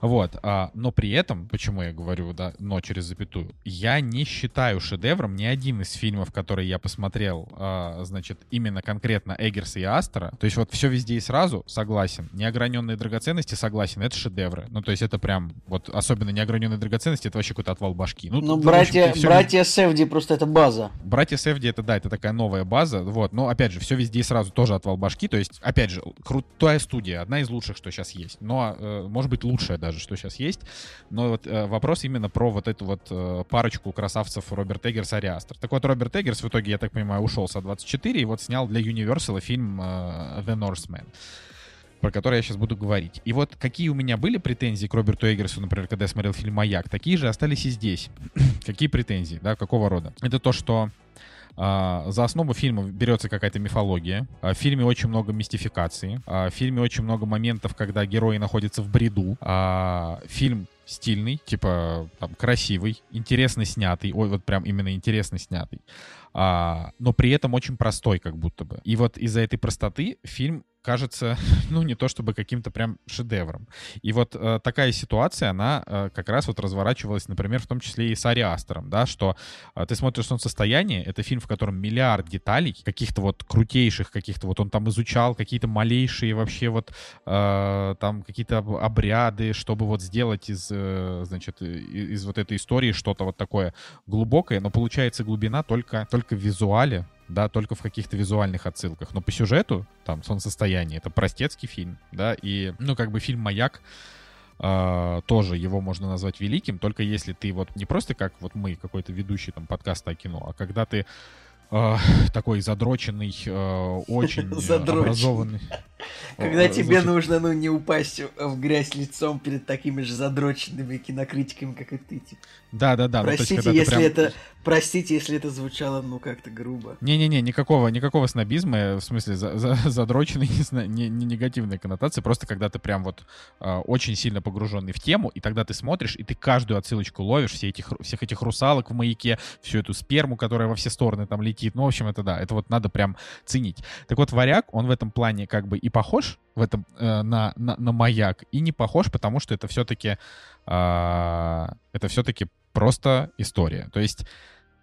Вот, а, но при этом, почему я говорю, да, но через запятую, я не считаю шедевром ни один из фильмов, которые я посмотрел, а, значит, именно конкретно Эггерса и Астера. То есть вот все везде и сразу, согласен. Неограненные драгоценности, согласен, это шедевры. Ну, то есть это прям, вот особенно неограненные драгоценности, это вообще какой-то отвал башки. Ну, Ну, тут, братья, всё братья Севди просто это база. Братья Севди это да, это такая новая база, вот. Но опять же, все везде и сразу тоже отвал башки. То есть, опять же, крутая студия, одна из лучших, что сейчас есть. Но, э, может быть, лучшая даже, что сейчас есть. Но вот э, вопрос именно про вот эту вот э, парочку красавцев Роберт Эггерс и Ари Астер. Так вот, Роберт Эггерс в итоге, я так понимаю, ушел с А24 и вот снял для Universal фильм э, The Northman про который я сейчас буду говорить. И вот какие у меня были претензии к Роберту Эггерсу, например, когда я смотрел фильм «Маяк», такие же остались и здесь. (clears throat) какие претензии, да, какого рода? Это то, что а, за основу фильма берется какая-то мифология. А, В фильме очень много мистификации. А, В фильме очень много моментов, когда герои находятся в бреду. А, Фильм стильный, типа там красивый, интересно снятый, ой, вот прям именно интересно снятый, а, но при этом очень простой, как будто бы. И вот из-за этой простоты фильм кажется, (laughs) ну, не то чтобы каким-то прям шедевром. И вот э, такая ситуация, она э, как раз вот разворачивалась, например, в том числе и с Ари Астером, да, что э, ты смотришь «Солнцестояние», это фильм, в котором миллиард деталей, каких-то вот крутейших, каких-то вот он там изучал, какие-то малейшие вообще вот э, там какие-то об- обряды, чтобы вот сделать из, э, значит, и- из вот этой истории что-то вот такое глубокое, но получается глубина только, только в визуале, да, только в каких-то визуальных отсылках. Но по сюжету, там, «Солнцестояние» — это простецкий фильм, да, и, ну, как бы фильм «Маяк», а, тоже его можно назвать великим, только если ты вот не просто как вот мы, какой-то ведущий там подкаста о кино, а когда ты а, такой задроченный, а, очень э, (laughs) Задроченный. образованный. Когда Э, тебе нужно, ну, не упасть в грязь лицом перед такими же задроченными кинокритиками, как и ты. типа. Да, да, да. ну, есть, простите, когда ты если прям- это, простите, если это звучало, ну, как-то грубо. Не-не-не, никакого, никакого снобизма, э, в смысле за, за- (laughs) задроченной не, не- не негативной коннотации, просто когда ты прям вот а, очень сильно погруженный в тему, и тогда ты смотришь, и ты каждую отсылочку ловишь, все этих, всех этих русалок в маяке, всю эту сперму, которая во все стороны там летит, ну, в общем, это да, это вот надо прям ценить. Так вот, «Варяг», он в этом плане как бы и похож в этом, э, на, на, на «Маяк», и не похож, потому что это все-таки это все-таки просто история. То есть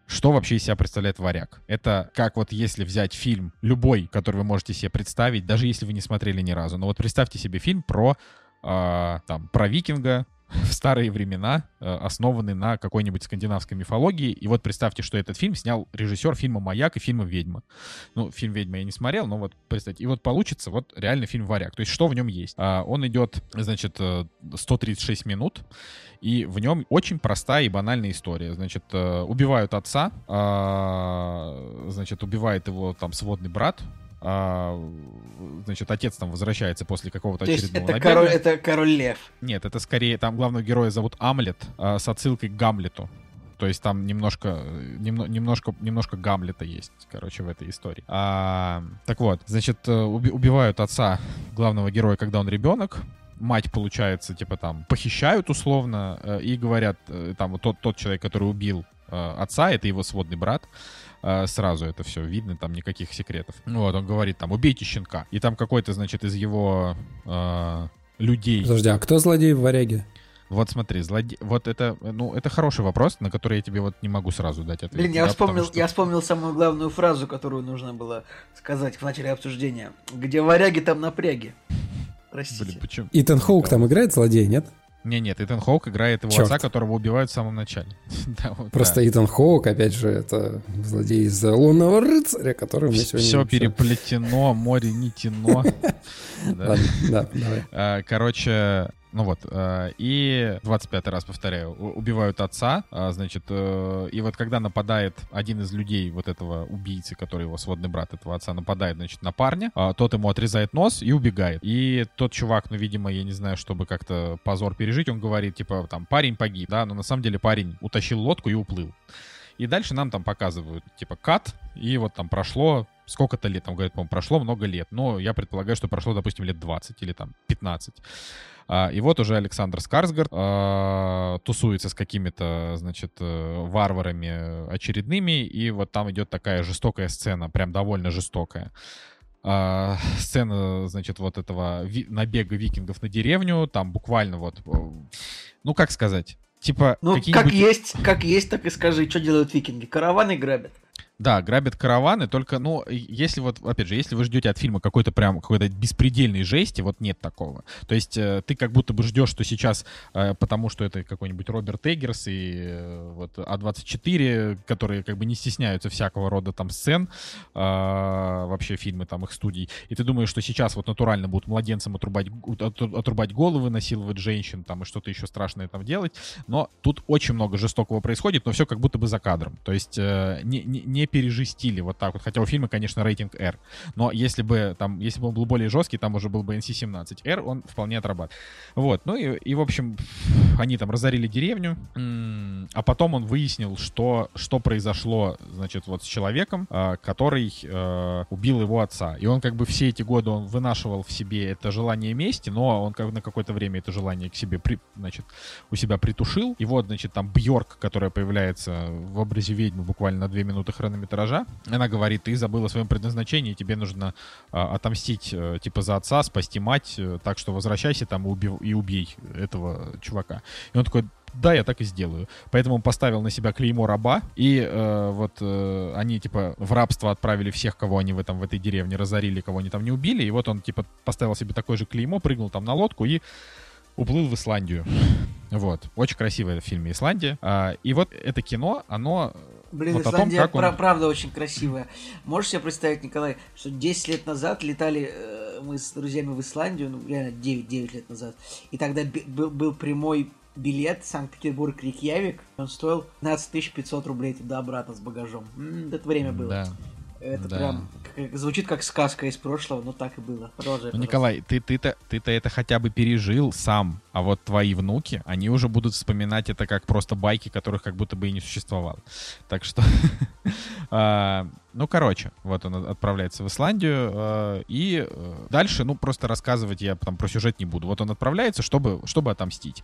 что вообще из себя представляет «Варяг»? Это как вот если взять фильм, любой, который вы можете себе представить, даже если вы не смотрели ни разу. Но вот представьте себе фильм про, а, там, про викинга в старые времена, э, основанный на какой-нибудь скандинавской мифологии. И вот представьте, что этот фильм снял режиссер фильма «Маяк» и фильма «Ведьма». Ну, фильм «Ведьма» я не смотрел, но вот представьте. И вот получится вот реально фильм «Варяг». То есть что в нем есть? А, Он идет, значит, э, 136 минут, и в нем очень простая и банальная история. Значит, э, убивают отца, а, значит, убивает его там сводный брат, а, значит, отец там возвращается после какого-то очередного это набега. король, это король лев. Нет, это скорее там главного героя зовут Амлет а, с отсылкой к Гамлету. То есть там немножко, немно- немножко, немножко Гамлета есть, короче, в этой истории. А, так вот, значит, э, уби- убивают отца главного героя, когда он ребенок. Мать, получается, типа там похищают условно э, и говорят, э, там вот тот, тот человек, который убил отца, это его сводный брат. Э, Сразу это все видно, там никаких секретов. Вот, он говорит там, убейте щенка. И там какой-то, значит, из его э, людей Подожди, а кто злодей в «Варяге»? Вот смотри, злоде... вот это, ну, это хороший вопрос, на который я тебе вот не могу сразу дать ответ. Блин, я да, вспомнил, что- я вспомнил самую главную фразу, которую нужно было сказать в начале обсуждения. Где варяги, там напряги. Простите. Блин, почему? Итан Хоук там играет злодей, нет? Не, нет, Итан Хоук играет его Чёрт. отца, которого убивают в самом начале. (laughs) Да, вот, Просто да. Итан Хоук, опять же, это злодей из «Лунного рыцаря», который меня сегодня... Все переплетено, море. (laughs) Да. Ладно, да, давай. А, Короче, ну вот, а, и 25 раз повторяю, убивают отца, а, значит, э, и вот когда нападает один из людей вот этого убийцы, который его сводный брат этого отца, нападает, значит, на парня, а, тот ему отрезает нос и убегает. И тот чувак, ну, видимо, я не знаю, чтобы как-то позор пережить, он говорит, типа, там, парень погиб, да, но на самом деле парень утащил лодку и уплыл. И дальше нам там показывают, типа, кат, и вот там прошло сколько-то лет, там говорят, по-моему, прошло много лет, но я предполагаю, что прошло, допустим, лет 20 или там 15. А, и вот уже Александр Скарсгард а, тусуется с какими-то, значит, э, варварами очередными, и вот там идет такая жестокая сцена, прям довольно жестокая. А, сцена, значит, вот этого ви- набега викингов на деревню, там буквально вот, э, ну как сказать, типа Ну, как есть, как есть, так и скажи, что делают викинги. Караваны грабят. Да, грабят караваны, только, ну, если вот, опять же, если вы ждете от фильма какой-то прям, какой-то беспредельной жести, вот нет такого. То есть э, ты как будто бы ждешь, что сейчас, э, потому что это какой-нибудь Роберт Эггерс и э, вот А24, которые как бы не стесняются всякого рода там сцен, э, вообще фильмы там их студий, и ты думаешь, что сейчас вот натурально будут младенцам отрубать, от- отрубать головы, насиловать женщин там и что-то еще страшное там делать, но тут очень много жестокого происходит, но все как будто бы за кадром. То есть э, не, не, пережестили вот так вот. Хотя у фильма, конечно, рейтинг R. Но если бы там, если бы он был более жесткий, там уже был бы NC-17. R он вполне отрабатывает. Вот. Ну и, и, в общем, они там разорили деревню, а потом он выяснил, что, что произошло, значит, вот с человеком, э, который э, убил его отца. И он как бы все эти годы он вынашивал в себе это желание мести, но он как на какое-то время это желание к себе, при, значит, у себя притушил. И вот, значит, там Бьорк, которая появляется в образе ведьмы буквально на две минуты хронометража, она говорит, ты забыла о своем предназначении, тебе нужно а, отомстить, э, типа, за отца, спасти мать, э, так что возвращайся там и, уби- и убей этого чувака. И он такой, да, я так и сделаю. Поэтому он поставил на себя клеймо раба, и э, вот э, они, типа, в рабство отправили всех, кого они в, этом, в этой деревне разорили, кого они там не убили, и вот он, типа, поставил себе такое же клеймо, прыгнул там на лодку и уплыл в Исландию. Вот. Очень красивое в фильме «Исландия». А, и вот это кино, оно... Блин, вот том, Исландия как он- пра- правда очень красивая. Можешь себе представить, Николай, что 10 лет назад летали э, мы с друзьями в Исландию, ну, реально 9-9 лет назад, и тогда был, был прямой билет Санкт-Петербург-Рикьявик, он стоил 15 500 рублей туда-обратно с багажом. М, это время было. Да. Это да. прям звучит как сказка из прошлого, но так и было. Продолжай, Ну. Николай, ты, ты-то, ты-то это хотя бы пережил сам, а вот твои внуки, они уже будут вспоминать это как просто байки, которых как будто бы и не существовало. Так что, (laughs) а, ну, короче, вот он отправляется в Исландию, а, и э, дальше, ну, просто рассказывать я там про сюжет не буду. Вот он отправляется, чтобы, чтобы отомстить.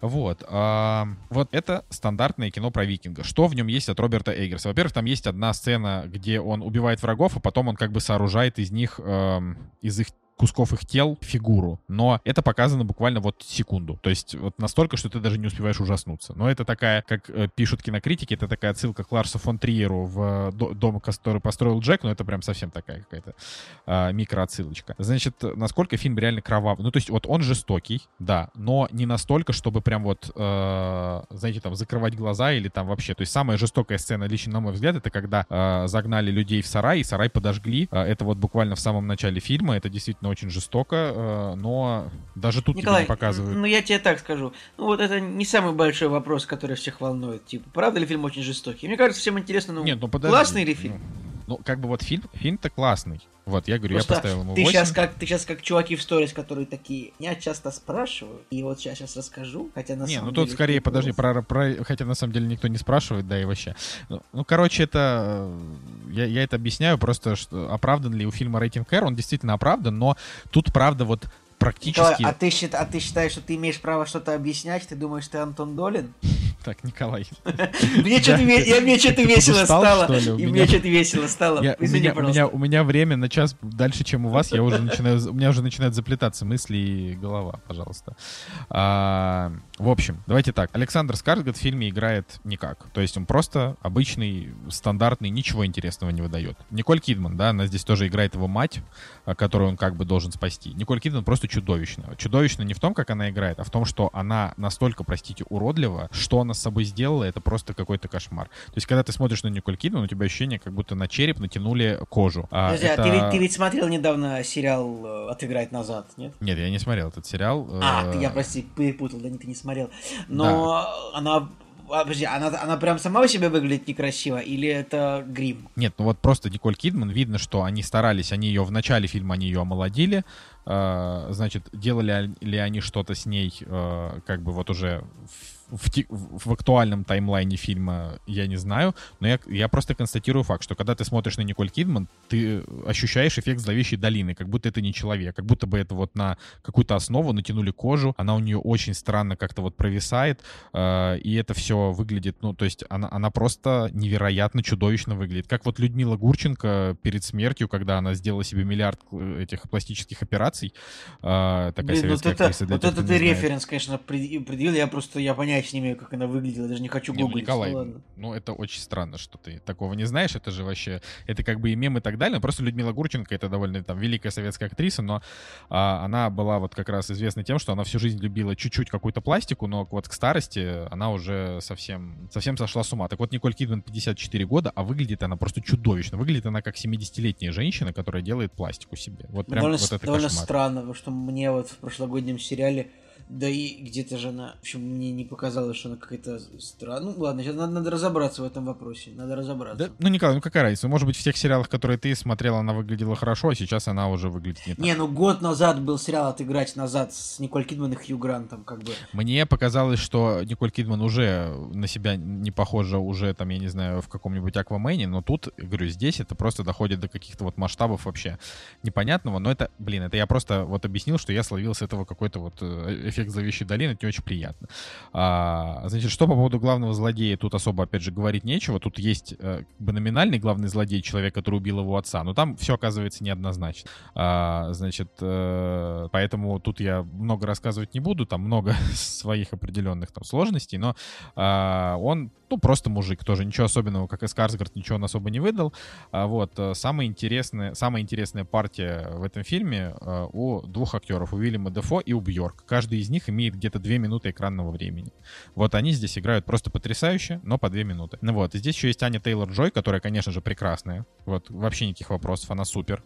Вот. а, Вот это стандартное кино про викинга. Что в нем есть от Роберта Эггерса? Во-первых, там есть одна сцена, где он убивает врагов, а потом он как бы сооружает из них, эм, из их кусков их тел фигуру, но это показано буквально вот секунду. То есть вот настолько, что ты даже не успеваешь ужаснуться. Но это такая, как э, пишут кинокритики, это такая отсылка к Ларсу фон Триеру в э, до- дом, который построил Джек, но это прям совсем такая какая-то а, микроотсылочка. Значит, насколько фильм реально кровавый. Ну, то есть вот он жестокий, да, но не настолько, чтобы прям вот, э, знаете, там, закрывать глаза или там вообще. То есть самая жестокая сцена, лично на мой взгляд, это когда э, загнали людей в сарай, и сарай подожгли. Э, это вот буквально в самом начале фильма. Это действительно очень жестоко, э, но даже тут Николай, не показывают. ну я тебе так скажу. Ну вот это не самый большой вопрос, который всех волнует. Типа, правда ли фильм очень жестокий? Мне кажется, всем интересно, ну, Нет, ну подожди. классный ли фильм? Ну, ну, как бы вот фильм, фильм-то классный. Вот, я говорю, Просто я поставил ему ты 8. сейчас как ты сейчас как чуваки в сторис, которые такие, я часто спрашиваю, и вот сейчас сейчас расскажу, хотя на Не, самом ну тут деле скорее, подожди, про, про- хотя на самом деле никто не спрашивает, да и вообще. Ну, ну, короче, это, э, я, я это объясняю просто, что оправдан ли у фильма рейтинг R, он действительно оправдан, но тут, правда, вот практически... Николай, а ты, счит- а ты считаешь, что ты имеешь право что-то объяснять? Ты думаешь, ты Антон Долин? (laughs) Так, Николай. (laughs) Мне что-то весело стало. И мне что-то весело стало. Извини, пожалуйста. у меня время на час дальше, чем у вас. Я уже начинаю, у меня уже начинают заплетаться мысли и голова, пожалуйста. А, в общем, давайте так. Александр Скарсгард в фильме играет никак. То есть он просто обычный, стандартный, ничего интересного не выдает. Николь Кидман, да, она здесь тоже играет его мать, а, которую он как бы должен спасти. Николь Кидман просто чудовищно. Чудовищно не в том, как она играет, а в том, что она настолько, простите, уродлива, что она с собой сделала, это просто какой-то кошмар. То есть, когда ты смотришь на Николь Кидман, у тебя ощущение, как будто на череп натянули кожу. А Подожди, а это- ты, ведь, ты ведь смотрел недавно сериал э, «Отыграть назад», нет? Нет, я не смотрел этот сериал. А, Э, ты, я, прости, перепутал, да, не, ты не смотрел. Но она... а, Подожди, она, она прям сама у себя выглядит некрасиво, или это грим? Нет, ну вот просто Николь Кидман, видно, что они старались, они ее в начале фильма, они ее омолодили, Э, значит, делали ли они что-то с ней, э, как бы вот уже в, в те- в актуальном таймлайне фильма, я не знаю, но я, я просто констатирую факт, что когда ты смотришь на Николь Кидман, ты ощущаешь эффект зловещей долины, как будто это не человек, как будто бы это вот на какую-то основу натянули кожу, она у нее очень странно как-то вот провисает, э, и это все выглядит, ну, то есть она, она просто невероятно чудовищно выглядит. Как вот Людмила Гурченко перед смертью, когда она сделала себе миллиард э, этих пластических операций, э, такая Блин, вот советская это, актриса, для вот тех, это ты не знает. референс, конечно, пред- предъявил, я просто, я понятия не имею, как она выглядела, даже не хочу Не, ну, гуглить. Николай, ну ладно. ну это очень странно, что ты такого не знаешь. Это же вообще, это как бы и мем и так далее. Просто Людмила Гурченко, это довольно там великая советская актриса, но а, она была вот как раз известна тем, что она всю жизнь любила чуть-чуть какую-то пластику, но вот к старости она уже совсем, совсем сошла с ума. Так вот, Николь Кидман 54 года, а выглядит она просто чудовищно. Выглядит она как 70-летняя женщина, которая делает пластику себе. Вот прям довольно вот с- это довольно кошмар. странно, потому что мне вот в прошлогоднем сериале, да и где-то же она, в общем, мне не показалось, что она какая-то странная. Ну ладно, сейчас надо, надо разобраться в этом вопросе, надо разобраться. Да, ну, Николай, ну какая разница? Может быть, в тех сериалах, которые ты смотрел, она выглядела хорошо, а сейчас она уже выглядит не так. Не, ну год назад был сериал «Отыграть назад» с Николь Кидман и Хью Грантом, как бы. Мне показалось, что Николь Кидман уже на себя не похожа уже, там, я не знаю, в каком-нибудь Аквамене, но тут, говорю, здесь это просто доходит до каких-то вот масштабов вообще непонятного, но это, блин, это я просто вот объяснил, что я словил с этого какой-то вот э, эффект зловещей долины, это не очень приятно. А, значит, что по поводу главного злодея, тут особо, опять же, говорить нечего, тут есть э, как бы номинальный главный злодей, человек, который убил его отца, но там все оказывается неоднозначно. А, значит, э, поэтому тут я много рассказывать не буду, там много (laughs) своих определенных там сложностей, но а, он, ну, просто мужик тоже, ничего особенного, как и Скарсгард, ничего он особо не выдал. А, вот, э, самая интересная, самая интересная партия в этом фильме э, у двух актеров, у Уильяма Дефо и у Бьорк. Каждый из них имеет где-то две минуты экранного времени. Вот они здесь играют просто потрясающе, но по две минуты. Ну вот, и здесь еще есть Аня Тейлор-Джой, которая, конечно же, прекрасная. Вот, вообще никаких вопросов, она супер.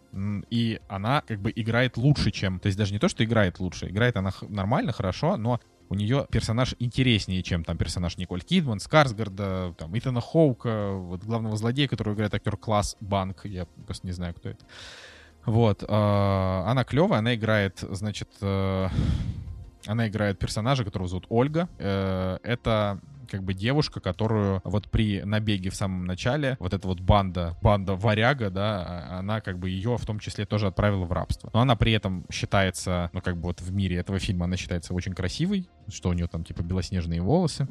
И она как бы играет лучше, чем... То есть даже не то, что играет лучше, играет она нормально, хорошо, но у нее персонаж интереснее, чем там персонаж Николь Кидман, Скарсгарда, там, Итана Хоука, вот главного злодея, которого играет актер Класс Банк, я просто не знаю, кто это. Вот, э, она клевая, она играет, значит, э, она играет персонажа, которого зовут Ольга. Э, Это как бы девушка, которую вот при набеге в самом начале, вот эта вот банда, банда варяга, да, а- она как бы ее в том числе тоже отправила в рабство. Но она при этом считается, ну как бы вот в мире этого фильма она считается очень красивой, что у нее там типа белоснежные волосы.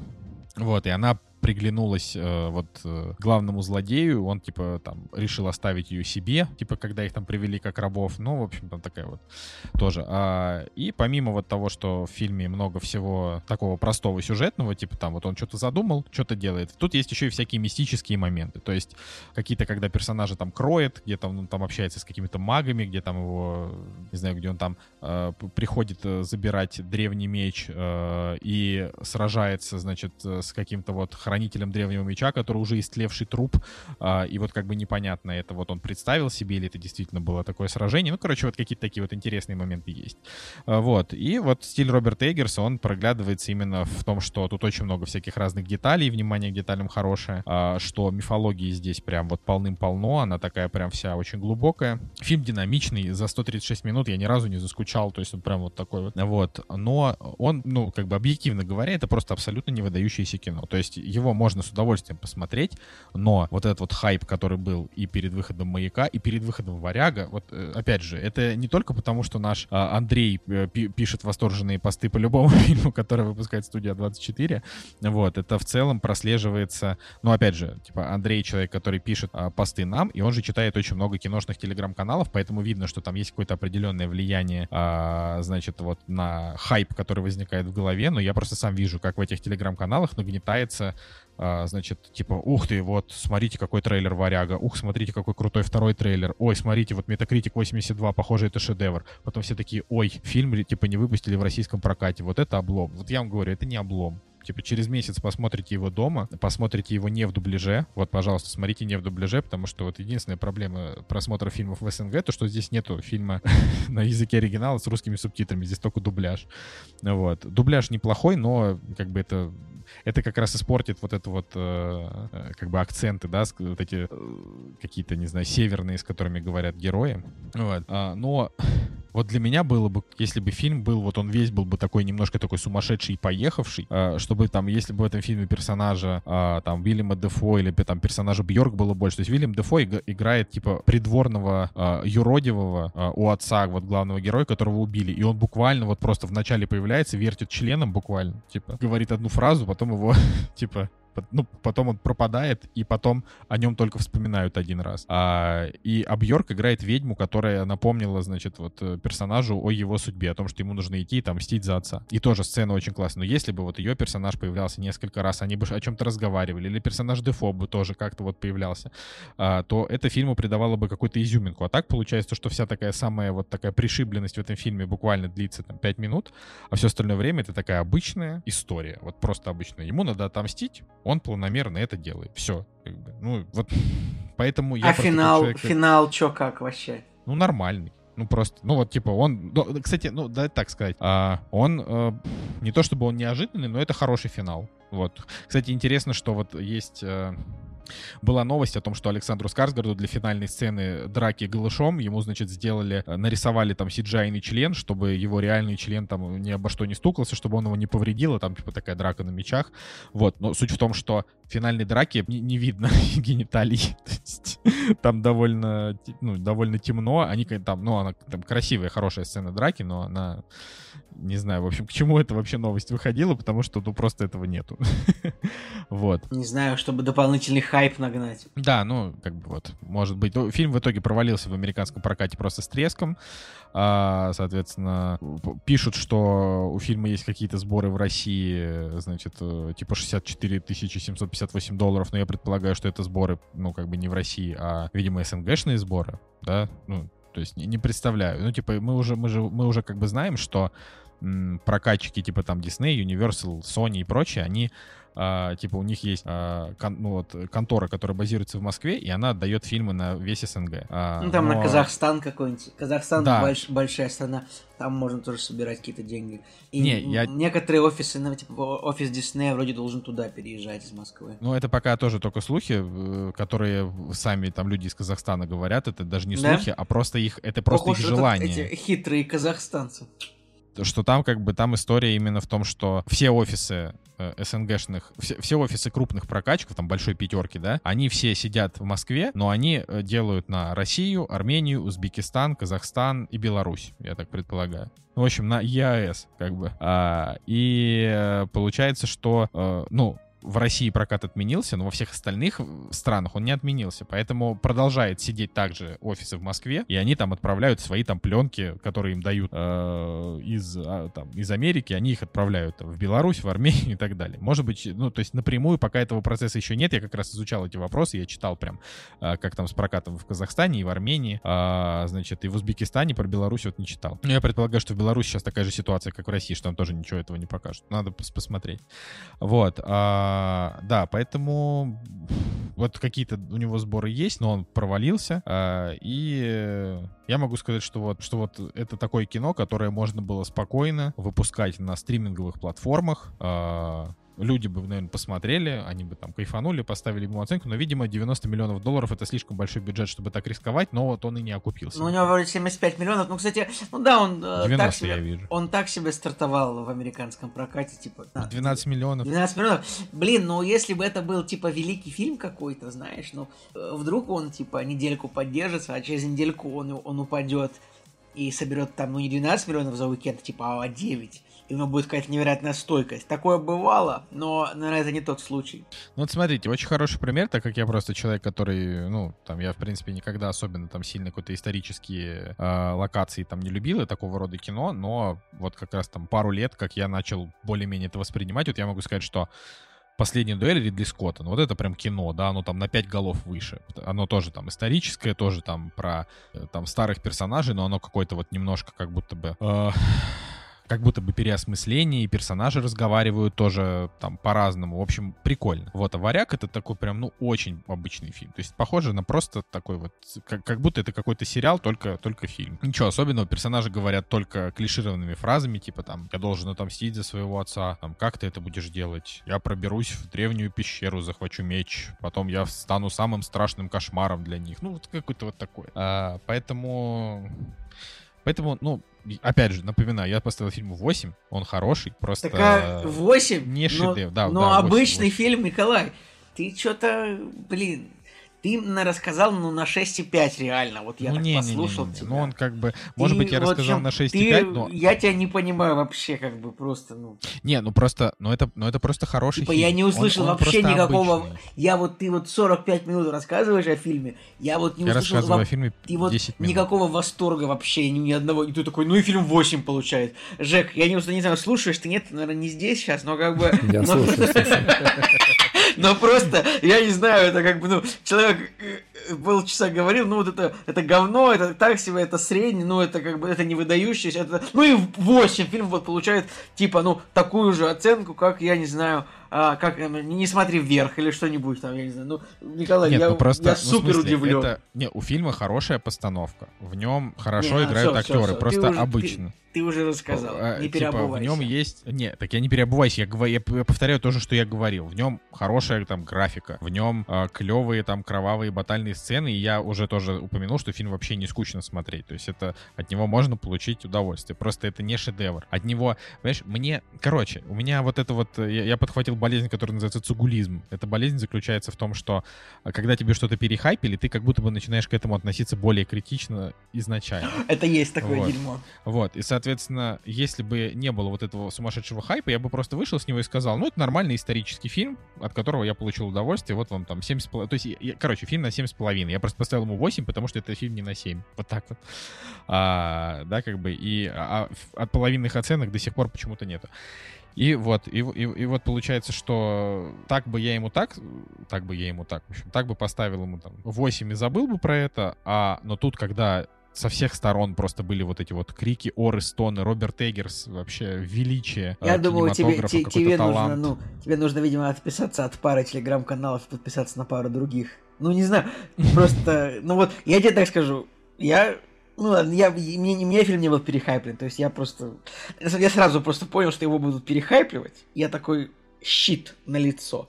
Вот, и она приглянулась э, вот э, главному злодею, он типа там решил оставить ее себе, типа когда их там привели как рабов, ну, в общем, там такая вот тоже. А, и помимо вот того, что в фильме много всего такого простого сюжетного, типа там вот он что-то задумал, что-то делает, тут есть еще и всякие мистические моменты, то есть какие-то, когда персонажа там кроет, где там он там общается с какими-то магами, где там его, не знаю, где он там э, приходит э, забирать древний меч э, и сражается, значит, э, с каким-то вот хранителем древнего меча, который уже истлевший труп, а, и вот как бы непонятно, это вот он представил себе или это действительно было такое сражение. Ну, короче, вот какие-то такие вот интересные моменты есть. А, Вот. И вот стиль Роберта Эггерса, он проглядывается именно в том, что тут очень много всяких разных деталей, внимание к деталям хорошее, а, что мифологии здесь прям вот полным-полно, она такая прям вся очень глубокая. Фильм динамичный, за 136 минут я ни разу не заскучал, то есть он прям вот такой вот. Вот. Но он, ну, как бы объективно говоря, это просто абсолютно не выдающееся кино. То есть его можно с удовольствием посмотреть, но вот этот вот хайп, который был и перед выходом «Маяка», и перед выходом «Варяга», вот, э, опять же, это не только потому, что наш а, Андрей э, пишет восторженные посты по любому (laughs) фильму, который выпускает студия 24, вот, это в целом прослеживается, ну, опять же, типа, Андрей человек, который пишет а, посты нам, и он же читает очень много киношных телеграм-каналов, поэтому видно, что там есть какое-то определенное влияние, а, значит, вот на хайп, который возникает в голове, но я просто сам вижу, как в этих телеграм-каналах нагнетается значит, типа, ух ты, вот, смотрите, какой трейлер «Варяга», ух, смотрите, какой крутой второй трейлер, ой, смотрите, вот Metacritic 82, похоже, это шедевр. Потом все такие, ой, фильм, типа, не выпустили в российском прокате, вот это облом. Вот я вам говорю, это не облом. Типа через месяц посмотрите его дома, посмотрите его не в дубляже. Вот, пожалуйста, смотрите не в дубляже, потому что вот единственная проблема просмотра фильмов в СНГ, то что здесь нету фильма (laughs) на языке оригинала с русскими субтитрами, здесь только дубляж. Вот. Дубляж неплохой, но как бы это это как раз испортит вот это вот э, э как бы акценты, да, вот эти э, какие-то, не знаю, северные, с которыми говорят герои. Вот. А, но вот для меня было бы, если бы фильм был, вот он весь был бы такой немножко такой сумасшедший и поехавший, э, чтобы там, если бы в этом фильме персонажа э, там Вильяма Дефо или там персонажа Бьорк было больше. То есть Вильям Дефо играет типа придворного э, юродивого э, у отца, вот главного героя, которого убили. И он буквально вот просто в начале появляется, вертит членом буквально, типа, говорит одну фразу, потом его, (laughs) типа, ну, потом он пропадает, и потом о нем только вспоминают один раз. А, и Абьорк играет ведьму, которая напомнила, значит, вот э, персонажу о его судьбе, о том, что ему нужно идти и там мстить за отца. И тоже сцена очень классная. Но если бы вот ее персонаж появлялся несколько раз, они бы о чем-то разговаривали, или персонаж Дефо бы тоже как-то вот появлялся, а, то это фильму придавало бы какую-то изюминку. А так получается, что вся такая самая вот такая пришибленность в этом фильме буквально длится там 5 минут, а все остальное время это такая обычная история. Вот просто обычная. Ему надо отомстить, он планомерно это делает. Все. Ну, вот поэтому я... А финал, человек... финал чё как вообще? Ну, нормальный. Ну, просто, ну, вот, типа, он... Ну, кстати, ну, да, так сказать, а, он... А, не то чтобы он неожиданный, но это хороший финал. Вот. Кстати, интересно, что вот есть... А, была новость о том, что Александру Скарсгарду для финальной сцены драки голышом ему, значит, сделали, э, нарисовали там cgi член, чтобы его реальный член там ни обо что не стукался, чтобы он его не повредил, там типа такая драка на мечах. Вот, но суть в том, что в финальной драке не, не видно (laughs) гениталий. (laughs) там довольно, ну, довольно темно. Они там, ну, она там красивая, хорошая сцена драки, но она не знаю, в общем, к чему эта вообще новость выходила, потому что, ну, просто этого нету. (laughs) вот. Не знаю, чтобы дополнительный хайп нагнать. Да, ну, как бы вот, может быть. Ну, фильм в итоге провалился в американском прокате просто с треском. А, соответственно, пишут, что у фильма есть какие-то сборы в России, значит, э, типа 64 758 долларов, но я предполагаю, что это сборы, ну, как бы не в России, а, видимо, СНГшные сборы, да, ну, то есть не, не представляю. Ну, типа, мы уже, мы же, мы уже как бы знаем, что прокатчики типа там Disney, Universal, Sony и прочие, они а, типа у них есть а, кон, ну, вот, контора, которая базируется в Москве, и она отдает фильмы на весь СНГ. А, ну там но... на Казахстан какой-нибудь. Казахстан да. больш, большая страна, там можно тоже собирать какие-то деньги. И Не, я... некоторые офисы, ну, типа офис Диснея вроде должен туда переезжать из Москвы. Ну это пока тоже только слухи, э, которые сами там люди из Казахстана говорят, это даже не слухи, да? а просто их, это просто Похож, их желание. Эти хитрые казахстанцы что там как бы там история именно в том, что все офисы СНГшных, все, все офисы крупных прокачков, там большой пятерки, да, они все сидят в Москве, но они э, делают на Россию, Армению, Узбекистан, Казахстан и Беларусь, я так предполагаю. В общем, на ЕАЭС, как бы. А, и э, получается, что, э, ну, в России прокат отменился, но во всех остальных странах он не отменился. Поэтому продолжает сидеть также офисы в Москве, и они там отправляют свои там пленки, которые им дают э, из, э, там, из Америки, они их отправляют там, в Беларусь, в Армению (laughs) и так далее. Может быть, ну, то есть напрямую пока этого процесса еще нет. Я как раз изучал эти вопросы, я читал прям, э, как там с прокатом в Казахстане и в Армении, э, значит, и в Узбекистане, про Беларусь вот не читал. Но я предполагаю, что в Беларуси сейчас такая же ситуация, как в России, что там тоже ничего этого не покажут. Надо пос посмотреть. Вот. Э, а, да, поэтому вот какие-то у него сборы есть, но он провалился. А, и я могу сказать, что вот, что вот это такое кино, которое можно было спокойно выпускать на стриминговых платформах. А, люди бы, наверное, посмотрели, они бы там кайфанули, поставили ему оценку, но, видимо, 90 миллионов долларов это слишком большой бюджет, чтобы так рисковать, но вот он и не окупился. Ну, у него вроде 75 миллионов. Ну, кстати, ну да, он э, 90 так себе, я вижу. он так себе стартовал в американском прокате, типа. да, 12 миллионов. 12 миллионов. Блин, ну если бы это был типа великий фильм какой-то, знаешь, ну э, вдруг он типа недельку поддержится, а через недельку он, он упадет и соберет там, ну не 12 миллионов за уикенд, типа, а 9. И у него будет какая-то невероятная стойкость. Такое бывало, но, наверное, это не тот случай. Ну вот смотрите, очень хороший пример, так как я просто человек, который, ну, там, я, в принципе, никогда особенно там сильно какие-то исторические э, локации там не любил и такого рода кино, но вот как раз там пару лет, как я начал более-менее это воспринимать, вот я могу сказать, что последняя дуэль Ридли Скотта, ну вот это прям кино, да, оно там на 5 голов выше. Оно тоже там историческое, тоже там про э, там старых персонажей, но оно какое-то вот немножко как будто бы... э, как будто бы переосмысление, и персонажи разговаривают тоже там по-разному. В общем, прикольно. Вот, а «Варяг» — это такой прям, ну, очень обычный фильм. То есть похоже на просто такой вот, как, как будто это какой-то сериал, только, только фильм. Ничего особенного, персонажи говорят только клишированными фразами, типа там, я должен отомстить за своего отца, там, как ты это будешь делать? Я проберусь в древнюю пещеру, захвачу меч, потом я стану самым страшным кошмаром для них. Ну, вот какой-то вот такой. А, поэтому... Поэтому, ну, опять же, напоминаю, я поставил фильму 8, он хороший, просто... Так а 8? Не шедевр, да, Но да, 8, обычный 8. фильм, Николай, ты что-то, блин, ты на- рассказал, ну, на 6,5 реально. Вот я ну, так не, не, не, послушал не, не. тебя. Ну, он как бы... Может Ты быть, я вот рассказал на ты- 6,5, но... Я тебя не понимаю вообще, как бы, просто, ну... Не, ну просто... Ну, это, ну, это просто хороший Типа фильм. я не Он- услышал он вообще просто никакого... обычный. Я вот, ты вот 45 минут рассказываешь о фильме, я вот не Я услышал... рассказываю во- о фильме И вот 10 минут. никакого восторга вообще ни, ни одного. И ты такой, ну и фильм 8 получает. Жек, я не, не знаю, слушаешь ты, нет, наверное, не здесь сейчас, но как бы... Я слушаю. Но просто, я не знаю, это как бы, ну, человек э, полчаса говорил, ну, вот это, это говно, это так себе, это средний, ну, это как бы, это не выдающееся, это... Ну и 8 фильм вот получает, типа, ну, такую же оценку, как, я не знаю, а, как, э, не, смотри вверх или что-нибудь там, я не знаю. Ну, Николай, Нет, я, ну просто, я ну, супер смысле, удивлен. это- не, у фильма хорошая постановка. В нем хорошо Не, играют всё, всё, актеры, всё. Ты просто уже- ты- обычно. Ты, уже рассказал, Э, не типа, в переобувайся. нем есть... Не, так я не переобуваюсь, я, говорю- я, повторяю то же, что я говорил. В нем хорошая там графика, в нем клевые там кровавые батальные сцены, и я уже тоже упомянул, что фильм вообще не скучно смотреть. То есть это от него можно получить удовольствие. Просто это не шедевр. От него, понимаешь, мне... Короче, у меня вот это вот... Я, я подхватил болезнь, которая называется цугулизм. Эта болезнь заключается в том, что а, когда тебе что-то перехайпили, ты как будто бы начинаешь к этому относиться более критично изначально. (gasps) Это есть такое Вот. дерьмо. Вот, и, соответственно, если бы не было вот этого сумасшедшего хайпа, я бы просто вышел с него и сказал, ну, это нормальный исторический фильм, от которого я получил удовольствие, вот вам там 7,5... То есть, я- короче, фильм на 7,5. Я просто поставил ему 8, потому что это фильм не на 7. Вот так вот. А, да, как бы, и а, ф- от половинных оценок до сих пор почему-то нету. И вот, и, и- и вот получается, что так бы я ему так, так бы я ему так, в общем, так бы поставил ему там 8 и забыл бы про это, а, но тут, когда со всех сторон просто были вот эти вот крики, оры, стоны, Роберт Эггерс, вообще величие Я э, думаю, тебе, те- тебе нужно, ну, тебе нужно, видимо, отписаться от пары телеграм-каналов, подписаться на пару других. Ну, не знаю, (laughs) просто, ну вот, я тебе так скажу, я, ну ладно, я, мне, мне фильм не был перехайплен, то есть я просто, я сразу просто понял, что его будут перехайпливать, я такой щит на лицо,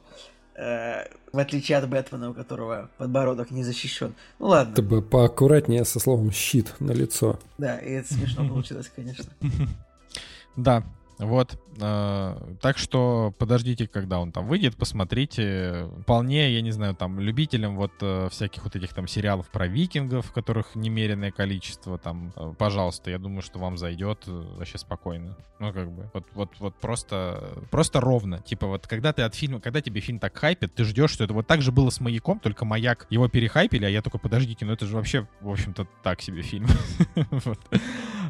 Э, в отличие от Бэтмена, у которого подбородок не защищен. Ну ладно, Ты бы поаккуратнее со словом щит на лицо. да, и это смешно получилось, конечно. (laughs) Да, вот. э, так что подождите, когда он там выйдет, посмотрите. Вполне, я не знаю, там, любителям вот э, всяких вот этих там сериалов про викингов, которых немеренное количество, там, э, пожалуйста, я думаю, что вам зайдет э, вообще спокойно. Ну, как бы, вот, вот, вот просто, просто ровно. Типа вот, когда ты от фильма, когда тебе фильм так хайпит, ты ждешь, что это вот так же было с «Маяком», только «Маяк» его перехайпили, а я только, подождите, ну это же вообще, в общем-то, так себе фильм. (laughs)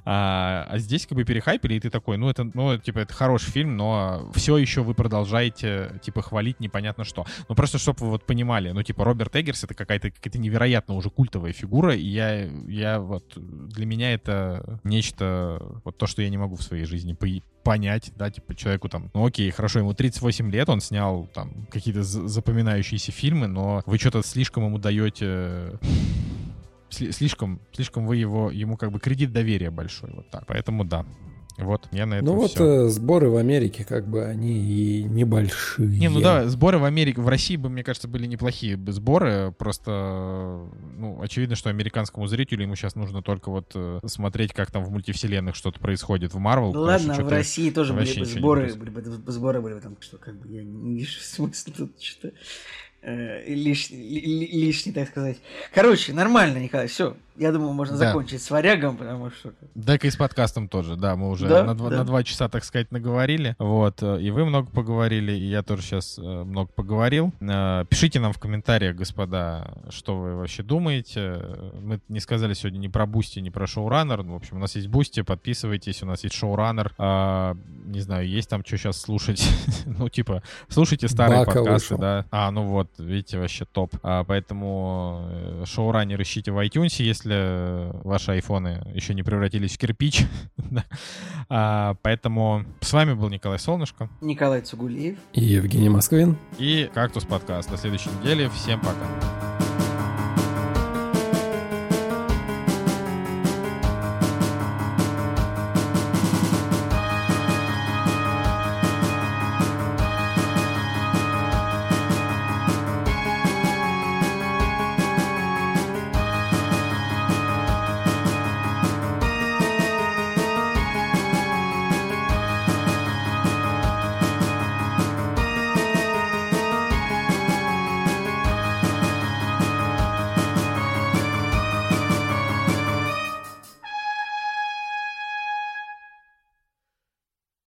А, а здесь как бы перехайпили, и ты такой, ну это, ну типа это хороший фильм, но все еще вы продолжаете типа хвалить непонятно что. Ну просто чтобы вы вот понимали, ну типа Роберт Эггерс это какая-то какая-то невероятно уже культовая фигура, и я я вот для меня это нечто вот то, что я не могу в своей жизни по- понять, да, типа человеку там, ну окей, хорошо, ему 38 лет, он снял там какие-то за- запоминающиеся фильмы, но вы что-то слишком ему даете слишком, слишком вы его, ему как бы кредит доверия большой, вот так. Поэтому да. Вот, я на это Ну вот всё. э, сборы в Америке, как бы, они и небольшие. Не, ну да, сборы в Америке, в России бы, мне кажется, были неплохие бы сборы. Просто, ну, очевидно, что американскому зрителю ему сейчас нужно только вот э, смотреть, как там в мультивселенных что-то происходит в Марвел. Ну потому что ладно, в России тоже были бы сборы, были бы сборы были бы там, что как бы я не вижу (laughs) смысла тут что-то э, лиш- ли- ли- лишний, так сказать. Короче, нормально, Николай, все. Я думаю, можно Да. закончить с варягом, потому что... Так и с подкастом тоже, да, мы уже Да, на, два, да. на два часа, так сказать, наговорили, вот, э, и вы много поговорили, и я тоже сейчас много поговорил. Э, Пишите нам в комментариях, господа, что вы вообще думаете. Мы не сказали сегодня ни про Бусти, ни про Шоураннер, ну, в общем, у нас есть Бусти, подписывайтесь, у нас есть Шоураннер, А, не знаю, есть там что сейчас слушать, (laughs) ну, типа, слушайте старые Бака подкасты, вышел. да, а, ну вот, видите, вообще топ. А, поэтому э, шоураннер ищите в iTunes, если ваши айфоны еще не превратились в кирпич. (laughs) А, поэтому с вами был Николай Солнышко Николай Цугулиев. И Евгений Москвин. и Кактус подкаст. До следующей недели. Всем пока.